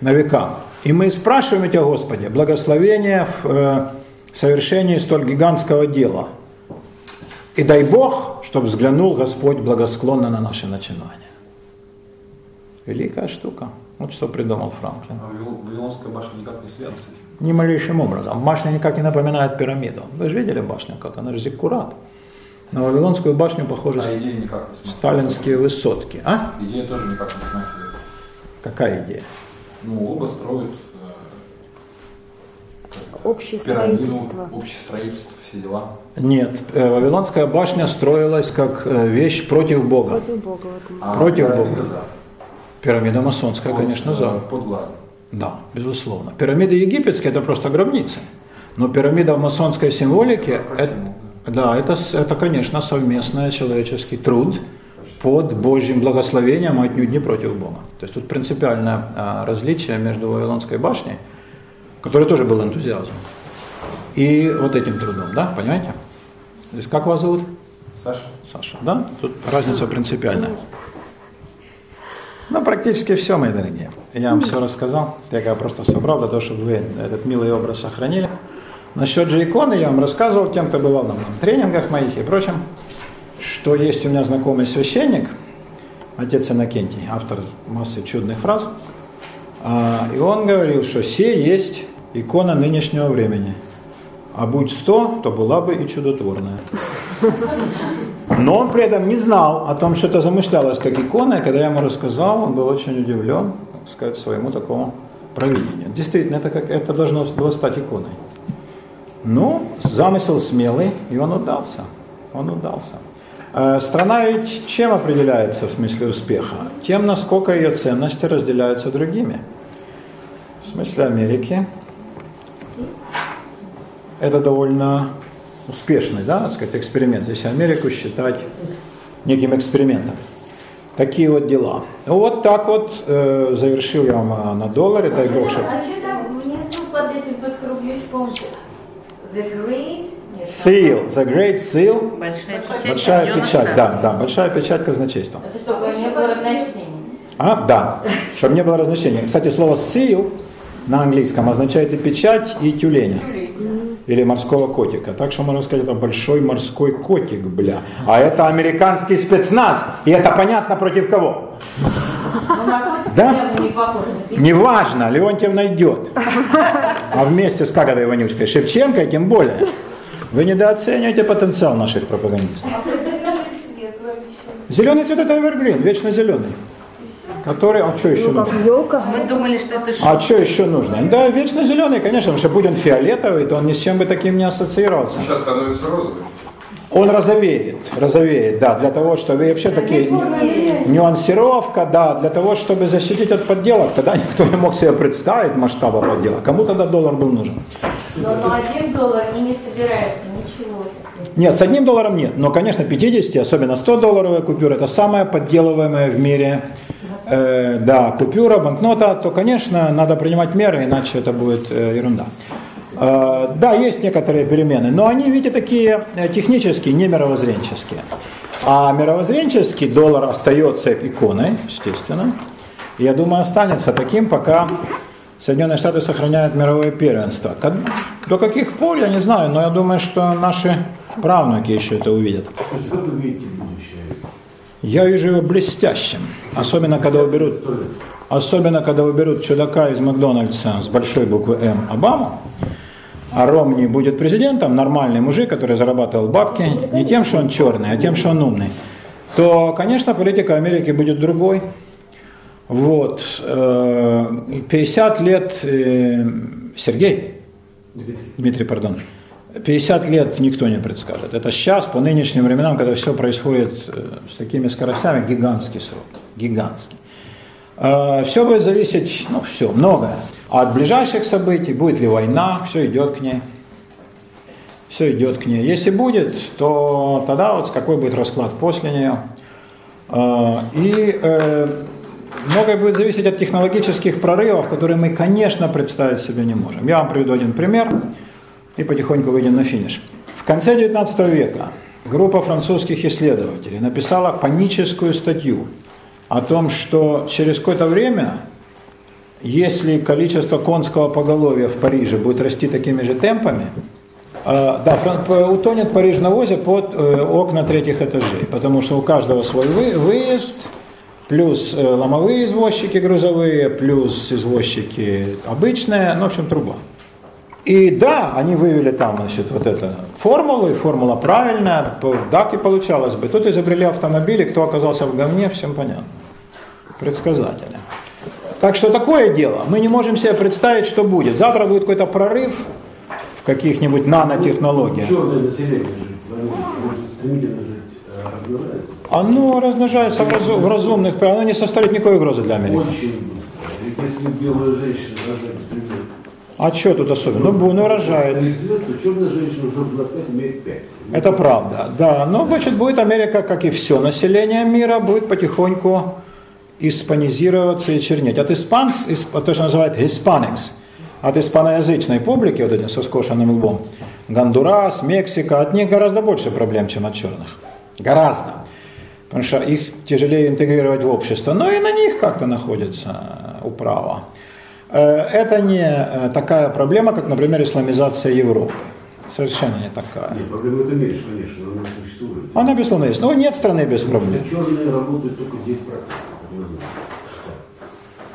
На века. И мы спрашиваем Тебя, Господи, благословения в э, совершении столь гигантского дела. И дай Бог, чтобы взглянул Господь благосклонно на наши начинания. Великая штука. Вот что придумал Франклин. А Вавил- Вавилонская башня никак не связана с этим. Ни малейшим образом. Башня никак не напоминает пирамиду. Вы же видели башню как? Она же зиккурат. На Вавилонскую башню похожи А идея никак сталинские высотки. А? Идея тоже никак не смахивает. Какая идея? Ну, оба строят э, Общее пирамиду, строительство. общее строительство, все дела. Нет, э, Вавилонская башня строилась как э, вещь против Бога. Против Бога в этом. А Против пирамида Бога. за. Пирамида масонская, Под, конечно, э, за. Под глазом. Да, безусловно. Пирамиды египетские это просто гробницы. Но пирамида в масонской символике это, да, это, это, конечно, совместный человеческий труд под Божьим благословением, а отнюдь не против Бога. То есть тут принципиальное а, различие между Вавилонской башней, которой тоже был энтузиазм, и вот этим трудом, да, понимаете? То есть как вас зовут? Саша? Саша, да? Тут разница принципиальная. Ну, практически все, мои дорогие. Я вам все рассказал. Я просто собрал для того, чтобы вы этот милый образ сохранили. Насчет же иконы я вам рассказывал, тем, кто бывал на, на тренингах моих и прочем, что есть у меня знакомый священник, отец Иннокентий, автор массы чудных фраз, А, и он говорил, что все есть икона нынешнего времени. А будь сто, то была бы и чудотворная. Но он при этом не знал о том, что это замышлялось как икона, и когда я ему рассказал, он был очень удивлен, так сказать, своему такому провидению. Действительно, это, как, это должно было стать иконой. Ну, замысел смелый, и он удался. Он удался. Э, Страна ведь чем определяется в смысле успеха? Тем, насколько ее ценности разделяются другими. В смысле Америки это довольно успешный, да, так сказать, эксперимент, если Америку считать неким экспериментом. Такие вот дела. Ну, Вот так вот э, завершил я вам э, на долларе, дай бог, что... А что там внизу под этим, под кругляшком? The Great? Нет, Seal, the great seal, Большая печать. большая печать, да, да, большая печать казначейства. Это чтобы не было разночтений. А, да, чтобы не было разночтения. Кстати, слово seal на английском означает и печать, и тюленя. Или морского котика. Так что можно сказать, это большой морской котик, бля. А это американский спецназ. И это понятно против кого. Наркотик Да? Неважно, Леонтьев найдет. А вместе с как этой вонючкой Шевченко, тем более. Вы недооцениваете потенциал наших пропагандистов. А про зеленый цвет вы обещали. Зеленый цвет это эвергрин, вечно зеленый. Который, а что еще Ну, нужно? елка. Мы думали, что это А шутка. что еще нужно? Да, вечно зеленый, конечно, потому что будь он фиолетовый, то он ни с чем бы таким не ассоциировался. Сейчас становится розовый. Он розовеет, розовеет, да, для того, чтобы и вообще такие нюансировка, да, для того, чтобы защитить от подделок. Тогда никто не мог себе представить масштаба подделок. Кому тогда доллар был нужен? Но на один доллар и не собирается ничего. Нет, с одним долларом нет. Но, конечно, 50, особенно 100 долларовая купюра, это самая подделываемая в мире э, да, купюра, банкнота, то, конечно, надо принимать меры, иначе это будет э, ерунда. Э, да, есть некоторые перемены, но они, видите, такие технические, не мировоззренческие. А мировоззренческий доллар остается иконой, естественно. Я думаю, останется таким, пока Соединенные Штаты сохраняют мировое первенство. До каких пор, я не знаю, но я думаю, что наши правнуки еще это увидят. Слушайте, как вы видите будущее? Я вижу его блестящим. Особенно, когда уберут, особенно, когда уберут чудака из Макдональдса с большой буквы М Обаму, а Ромни будет президентом, нормальный мужик, который зарабатывал бабки, не тем, что он черный, а тем, что он умный, то, конечно, политика Америки будет другой. Вот. э, 50 лет э, Сергей, Дмитрий. Дмитрий, пардон. 50 лет никто не предскажет. Это сейчас, по нынешним временам, когда все происходит э, с такими скоростями, гигантский срок. Гигантский. Все будет зависеть, ну все, многое. От ближайших событий, будет ли война, все идет к ней. Все идет к ней. Если будет, то тогда вот какой будет расклад после нее. Э, И э, многое будет зависеть от технологических прорывов, которые мы, конечно, представить себе не можем. Я вам приведу один пример и потихоньку выйдем на финиш. В конце XIX века группа французских исследователей написала паническую статью о том, что через какое-то время, если количество конского поголовья в Париже будет расти такими же темпами, э, да, утонет Париж на возе под э, окна третьих этажей, потому что у каждого свой вы- выезд, плюс э, ломовые извозчики грузовые, плюс извозчики обычные, ну, в общем, труба. И да, они вывели там, значит, вот эту формулу, и формула правильная, так и получалось бы. Тут изобрели автомобили, кто оказался в говне, всем понятно. Предсказатели. Так что такое дело. Мы не можем себе представить, что будет. Завтра будет какой-то прорыв в каких-нибудь нанотехнологиях. Черное население э, размножается. Оно размножается в, разу- в разумных, оно не составит никакой угрозы для Америки. Очень быстро. Если белая женщина рожает А что тут особенно? Ну, бу- ну рожает. цвет, то черная женщина уже в 25 имеет 5. Это правда, да. Но, значит, будет Америка, как и все население мира, будет потихоньку испанизироваться и чернеть. От испанц, исп- то, что называют hispanics, от испаноязычной публики, вот этим со скошенным лбом, Гондурас, Мексика, от них гораздо больше проблем, чем от черных. Гораздо. Потому что их тяжелее интегрировать в общество. Но и на них как-то находится управа. Э, Это не э, такая проблема, как, например, исламизация Европы. Совершенно не такая. Нет, проблема это меньше, конечно, но она существует. Она, безусловно, есть. Но нет страны без проблем. Черные работают только 10%. как вы знаете.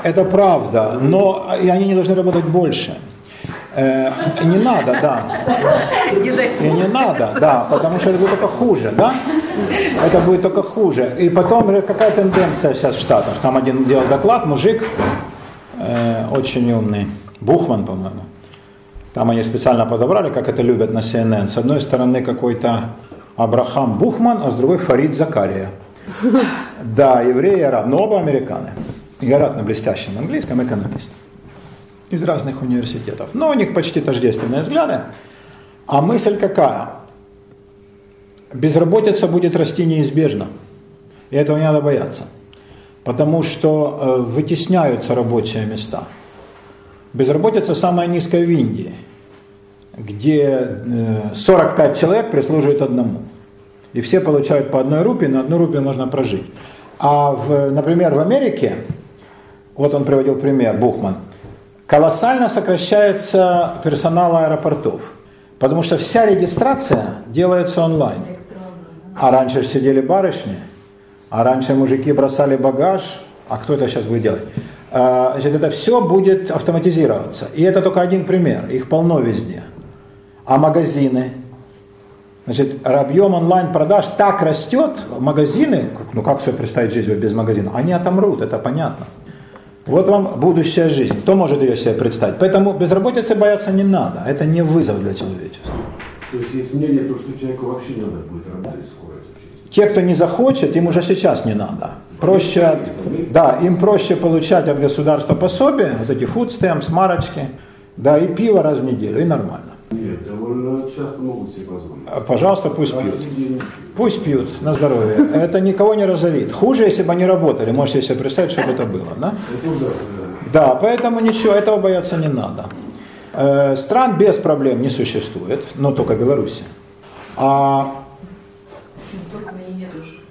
Это правда, но и они не должны работать больше. Э, не надо, да. И не надо, да, потому что это будет только хуже, да? Это будет только хуже. И потом какая тенденция сейчас в Штатах? Там один делал доклад, мужик, э, очень умный, Бухман, по-моему. Там они специально подобрали, как это любят на CNN. С одной стороны какой-то Абрахам Бухман, а с другой Фарид Закария. Да, евреи, араб, но оба американы. И говорят на блестящем английском экономист. Из разных университетов. Но у них почти тождественные взгляды. А мысль какая? Безработица будет расти неизбежно. И этого не надо бояться. Потому что э, вытесняются рабочие места. Безработица самая низкая в Индии, где э, 45 человек прислуживают одному. И все получают по одной рупии, на одну рупию можно прожить. А, в, например, в Америке, вот он приводил пример, Бухман, колоссально сокращается персонал аэропортов, потому что вся регистрация делается онлайн. А раньше сидели барышни, а раньше мужики бросали багаж, а кто это сейчас будет делать? А, Значит, это все будет автоматизироваться. И это только один пример, их полно везде. А магазины, Значит, объем онлайн-продаж так растет, магазины, ну как себе представить жизнь без магазина, они отомрут, это понятно. Вот вам будущая жизнь. Кто может ее себе представить? Поэтому безработицы бояться не надо. Это не вызов для человечества. То есть есть мнение, то, что человеку вообще не надо будет работать скоро. Те, кто не захочет, им уже сейчас не надо. Проще, да, им проще получать от государства пособие, вот эти food stamps, марочки, да, и пиво раз в неделю, и нормально. Нет, довольно часто могут себе позволить. А, Пожалуйста, пусть пьют. Каждый день Пусть пьют на здоровье. Это никого не разорит. Хуже, если бы они работали. Можете себе представить, что бы это было. Да? Это ужасно. Да, поэтому ничего, этого бояться не надо. Э, Стран без проблем не существует, но только Беларуси. А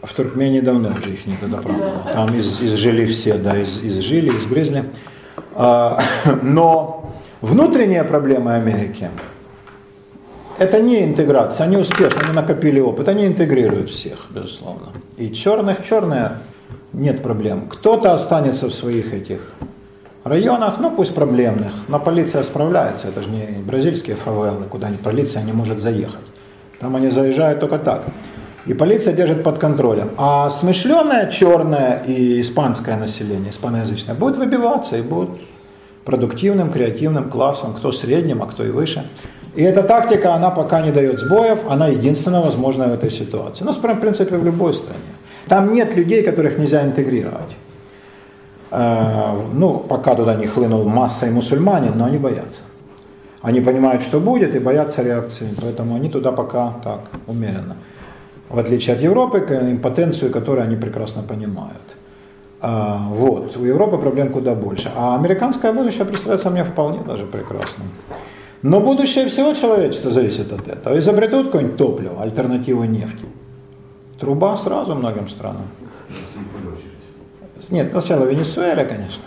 в Туркмении давно уже их это правда. Там из, изжили все, да, из, изжили, изгрызли. А, но внутренние проблемы Америки это не интеграция, они успешно, они накопили опыт, они интегрируют всех, безусловно. И черных, черные, нет проблем. Кто-то останется в своих этих районах, ну пусть проблемных, но полиция справляется, это же не бразильские фавелы, куда полиция не может заехать. Там они заезжают только так. И полиция держит под контролем. А смышленое черное и испанское население, испаноязычное, будет выбиваться и будет продуктивным, креативным классом, кто средним, а кто и выше. И эта тактика, она пока не дает сбоев, она единственно возможная в этой ситуации. Ну, в принципе, в любой стране. Там нет людей, которых нельзя интегрировать. Э, Ну, пока туда не хлынул массой мусульманин, но они боятся. Они понимают, что будет, и боятся реакции, поэтому они туда пока так, умеренно. В отличие от Европы, импотенцию, которую они прекрасно понимают. А, Вот, у Европы проблем куда больше. А американское будущее представляется мне вполне даже прекрасным. Но будущее всего человечества зависит от этого. Изобретут какое-нибудь топливо, альтернативу нефти. Труба сразу многим странам. очереди. Нет, сначала Венесуэля, конечно.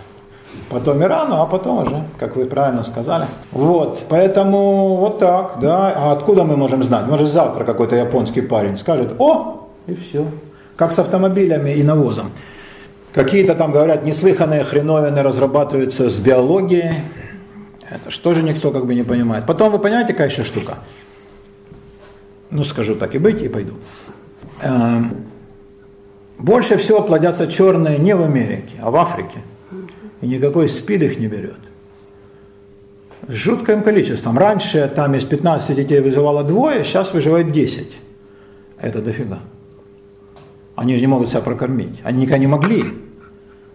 Потом Ирану, а потом уже, как вы правильно сказали. Вот, поэтому вот так, да. А откуда мы можем знать? Может завтра какой-то японский парень скажет, о, и все. Как с автомобилями и навозом. Какие-то там, говорят, неслыханные хреновины разрабатываются с биологией. Это что же никто как бы не понимает. Потом вы понимаете, какая еще штука? Ну, скажу так и быть, и пойду. Эм, больше всего плодятся черные не в Америке, а в Африке. И никакой спид их не берет. С жутким количеством. Раньше там из 15 детей выживало двое, сейчас выживает 10. Это дофига. Они же не могут себя прокормить. Они никогда не могли,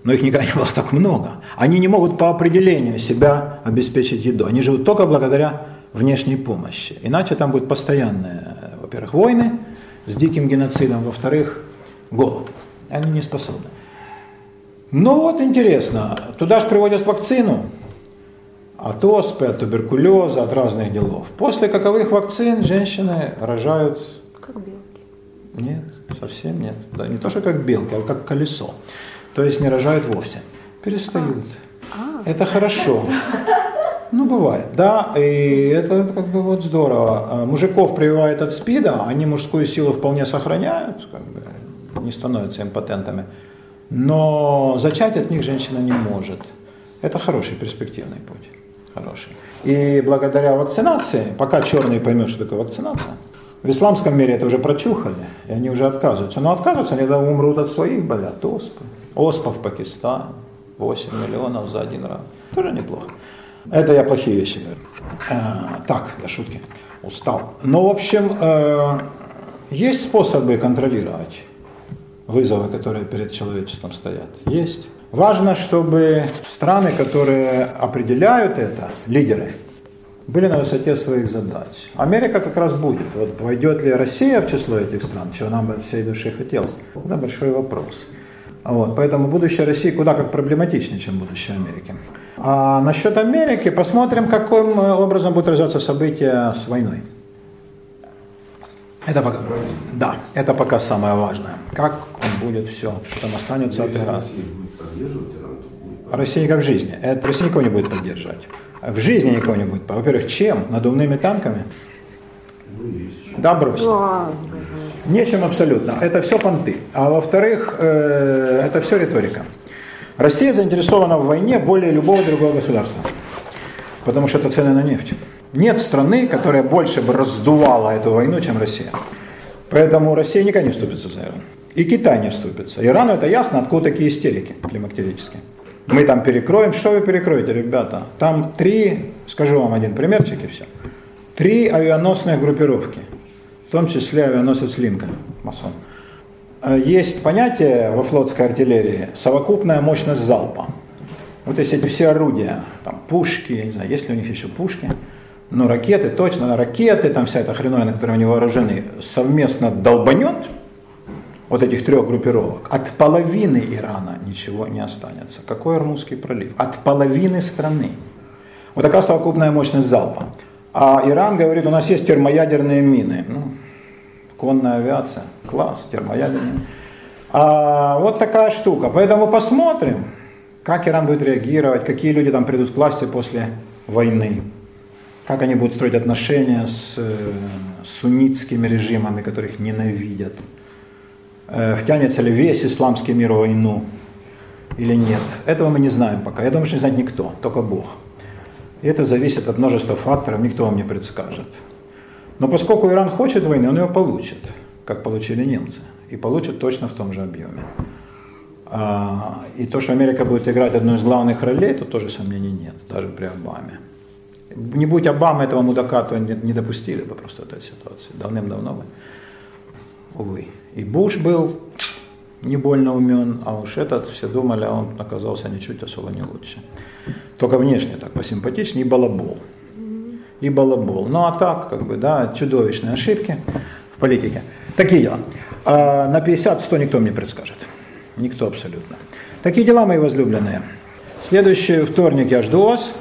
но их никогда не было так много. Они не могут по определению себя обеспечить еду. Они живут только благодаря внешней помощи. Иначе там будет постоянные, во-первых, войны с диким геноцидом, во-вторых, голод. Они не способны. Ну вот интересно, туда же приводят вакцину от оспы, от туберкулеза, от разных делов. После каковых вакцин женщины рожают... Как белки. Нет, совсем нет. Да, не то, что как белки, а как колесо. То есть не рожают вовсе. Перестают. А, Это хорошо. Ну, бывает, да, и это как бы вот здорово. А Мужиков прививают от СПИДа, они мужскую силу вполне сохраняют, как бы не становятся импотентами, но зачать от них женщина не может. Это хороший перспективный путь, хороший. И благодаря вакцинации, пока черный поймет, что такое вакцинация, в исламском мире это уже прочухали, и они уже отказываются. Но отказываются, они умрут от своих болят, оспы. Оспа в Пакистане, 8 миллионов за один раз. Тоже неплохо. Это я плохие вещи говорю. Э, так, это шутки. Устал. Но, в общем, э, есть способы контролировать вызовы, которые перед человечеством стоят. Есть. Важно, чтобы страны, которые определяют это, лидеры, были на высоте своих задач. Америка как раз будет. Вот войдет ли Россия в число этих стран, чего нам бы всей души хотелось, это большой вопрос. Вот, поэтому будущее России куда как проблематичнее, чем будущее Америки. А насчет Америки посмотрим, каким образом будут развиваться события с войной. Это пока, да, это пока самое важное. Как он будет все, что там останется от Ирана. Россия никак в жизни. Это Россия никого не будет поддерживать. В жизни никого не будет. Во-первых, чем? Надувными танками? Да, брось. Нечем абсолютно. Это все понты. А во-вторых, э, это все риторика. Россия заинтересована в войне более любого другого государства. Потому что это цены на нефть. Нет страны, которая больше бы раздувала эту войну, чем Россия. Поэтому Россия никогда не вступится за Иран. И Китай не вступится. Ирану это ясно, откуда такие истерики климактерические. Мы там перекроем. Что вы перекроете, ребята? Там три, скажу вам один примерчик и все. Три авианосные группировки в том числе авианосец Линкольн, масон. Есть понятие во флотской артиллерии совокупная мощность залпа. Вот если эти все орудия, там пушки, не знаю, есть ли у них еще пушки, но ракеты, точно, ракеты, там вся эта хреновина, которой они вооружены, совместно долбанет вот этих трех группировок, от половины Ирана ничего не останется. Какой Армузский пролив? От половины страны. Вот такая совокупная мощность залпа. А Иран говорит, у нас есть термоядерные мины. Ну, конная авиация, класс, термоядерные. А вот такая штука. Поэтому посмотрим, как Иран будет реагировать, какие люди там придут к власти после войны, как они будут строить отношения с э, суннитскими режимами, которых ненавидят. Э, втянется ли весь исламский мир в войну или нет. Этого мы не знаем пока. Я думаю, что не знает никто, только Бог. И это зависит от множества факторов, никто вам не предскажет. Но поскольку Иран хочет войны, он ее получит, как получили немцы. И получит точно в том же объеме. А, и то, что Америка будет играть одну из главных ролей, тут тоже сомнений нет, даже при Обаме. Не будь Обамы этого мудака, то не, не допустили бы просто этой ситуации. Давным-давно бы. Увы. И Буш был не больно умен, а уж этот, все думали, а он оказался ничуть особо не лучше. Только внешне так посимпатичнее и балабол. И балабол. Ну а так, как бы, да, чудовищные ошибки в политике. Такие дела. А на 50-100 никто мне предскажет. Никто абсолютно. Такие дела, мои возлюбленные. Следующий вторник я жду вас.